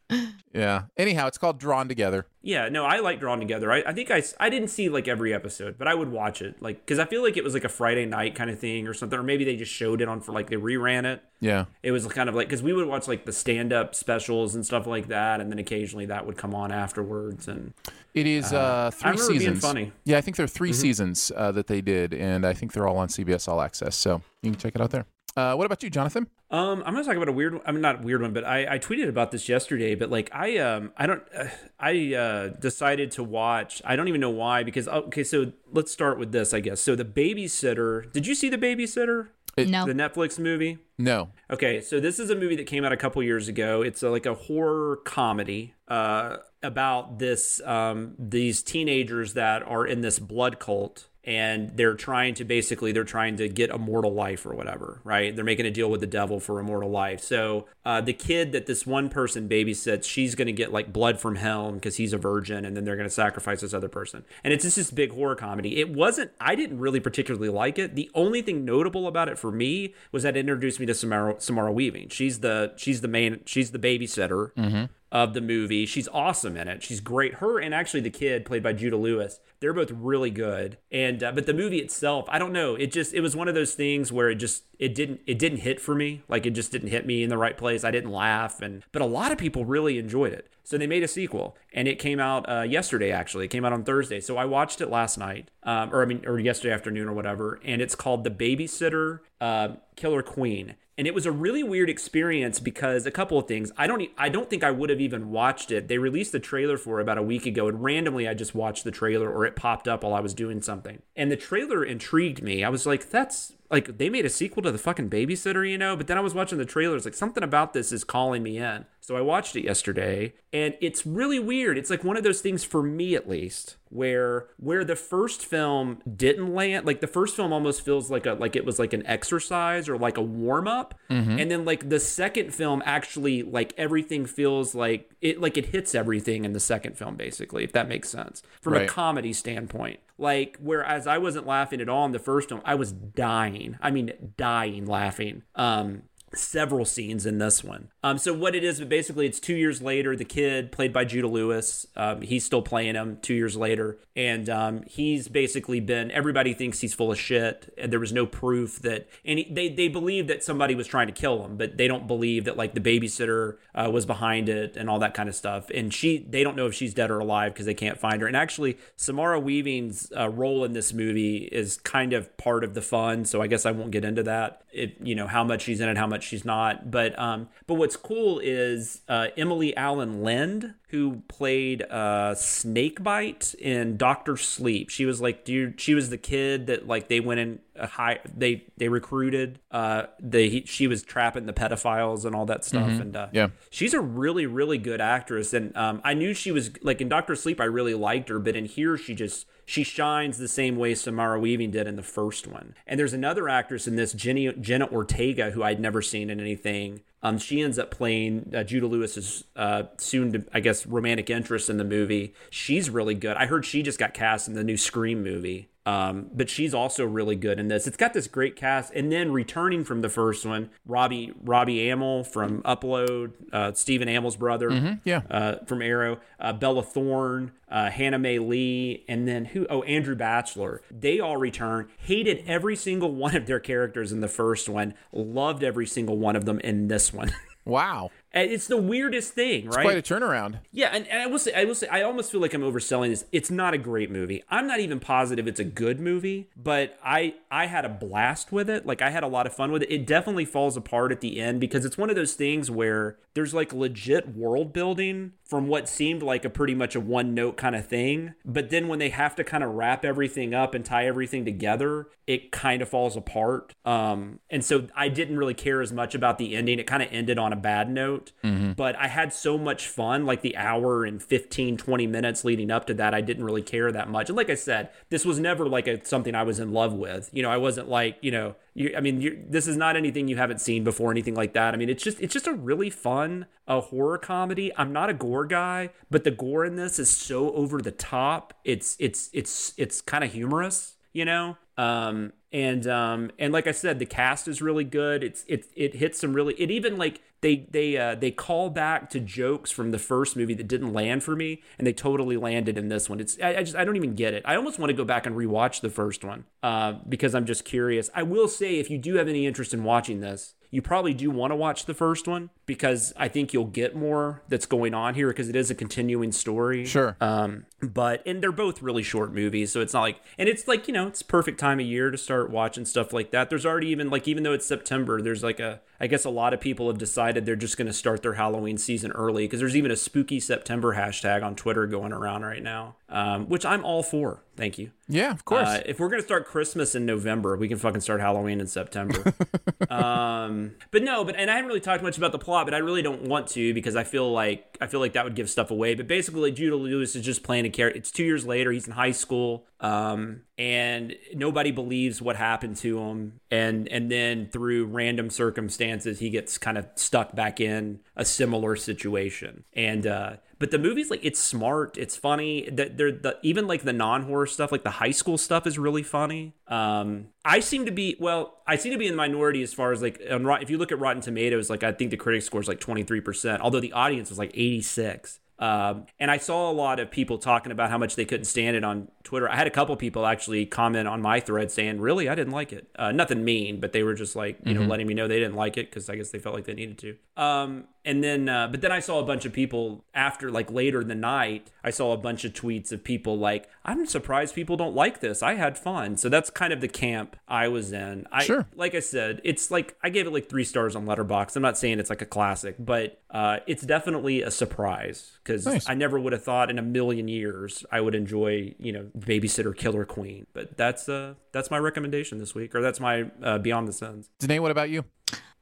Yeah. Anyhow, it's called Drawn Together. yeah, no, I like Drawn Together. I, I think I, I didn't see like every episode, but I would watch it like because I feel like it was like a Friday night kind of thing or something, or maybe they just showed it on for like they reran it. Yeah. It was kind of like because we would watch like the stand up specials and stuff like that, and then occasionally that would come on afterwards. And It is uh, Uh, I three remember it being seasons. funny. Yeah, I think there are 3 Mhm. seasons uh, that they did, and I think they're all on CBS All Access. So you can check it out there. Uh, what about you, Jonathan? Um, I'm gonna talk about a weird. I'm mean, not a weird one, but I, I tweeted about this yesterday. But like, I um, I don't, uh, I uh, decided to watch. I don't even know why because okay, so let's start with this, I guess. So the babysitter. Did you see the babysitter? It, no. The Netflix movie? No. Okay, so this is a movie that came out a couple years ago. It's a, like a horror comedy uh, about this um, these teenagers that are in this blood cult and they're trying to basically they're trying to get immortal life or whatever right? They're making a deal with the devil for immortal life. So uh, the kid that this one person babysits she's going to get like blood from hell because he's a virgin and then they're going to sacrifice this other person. And it's just this big horror comedy. It wasn't i didn't really particularly like it. The only thing notable about it for me was that it introduced me to samara, samara weaving. She's the she's the main she's the babysitter. Mm-hmm of the movie. She's awesome in it. She's great. Her and actually the kid played by Judah Lewis. They're both really good. And uh, but the movie itself, I don't know. It just it was one of those things where it just it didn't it didn't hit for me. Like it just didn't hit me in the right place. I didn't laugh and but a lot of people really enjoyed it. So they made a sequel and it came out uh, yesterday actually. It came out on Thursday. So I watched it last night. Um, or I mean or yesterday afternoon or whatever and it's called The Babysitter uh, Killer Queen and it was a really weird experience because a couple of things. I don't i don't think i would have even watched it. They released the trailer for about a week ago and randomly i just watched the trailer or it popped up while i was doing something. And the trailer intrigued me. I was like that's like they made a sequel to the fucking babysitter you know but then i was watching the trailers like something about this is calling me in so I watched it yesterday and it's really weird. It's like one of those things for me at least where where the first film didn't land like the first film almost feels like a like it was like an exercise or like a warm up mm-hmm. and then like the second film actually like everything feels like it like it hits everything in the second film basically if that makes sense from Right. a comedy standpoint. Like whereas I wasn't laughing at all in the first film, I was dying. I mean dying laughing. Um several scenes in this one. Um, so what it is, but basically, it's two years later. The kid, played by Judah Lewis, um, he's still playing him two years later, and um, he's basically been. Everybody thinks he's full of shit, and there was no proof that. He, they they believe that somebody was trying to kill him, but they don't believe that like the babysitter uh, was behind it and all that kind of stuff. And she, they don't know if she's dead or alive because they can't find her. And actually, Samara Weaving's uh, role in this movie is kind of part of the fun. So I guess I won't get into that. It, you know, how much she's in it, how much she's not. But um, but what's cool is uh, Emily Alyn Lind, who played uh, Snakebite in Doctor Sleep. She was like, dude, she was the kid that like they went in high they they recruited. Uh, they she was trapping the pedophiles and all that stuff. Mhm. And uh, Yeah. she's a really really good actress. And um, I knew she was like in Doctor Sleep. I really liked her, but in here she just she shines the same way Samara Weaving did in the first one. And there's another actress in this, Jenny, Jenna Ortega, who I'd never seen in anything. Um, she ends up playing uh, Judah Lewis's uh, soon, to, I guess, romantic interest in the movie. She's really good. I heard she just got cast in the new Scream movie. Um, but she's also really good in this. It's got this great cast, and then returning from the first one, Robbie Robbie Amell from Upload, uh, Stephen Amell's brother, Mhm, yeah. uh, from Arrow, uh, Bella Thorne, uh, Hana Mae Lee, and then who? Oh, Andrew Bachelor. They all return. Hated every single one of their characters in the first one. Loved every single one of them in this one. Wow. It's the weirdest thing, It's right? quite a turnaround. Yeah, and, and I will say, I will say, I almost feel like I'm overselling this. It's not a great movie. I'm not even positive it's a good movie, but I I had a blast with it. Like I had a lot of fun with it. It definitely falls apart at the end because it's one of those things where there's like legit world building from what seemed like a pretty much a one note kind of thing, but then when they have to kind of wrap everything up and tie everything together, it kind of falls apart. Um, and so I didn't really care as much about the ending. It kind of ended on a bad note Mhm. but I had so much fun like the hour and 15 20 minutes leading up to that I didn't really care that much and like I said this was never like a, something I was in love with you know I wasn't like you know you, I mean this is not anything you haven't seen before anything like that I mean it's just it's just a really fun a horror comedy I'm not a gore guy but the gore in this is so over the top it's it's it's it's kind of humorous you know um and um and like i said the cast is really good it's it it hits some really it even like they they uh, they call back to jokes from the first movie that didn't land for me, and they totally landed in this one. It's I, I just I don't even get it. I almost want to go back and rewatch the first one uh, because I'm just curious. I will say if you do have any interest in watching this, you probably do want to watch the first one because I think you'll get more that's going on here because it is a continuing story. Sure. Um, but and they're both really short movies, so it's not like and it's like you know it's perfect time of year to start watching stuff like that. There's already even like even though it's September, there's like a I guess a lot of people have decided they're just going to start their Halloween season early because there's even a spooky September hashtag on Twitter going around right now, um, which I'm all for. Thank you. Yeah, of course. Uh, if we're gonna start Christmas in November, we can fucking start Halloween in September. um, but no, but and I haven't really talked much about the plot, but I really don't want to because I feel like I feel like that would give stuff away. But basically, Judah Lewis is just playing a character. It's two years later. He's in high school, um, and nobody believes what happened to him. And and then through random circumstances, he gets kind of stuck back in a similar situation. And uh, but the movie's like it's smart, it's funny. That they're the even like the non horror stuff, like the high school stuff, is really funny. Um, I seem to be well, I seem to be in the minority as far as like on, if you look at Rotten Tomatoes, like I think the critic score is like twenty three percent, although the audience was like eighty six. Um, and I saw a lot of people talking about how much they couldn't stand it on Twitter. I had a couple people actually comment on my thread saying, "Really, I didn't like it." Uh, nothing mean, but they were just like, you Mm-hmm. know, letting me know they didn't like it because I guess they felt like they needed to. Um, and then, uh, but then I saw a bunch of people after, like later in the night, I saw a bunch of tweets of people like, "I'm surprised people don't like this. I had fun." So that's kind of the camp I was in. I, Sure. Like I said, it's like I gave it like three stars on Letterboxd. I'm not saying it's like a classic, but uh, it's definitely a surprise because Nice. I never would have thought in a million years I would enjoy, you know, Babysitter Killer Queen. But that's uh that's my recommendation this week, or that's my uh, Beyond the Sins. Danae, what about you?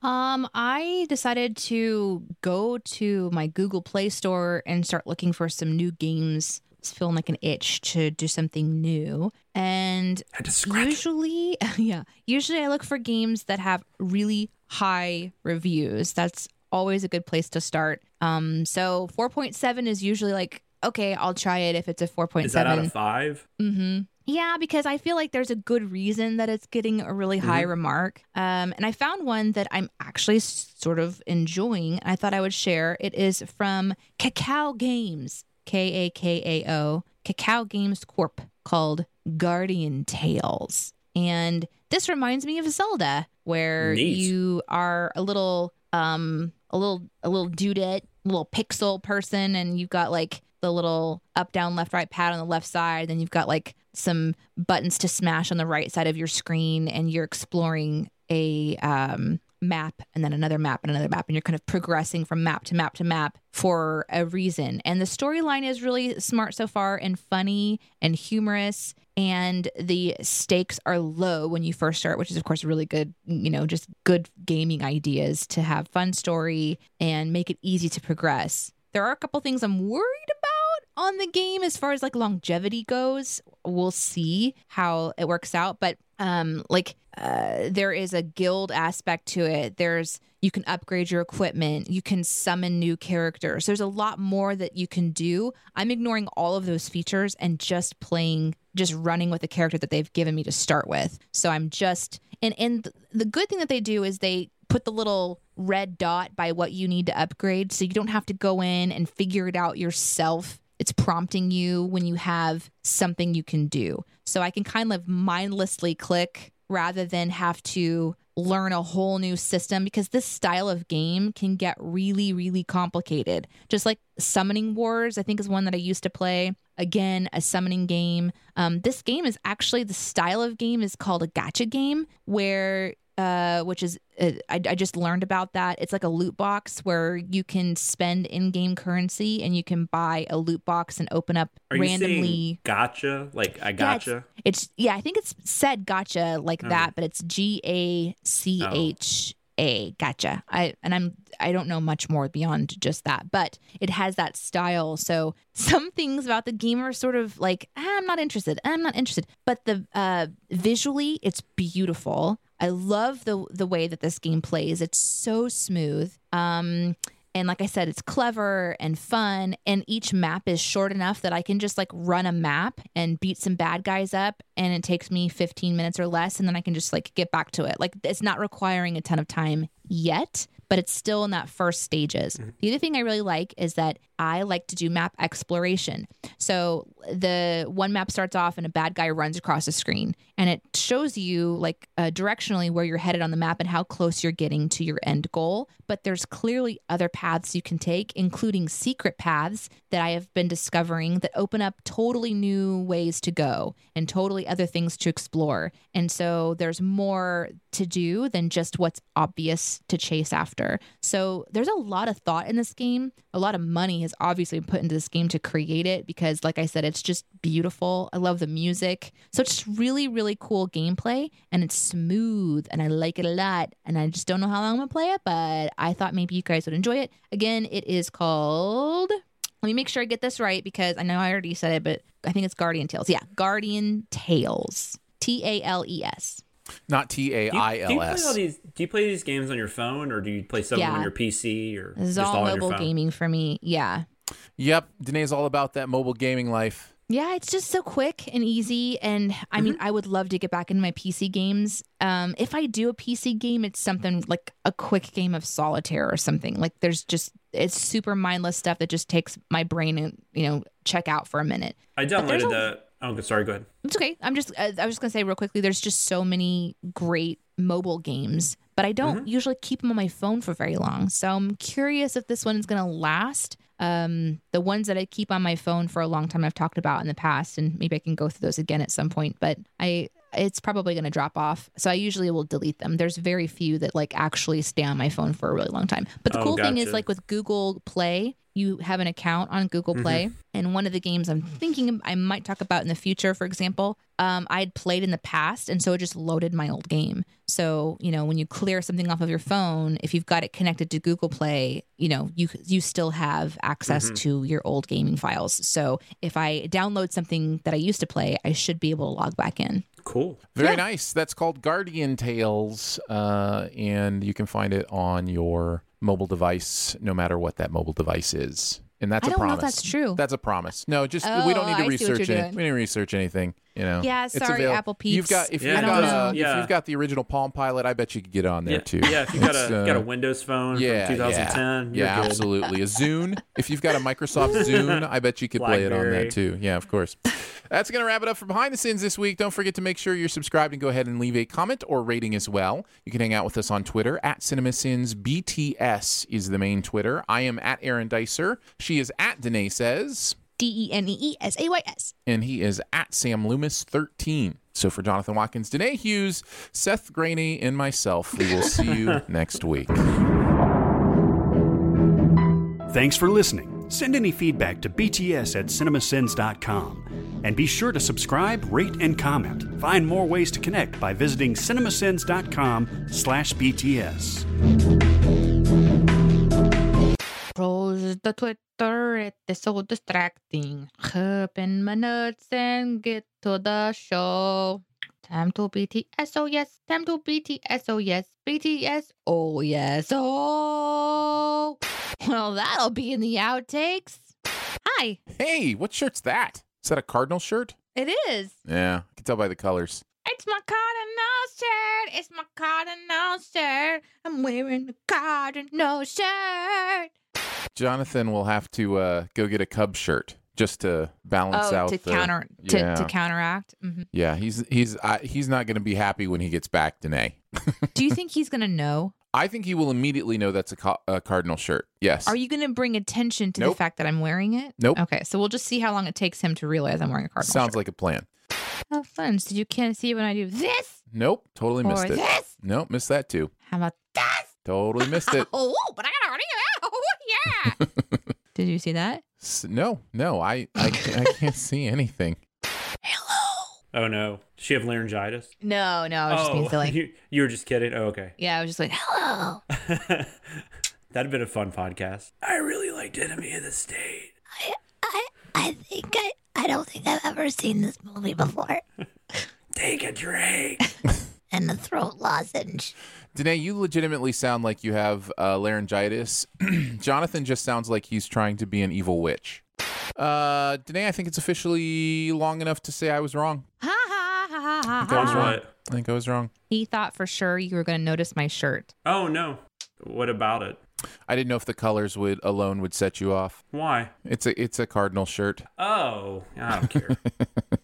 Um, I decided to go to my Google Play Store and start looking for some new games. It's feeling like an itch to do something new. And usually, yeah, usually I look for games that have really high reviews. That's always a good place to start. Um, so 4.7 is usually like, okay, I'll try it if it's a 4.7. Is that out of five? Mm-hmm. Yeah, because I feel like there's a good reason that it's getting a really high remark. Um, and I found one that I'm actually sort of enjoying. and I thought I would share. It is from Kakao Games, K A K A O, Kakao Games Corp, called Guardian Tales. And this reminds me of Zelda, where Neat. you are a little, um, a little, a little dudette, little pixel person, and you've got like the little up, down, left, right pad on the left side. Then you've got like some buttons to smash on the right side of your screen, and you're exploring a um, map and then another map and another map, and you're kind of progressing from map to map to map for a reason. And the storyline is really smart so far and funny and humorous. And the stakes are low when you first start, which is, of course, really good, you know, just good gaming ideas to have fun story and make it easy to progress. There are a couple things I'm worried on the game as far as like longevity goes. We'll see how it works out, but um like uh there is a guild aspect to it. There's you can upgrade your equipment, you can summon new characters. There's a lot more that you can do. I'm ignoring all of those features and just playing just running with the character that they've given me to start with. So I'm just and and the good thing that they do is they put the little red dot by what you need to upgrade so you don't have to go in and figure it out yourself. It's prompting you when you have something you can do. So I can kind of mindlessly click rather than have to learn a whole new system because this style of game can get really, really complicated. Just like Summoning Wars, I think is one that I used to play. Again, a summoning game. Um, this game is actually the style of game is called a gacha game, where uh, which is uh, I, I just learned about that. It's like a loot box where you can spend in-game currency and you can buy a loot box and open up Are randomly. gotcha? Like I Yeah, gotcha. it's, it's yeah, I think it's said gotcha like that, but it's G A C H A gotcha. I and I'm I don't know much more beyond just that, but it has that style. So some things about the game are sort of like ah, I'm not interested. I'm not interested. But the uh, visually, it's beautiful. I love the the way that this game plays. It's so smooth. Um, and like I said, it's clever and fun. And each map is short enough that I can just like run a map and beat some bad guys up. And it takes me 15 minutes or less. And then I can just like get back to it. Like it's not requiring a ton of time yet, but it's still in that first stages. The other thing I really like is that I like to do map exploration. So the one map starts off and a bad guy runs across the screen and it shows you like uh, directionally where you're headed on the map and how close you're getting to your end goal. But there's clearly other paths you can take, including secret paths that I have been discovering that open up totally new ways to go and totally other things to explore. And so there's more to do than just what's obvious to chase after. So there's a lot of thought in this game. A lot of money has obviously been put into this game to create it because, like I said, it's just beautiful. I love the music. So it's just really, really cool gameplay and it's smooth and I like it a lot. And I just don't know how long I'm going to play it, but I thought maybe you guys would enjoy it. Again, it is called. Let me make sure I get this right because I know I already said it, but I think it's Guardian Tales. Yeah, Guardian Tales. T A L E S. Not T A Do you, I do you L play all these? Do you play these games on your phone, or do you play some Yeah. on your PC, or This is just all all mobile gaming for me. Yeah. Yep, Danae's all about that mobile gaming life. Yeah, it's just so quick and easy. And I mean, Mm-hmm. I would love to get back into my PC games. Um, if I do a PC game, it's something like a quick game of solitaire or something. Like there's just it's super mindless stuff that just takes my brain and you know check out for a minute. I downloaded a- the. Oh, sorry. Go ahead. It's okay. I'm just uh, I was just gonna say real quickly. There's just so many great mobile games, but I don't usually keep them on my phone for very long. So I'm curious if this one is gonna last. Um, the ones that I keep on my phone for a long time, I've talked about in the past, and maybe I can go through those again at some point. But I, it's probably going to drop off. So I usually will delete them. There's very few that like actually stay on my phone for a really long time. But the Oh, cool thing is like with Google Play, you have an account on Google Play, and one of the games I'm thinking I might talk about in the future, for example, um, I had played in the past, and so it just loaded my old game. So you know, when you clear something off of your phone, if you've got it connected to Google Play, you know you you still have access Mhm. to your old gaming files. So if I download something that I used to play, I should be able to log back in. Cool. Very nice. That's called Guardian Tales, uh, and you can find it on your mobile device, no matter what that mobile device is. And that's I a don't know if promise. that's true. That's a promise. No, just Oh, we don't need to I research it. We didn't research anything. You know. Yeah, sorry, avail- Apple You've peeps. got if Yeah, you've got uh, know. if you've got the original Palm Pilot, I bet you could get on there yeah, too. yeah. If you got It's, a got a uh, Windows phone yeah, from 2010, yeah, yeah good. absolutely. A Zune. If you've got a Microsoft Zune, I bet you could play it on that too. Yeah, of course. That's going to wrap it up for Behind the Scenes this week. Don't forget to make sure you're subscribed and go ahead and leave a comment or rating as well. You can hang out with us on Twitter at CinemaSins BTS is the main Twitter. I am at Aaron Dicer. She is at Danae Says. D E N E E S A Y S. And he is at Sam Loomis 13. So for Jonathan Watkins, Danae Hughes, Seth Graney, and myself, we will see you next week. Thanks for listening. Send any feedback to bts at cinemasins.com. And be sure to subscribe, rate, and comment. Find more ways to connect by visiting cinemasins.com slash bts. Close the Twitter, it is so distracting. Open my nuts and get to the show. Time to BTS, oh yes. Time to BTS, oh yes. BTS, oh yes. Oh. Well, that'll be in the outtakes. Hi, Hey, what shirt's that? Is that a Cardinal shirt? it is. Yeah, I can tell by the colors. It's my cardinal shirt. It's my cardinal shirt. I'm wearing a cardinal shirt. Jonathan will have to uh, go get a Cub shirt just to balance oh, out to the, counter to, yeah. to counteract. hmm Yeah, he's he's uh, he's not going to be happy when he gets back, Danae. Do you think he's gonna know? I think he will immediately know that's a, co- a Cardinal shirt. Yes. Are you gonna bring attention to the fact that I'm wearing it? Nope. Okay, so we'll just see how long it takes him to realize I'm wearing a cardinal. Shirt. Sounds shirt. like a plan. Oh, fun. So you can't see when I do this. Nope, totally missed it. this. Nope, missed that too. How about this? Totally missed it. Oh, but I gotta. Oh, yeah. Did you see that? S- no, no, I I can't, I can't see anything. Hello. Oh no, does she have laryngitis? No, no, I was just being oh, silly. you, you were just kidding. Oh, okay. Yeah, I was just like, hello. That'd been a fun podcast. I really liked Enemy of the State. I, I I think I I don't think I've ever seen this movie before. Take a drink. and the throat lozenge. Danae, you legitimately sound like you have uh, laryngitis. Jonathan just sounds like he's trying to be an evil witch. Uh, Danae, I think it's officially long enough to say I was wrong. Ha ha ha ha I think I was ha. wrong. I think I was wrong. He thought for sure you were gonna notice my shirt. Oh no. What about it? I didn't know if the colors would alone would set you off. Why? It's a it's a cardinal shirt. Oh, I don't care.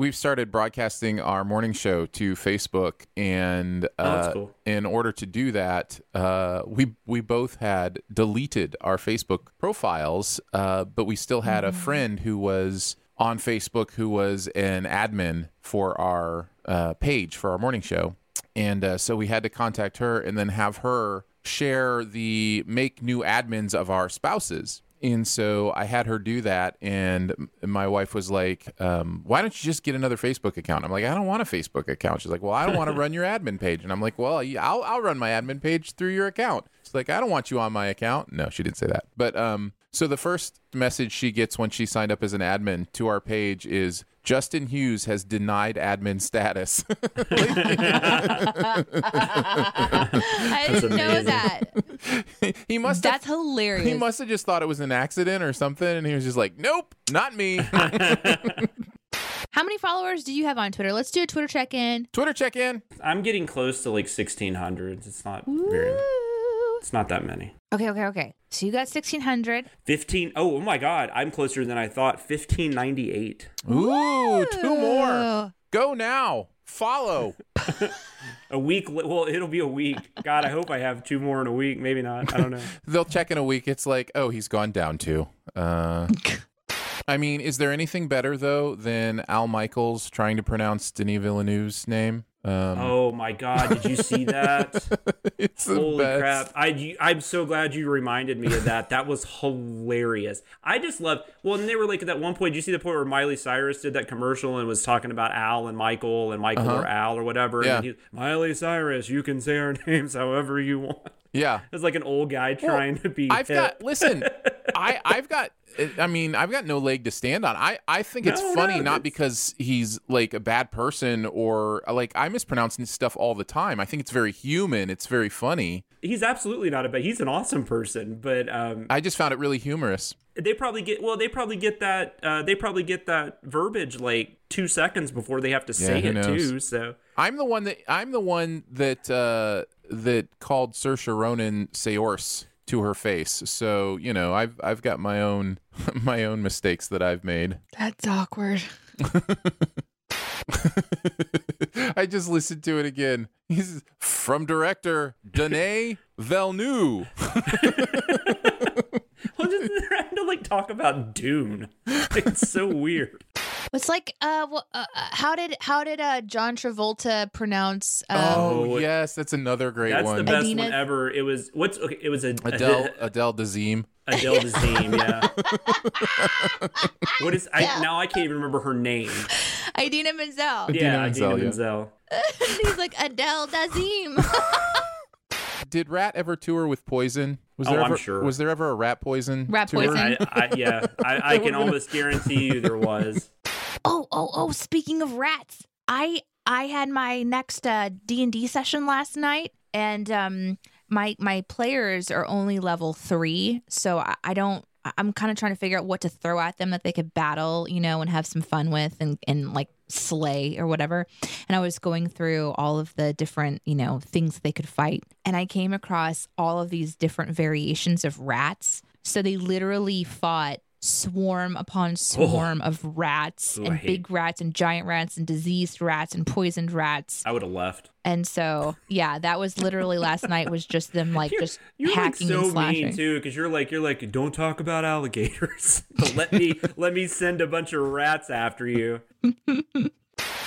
We've started broadcasting our morning show to Facebook, and uh, Oh, cool. in order to do that, uh, we we both had deleted our Facebook profiles, uh, but we still had a friend who was on Facebook who was an admin for our uh, page for our morning show, and uh, so we had to contact her and then have her share the make new admins of our spouses. And so I had her do that, and my wife was like, um, "Why don't you just get another Facebook account?" I'm like, "I don't want a Facebook account." She's like, "Well, I don't want to run your admin page," and I'm like, "Well, I'll I'll run my admin page through your account." She's like, "I don't want you on my account." No, she didn't say that, but um, so the first message she gets when she signed up as an admin to our page is Justin Hughes has denied admin status. I didn't know that. he must That's have, hilarious. He must have just thought it was an accident or something, and he was just like, "Nope, not me." How many followers do you have on Twitter? Let's do a Twitter check in. Twitter check in. I'm getting close to like 1600s. It's not very. It's not that many. Okay, okay, okay. So you got 1600. 15. Oh, oh my God. I'm closer than I thought. 1598. Ooh, two more. Go now. Follow. A week. li- Well, it'll be a week. God, I hope I have two more in a week. Maybe not. I don't know. They'll check in a week. It's like, oh, he's gone down two. Uh, I mean, is there anything better though than Al Michaels trying to pronounce Denis Villeneuve's name? Um, Oh my God! Did you see that? it's the Holy best. crap! I I'm so glad you reminded me of that. That was hilarious. I just love. Well, and they were like at that one point. Did you see the point where Miley Cyrus did that commercial and was talking about Al and Michael and Michael Uh-huh. or Al or whatever? Yeah. And he, Miley Cyrus, you can say our names however you want. Yeah. It's like an old guy trying to be. I've hip. got listen. I I've got. I mean, I've got no leg to stand on. I I think it's No, funny no, not it's- because he's like a bad person or like I mispronounce stuff all the time. I think it's very human. It's very funny. He's absolutely not a bad. He's an awesome person, but um, I just found it really humorous. they probably get well. They probably get that. Uh, they probably get that verbiage like two seconds before they have to say it knows? too. So I'm the one that I'm the one that uh, that called Saoirse Ronan Seors to her face. So you know, I've I've got my own my own mistakes that I've made. That's awkward. I just listened to it again. He's from director Denis Villeneuve. well, just trying to like talk about Dune. It's so weird. It's like uh, wh- uh uh, how did how did uh John Travolta pronounce um, oh yes, that's another great That's one. the best Adina- one ever. It was what's okay. It was a Adele Adele Dazeem. Adele Dazeem. Yeah. what is I now? I can't even remember her name. Idina Menzel? yeah, Menzel, Idina yeah. Menzel. He's like Adele Dazim. Did Ratt ever tour with Poison? Was Oh, there I'm ever, sure. Was there ever a Rat Poison? Rat tour? Poison? I, I, yeah, I, I can almost guarantee you there was. Oh oh oh! Speaking of rats, I I had my next uh D and D session last night, and um my my players are only level three, so I, I don't. I'm kind of trying to figure out what to throw at them that they could battle, you know, and have some fun with, and and like slay or whatever. And I was going through all of the different, you know, things they could fight, and I came across all of these different variations of rats. So they literally fought swarm upon swarm of rats Ooh, and big rats and giant rats and diseased rats and poisoned rats. I would have left. And so, yeah, that was literally last night was just them like just You're like hacking so and slashing. mean too, because you're like you're like don't talk about alligators. But let me let me send a bunch of rats after you.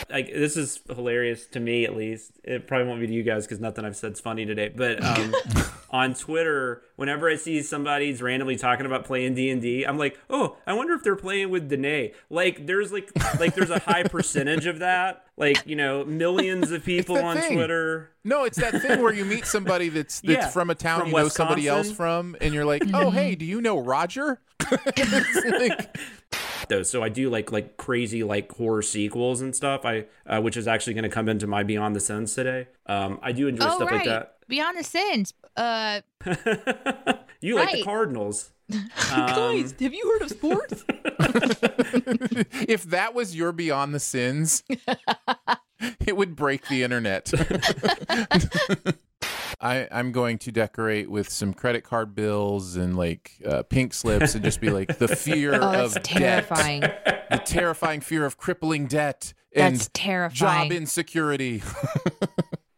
like this is hilarious to me at least. It probably won't be to you guys because nothing I've said's funny today. But um, on Twitter, whenever I see somebody's randomly talking about playing D and I'm like, oh, I wonder if they're playing with Danae. Like there's like like there's a high percentage of that. Like you know, millions of people on thing. Twitter. No, it's that thing where you meet somebody that's that's Yeah, from a town from you know somebody else from, and you're like, oh hey, do you know Roger? Like- though so i do like like crazy like horror sequels and stuff i uh, which is actually going to come into my beyond the sins today um i do enjoy oh stuff right, like that Beyond the Sins. Uh, you like the Right. cardinals guys, have you heard of sports? if that was your Beyond the Sins, it would break the internet. I, I'm going to decorate with some credit card bills and like uh, pink slips and just be like the fear Oh, of terrifying. debt, the terrifying fear of crippling debt and That's terrifying. job insecurity.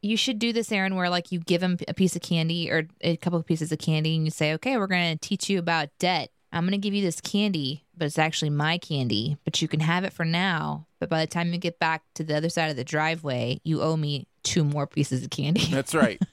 You should do this, Aaron, where like you give him a piece of candy or a couple of pieces of candy, and you say, "Okay, we're going to teach you about debt. I'm going to give you this candy, but it's actually my candy, but you can have it for now. But by the time you get back to the other side of the driveway, you owe me two more pieces of candy." That's right.